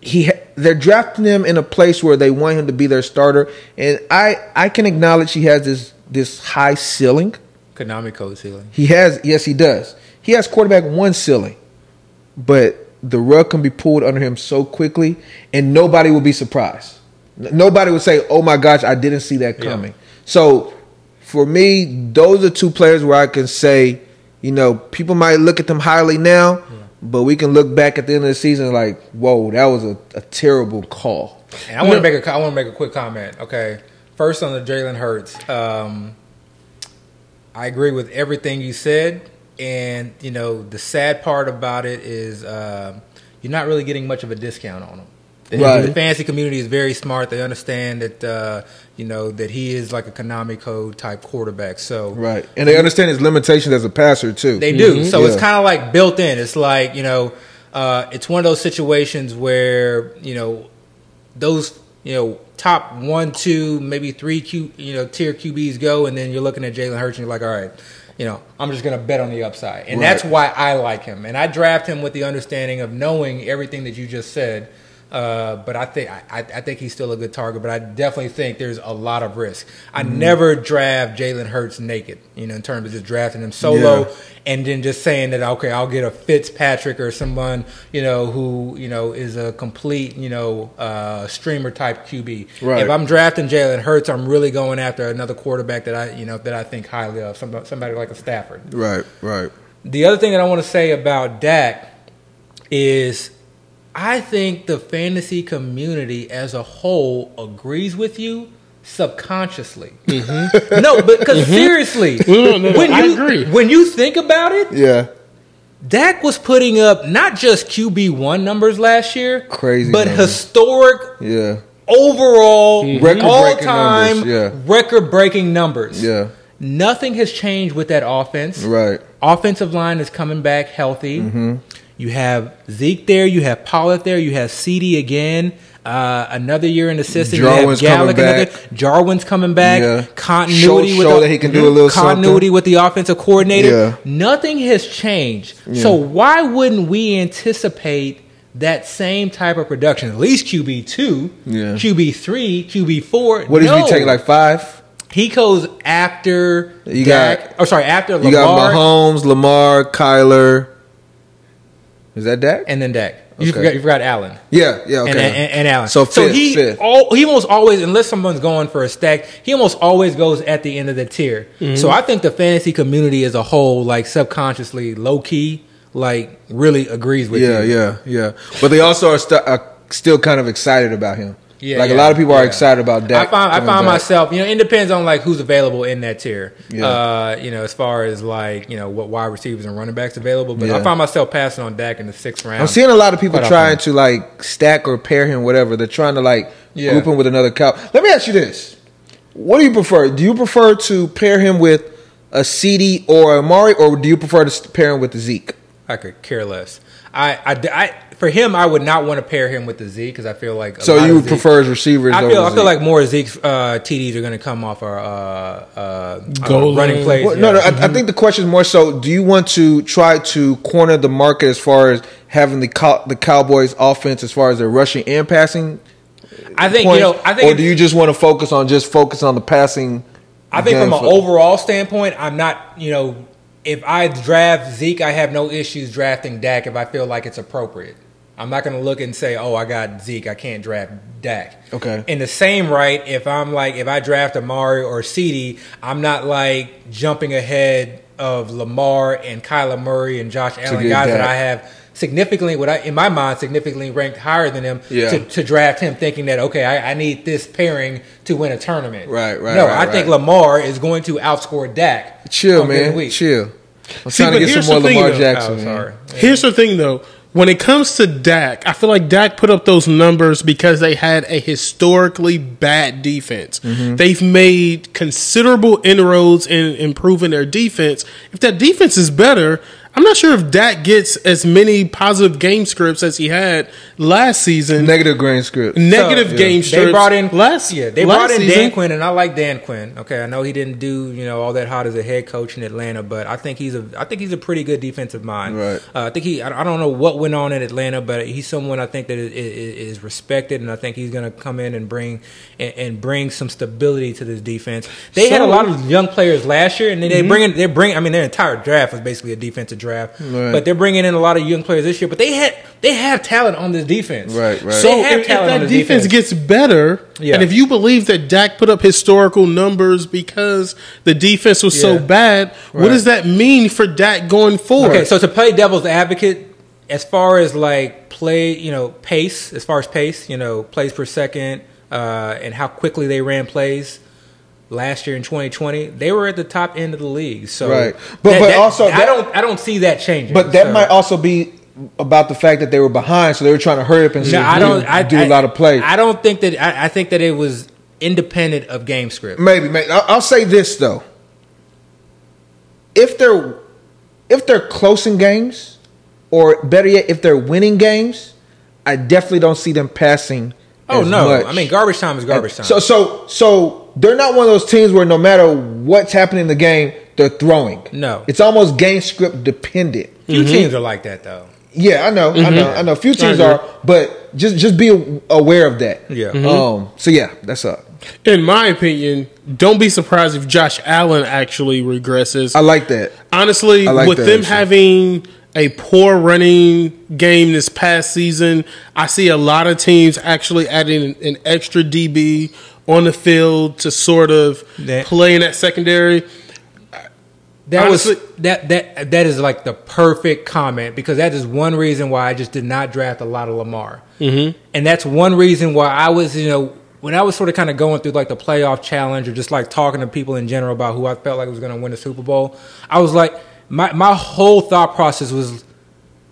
he they're drafting him in a place where they want him to be their starter, and I I can acknowledge he has this this high ceiling. Konami code ceiling. He has yes, he does. He has quarterback one ceiling, but the rug can be pulled under him so quickly, and nobody will be surprised. Nobody would say, "Oh my gosh, I didn't see that Yeah. coming." So, for me, those are two players where I can say, you know, people might look at them highly now, but we can look back at the end of the season like, "Whoa, that was a, a terrible call." And I want to make a I want to make a quick comment. Okay, first on the Jalen Hurts. Um, I agree with everything you said, and you know the sad part about it is um you're not really getting much of a discount on him. The, Right. the fantasy community is very smart. They understand that uh, you know that he is like a Konami code type quarterback. So Right, and they understand his limitations as a passer too. they do. So it's kind of like built in. It's like you know, uh, it's one of those situations where you know those you know top one, two, maybe three Q you know tier QBs go, and then you're looking at Jalen Hurts and you're like, all right, you know, I'm just gonna bet on the upside, and Right. that's why I like him, and I draft him with the understanding of knowing everything that you just said. Uh, but I think I, I think he's still a good target. But I definitely think there's a lot of risk. I Mm-hmm. never draft Jalen Hurts naked. You know, in terms of just drafting him solo Yeah. and then just saying that okay, I'll get a Fitzpatrick or someone you know who you know is a complete you know uh, streamer type QB. Right. If I'm drafting Jalen Hurts, I'm really going after another quarterback that I you know that I think highly of, somebody, somebody like a Stafford. Right, right. The other thing that I want to say about Dak is I think the fantasy community as a whole agrees with you subconsciously. Mm-hmm. no, but because mm-hmm. seriously, No, no, no, when I you agree. when you think about it, Yeah. Dak was putting up not just QB one numbers last year, Crazy but numbers. historic Yeah. overall mm-hmm. Record-breaking all time yeah. record breaking numbers. Yeah. Nothing has changed with that offense. Right. Offensive line is coming back healthy. You have Zeke there. You have Pollard there. You have CD again. Uh, another year in the system. Jarwin's you have coming Gallup another- back. Jarwin's coming back. Yeah. Continuity Show- with show the, that he can do a little continuity something. with the offensive coordinator. Yeah. Nothing has changed. So why wouldn't we anticipate that same type of production? At least QB two, Yeah. QB three, QB four. What did no. you take? Like five? He goes after You Dak. got- oh, sorry, after You got Lamar Mahomes, Lamar, Kyler. Is that Dak? and then Dak. You Okay. forgot you forgot Allen. yeah, yeah, okay. And, and, and Allen. So fifth, he fifth. All, he almost always, unless someone's going for a stack, he almost always goes at the end of the tier. Mm-hmm. So I think the fantasy community as a whole, like subconsciously, low key, like really agrees with yeah, you. yeah, yeah. Yeah. But they also are, st- are still kind of excited about him. Yeah, like a lot of people are excited about Dak. I find I find back. myself, you know, it depends on like who's available in that tier. Yeah. Uh, you know, as far as like you know what wide receivers and running backs available, but Yeah. I find myself passing on Dak in the sixth round. I'm seeing a lot of people trying to like stack or pair him, whatever. They're trying to like Yeah. group him with another cow. Let me ask you this: What do you prefer? Do you prefer to pair him with a CD or a Mari, or do you prefer to pair him with the Zeke? I could care less. I, I, I- for him, I would not want to pair him with the Z because I feel like a So lot you of would Zeke- prefer his receivers? I over feel I Zeke? feel like more Zeke's uh, TDs are going to come off our uh, uh, Goal uh, running line. plays. Well, yeah. no, no. I, I think the question is more so: Do you want to try to corner the market as far as having the cow, the Cowboys' offense as far as their rushing and passing? I think points, you know. I think or do you just want to focus on just focus on the passing? I think from an overall standpoint, I'm not. You know, if I draft Zeke, I have no issues drafting Dak if I feel like it's appropriate. I'm not going to look and say, "Oh, I got Zeke, I can't draft Dak." Okay. In the same right, if I'm like, if I draft Amari or CD, I'm not like jumping ahead of Lamar and Kyler Murray and Josh Allen, guys that Dak. I have significantly, what I in my mind, significantly ranked higher than him Yeah. to, to draft him, thinking that okay, I, I need this pairing to win a tournament. Right, right, No, right, I think. Lamar is going to outscore Dak. Chill, man. week. Chill. I'm See, trying to get some more the Lamar though. Jackson. Oh, man. sorry. Here's the thing, though. When it comes to Dak, I feel like Dak put up those numbers because they had a historically bad defense. Mm-hmm. They've made considerable inroads in improving their defense. If that defense is better, I'm not sure if Dak gets as many positive game scripts as he had last season. Negative game script. Negative So, game They scripts They brought in last year. they last brought in season. Dan Quinn, and I like Dan Quinn. Okay, I know he didn't do you know all that hot as a head coach in Atlanta, but I think he's a I think he's a pretty good defensive mind. Right. Uh, I think he I I don't know what went on in Atlanta, but he's someone I think that is, is is respected, and I think he's going to come in and bring and, and bring some stability to this defense. They had a lot of young players last year, and then they bring in they bring I mean their entire draft was basically a defensive draft, Right. but they're bringing in a lot of young players this year. But they had they have talent on this defense, Right, right. So if, if that this defense, gets better, Yeah. and if you believe that Dak put up historical numbers because the defense was so Yeah. bad, what does that mean for Dak going forward? Okay, so to play devil's advocate, as far as like play, you know, pace, as far as pace, you know, plays per second, uh, and how quickly they ran plays. Last year in 2020, they were at the top end of the league. So, Right. But- but also I don't, I don't see that changing. But that So- might also be about the fact that they were behind, so they were trying to hurry up and No, I do, don't. I, do I- a lot of plays. I don't think that. I, I think that it was independent of game script. Maybe, maybe. I'll, I'll say this though: if they're if they're close in games, or better yet, if they're winning games, I definitely don't see them passing. Oh no! much. I mean, garbage time is garbage time. So, so, so they're not one of those teams where no matter what's happening in the game, they're throwing. No. it's almost game script dependent. few mm-hmm. teams are like that though. Yeah, I know, I mm-hmm. know, I know. A few teams are, but just just be aware of that. Yeah. Mm-hmm. Um. So yeah, that's up. In my opinion, don't be surprised if Josh Allen actually regresses. I like that. Honestly, like with that, them actually. having a poor running game this past season, I see a lot of teams actually adding an extra DB on the field to sort of Yeah. play in that secondary. That Honestly- was that that that is like the perfect comment because that is one reason why I just did not draft a lot of Lamar, mm-hmm. and that's one reason why I was you know when I was sort of kind of going through like the playoff challenge or just like talking to people in general about who I felt like was going to win the Super Bowl, I was like my my whole thought process was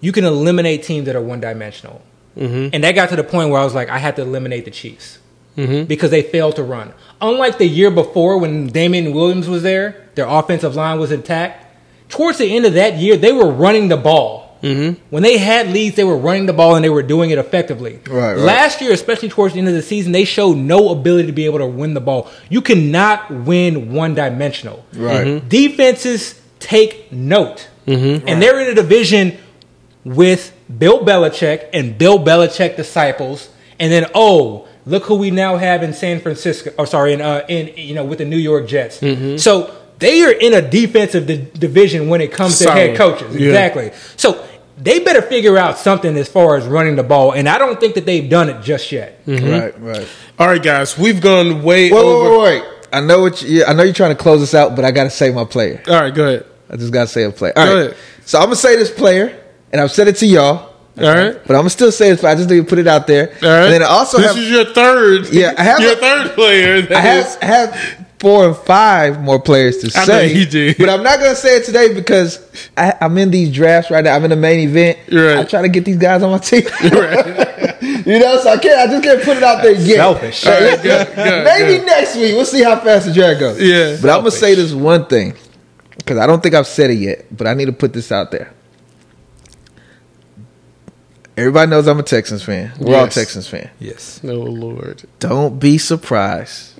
you can eliminate teams that are one dimensional, mm-hmm. and that got to the point where I was like I had to eliminate the Chiefs because they failed to run. Unlike the year before when Damien Williams was there, their offensive line was intact. Towards the end of that year, they were running the ball. Mm-hmm. When they had leads, they were running the ball and they were doing it effectively. Right, right. Last year, especially towards the end of the season, they showed no ability to be able to win the ball. You cannot win one dimensional. Right. Mhm. Defenses take note. And they're in a division with Bill Belichick and Bill Belichick disciples, and then oh, look who we now have in San Francisco. Or sorry, in uh, in you know with the New York Jets. So they are in a defensive di- division when it comes to head coaches. Yeah. Exactly. So they better figure out something as far as running the ball, and I don't think that they've done it just yet. Right, right. All right, guys, we've gone way Wait, over. wait, wait, wait. I know what you, yeah, I know you're trying to close this out, but I got to say my player. All right, go ahead. I just got to say a player. All Go right. ahead. So I'm gonna say this player, and I've said it to y'all, All right. but I'm still say this. I just need to put it out there. All right. And then I also this have is your third. Yeah, I have your a- third player. I have I have four and five more players to I know say. you do. But I'm not gonna say it today because I, I'm in these drafts right now. I'm in the main event. You're right. I'm trying to get these guys on my team. you know, so I can't. I just can't put it out there yet. Selfish. All right, good, good, Maybe good. next week. We'll see how fast the draft goes. Yeah. But I'm gonna say this one thing because I don't think I've said it yet, but I need to put this out there. Everybody knows I'm a Texans fan. We're all Yes. Texans fan. Yes. No Lord. Don't be surprised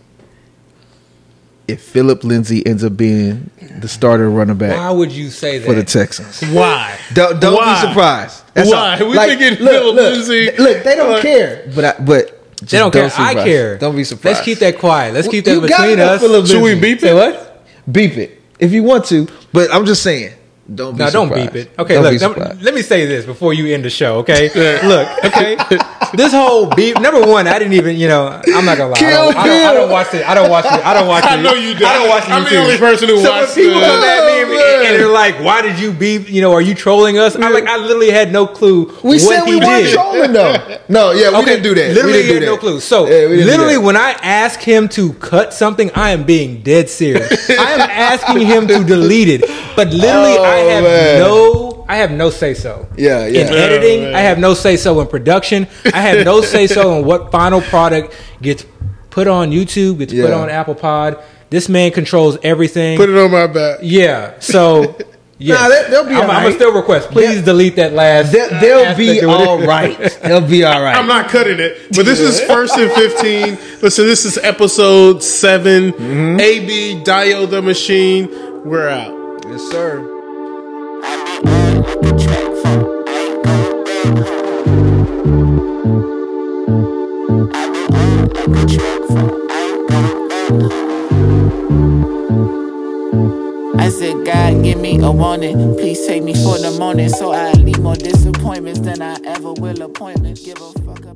if Phillip Lindsay ends up being the starter running back Why would you say that? for the Texans. Why? Don't, don't Why? be surprised. Why? all. We thinking Phillip look, Lindsay. Look, they don't care, but I, but They don't care. I care. Don't be surprised. Let's keep that quiet. Let's keep that You between us. Should we Lindsay. beep Say it? what? Beep it if you want to, but I'm just saying. Don't be No, don't beep it. Okay, Don't look, be let, let me say this before you end the show, okay? Look, okay, this whole beep. Number one, I didn't even, you know, I'm not gonna lie. I don't, I don't, I don't watch it. I don't watch it. I don't watch it. I know you do. I don't watch it. I'm the only person who so watched when people come at me and, Oh, and they're like, "Why did you beep? You know, are you trolling us?" I'm like, I literally had no clue We what said he we weren't did. trolling though. No, yeah, we didn't do that. Literally didn't had no clue. So Yeah, we didn't do literally, when I ask him to cut something, I am being dead serious. I am asking him to delete it, but literally, oh, I Oh, have man. no, I have no say so. Yeah, yeah. In editing, man. I have no say so in production. I have no say so in what final product gets put on YouTube, gets put on Apple Pod. This man controls everything. Put it on my back. yeah. So. Yeah, Nah, they- they'll be I'm, I'm alright. gonna still request. Please delete that last. They, they'll be all right. They'll be all right. I'm not cutting it, but this is first and fifteen. Listen, this is episode 7 Mm-hmm. AB Dio the Machine. We're out. yes, sir. Please take me for the morning so I leave more disappointments than I ever will appointments. Give a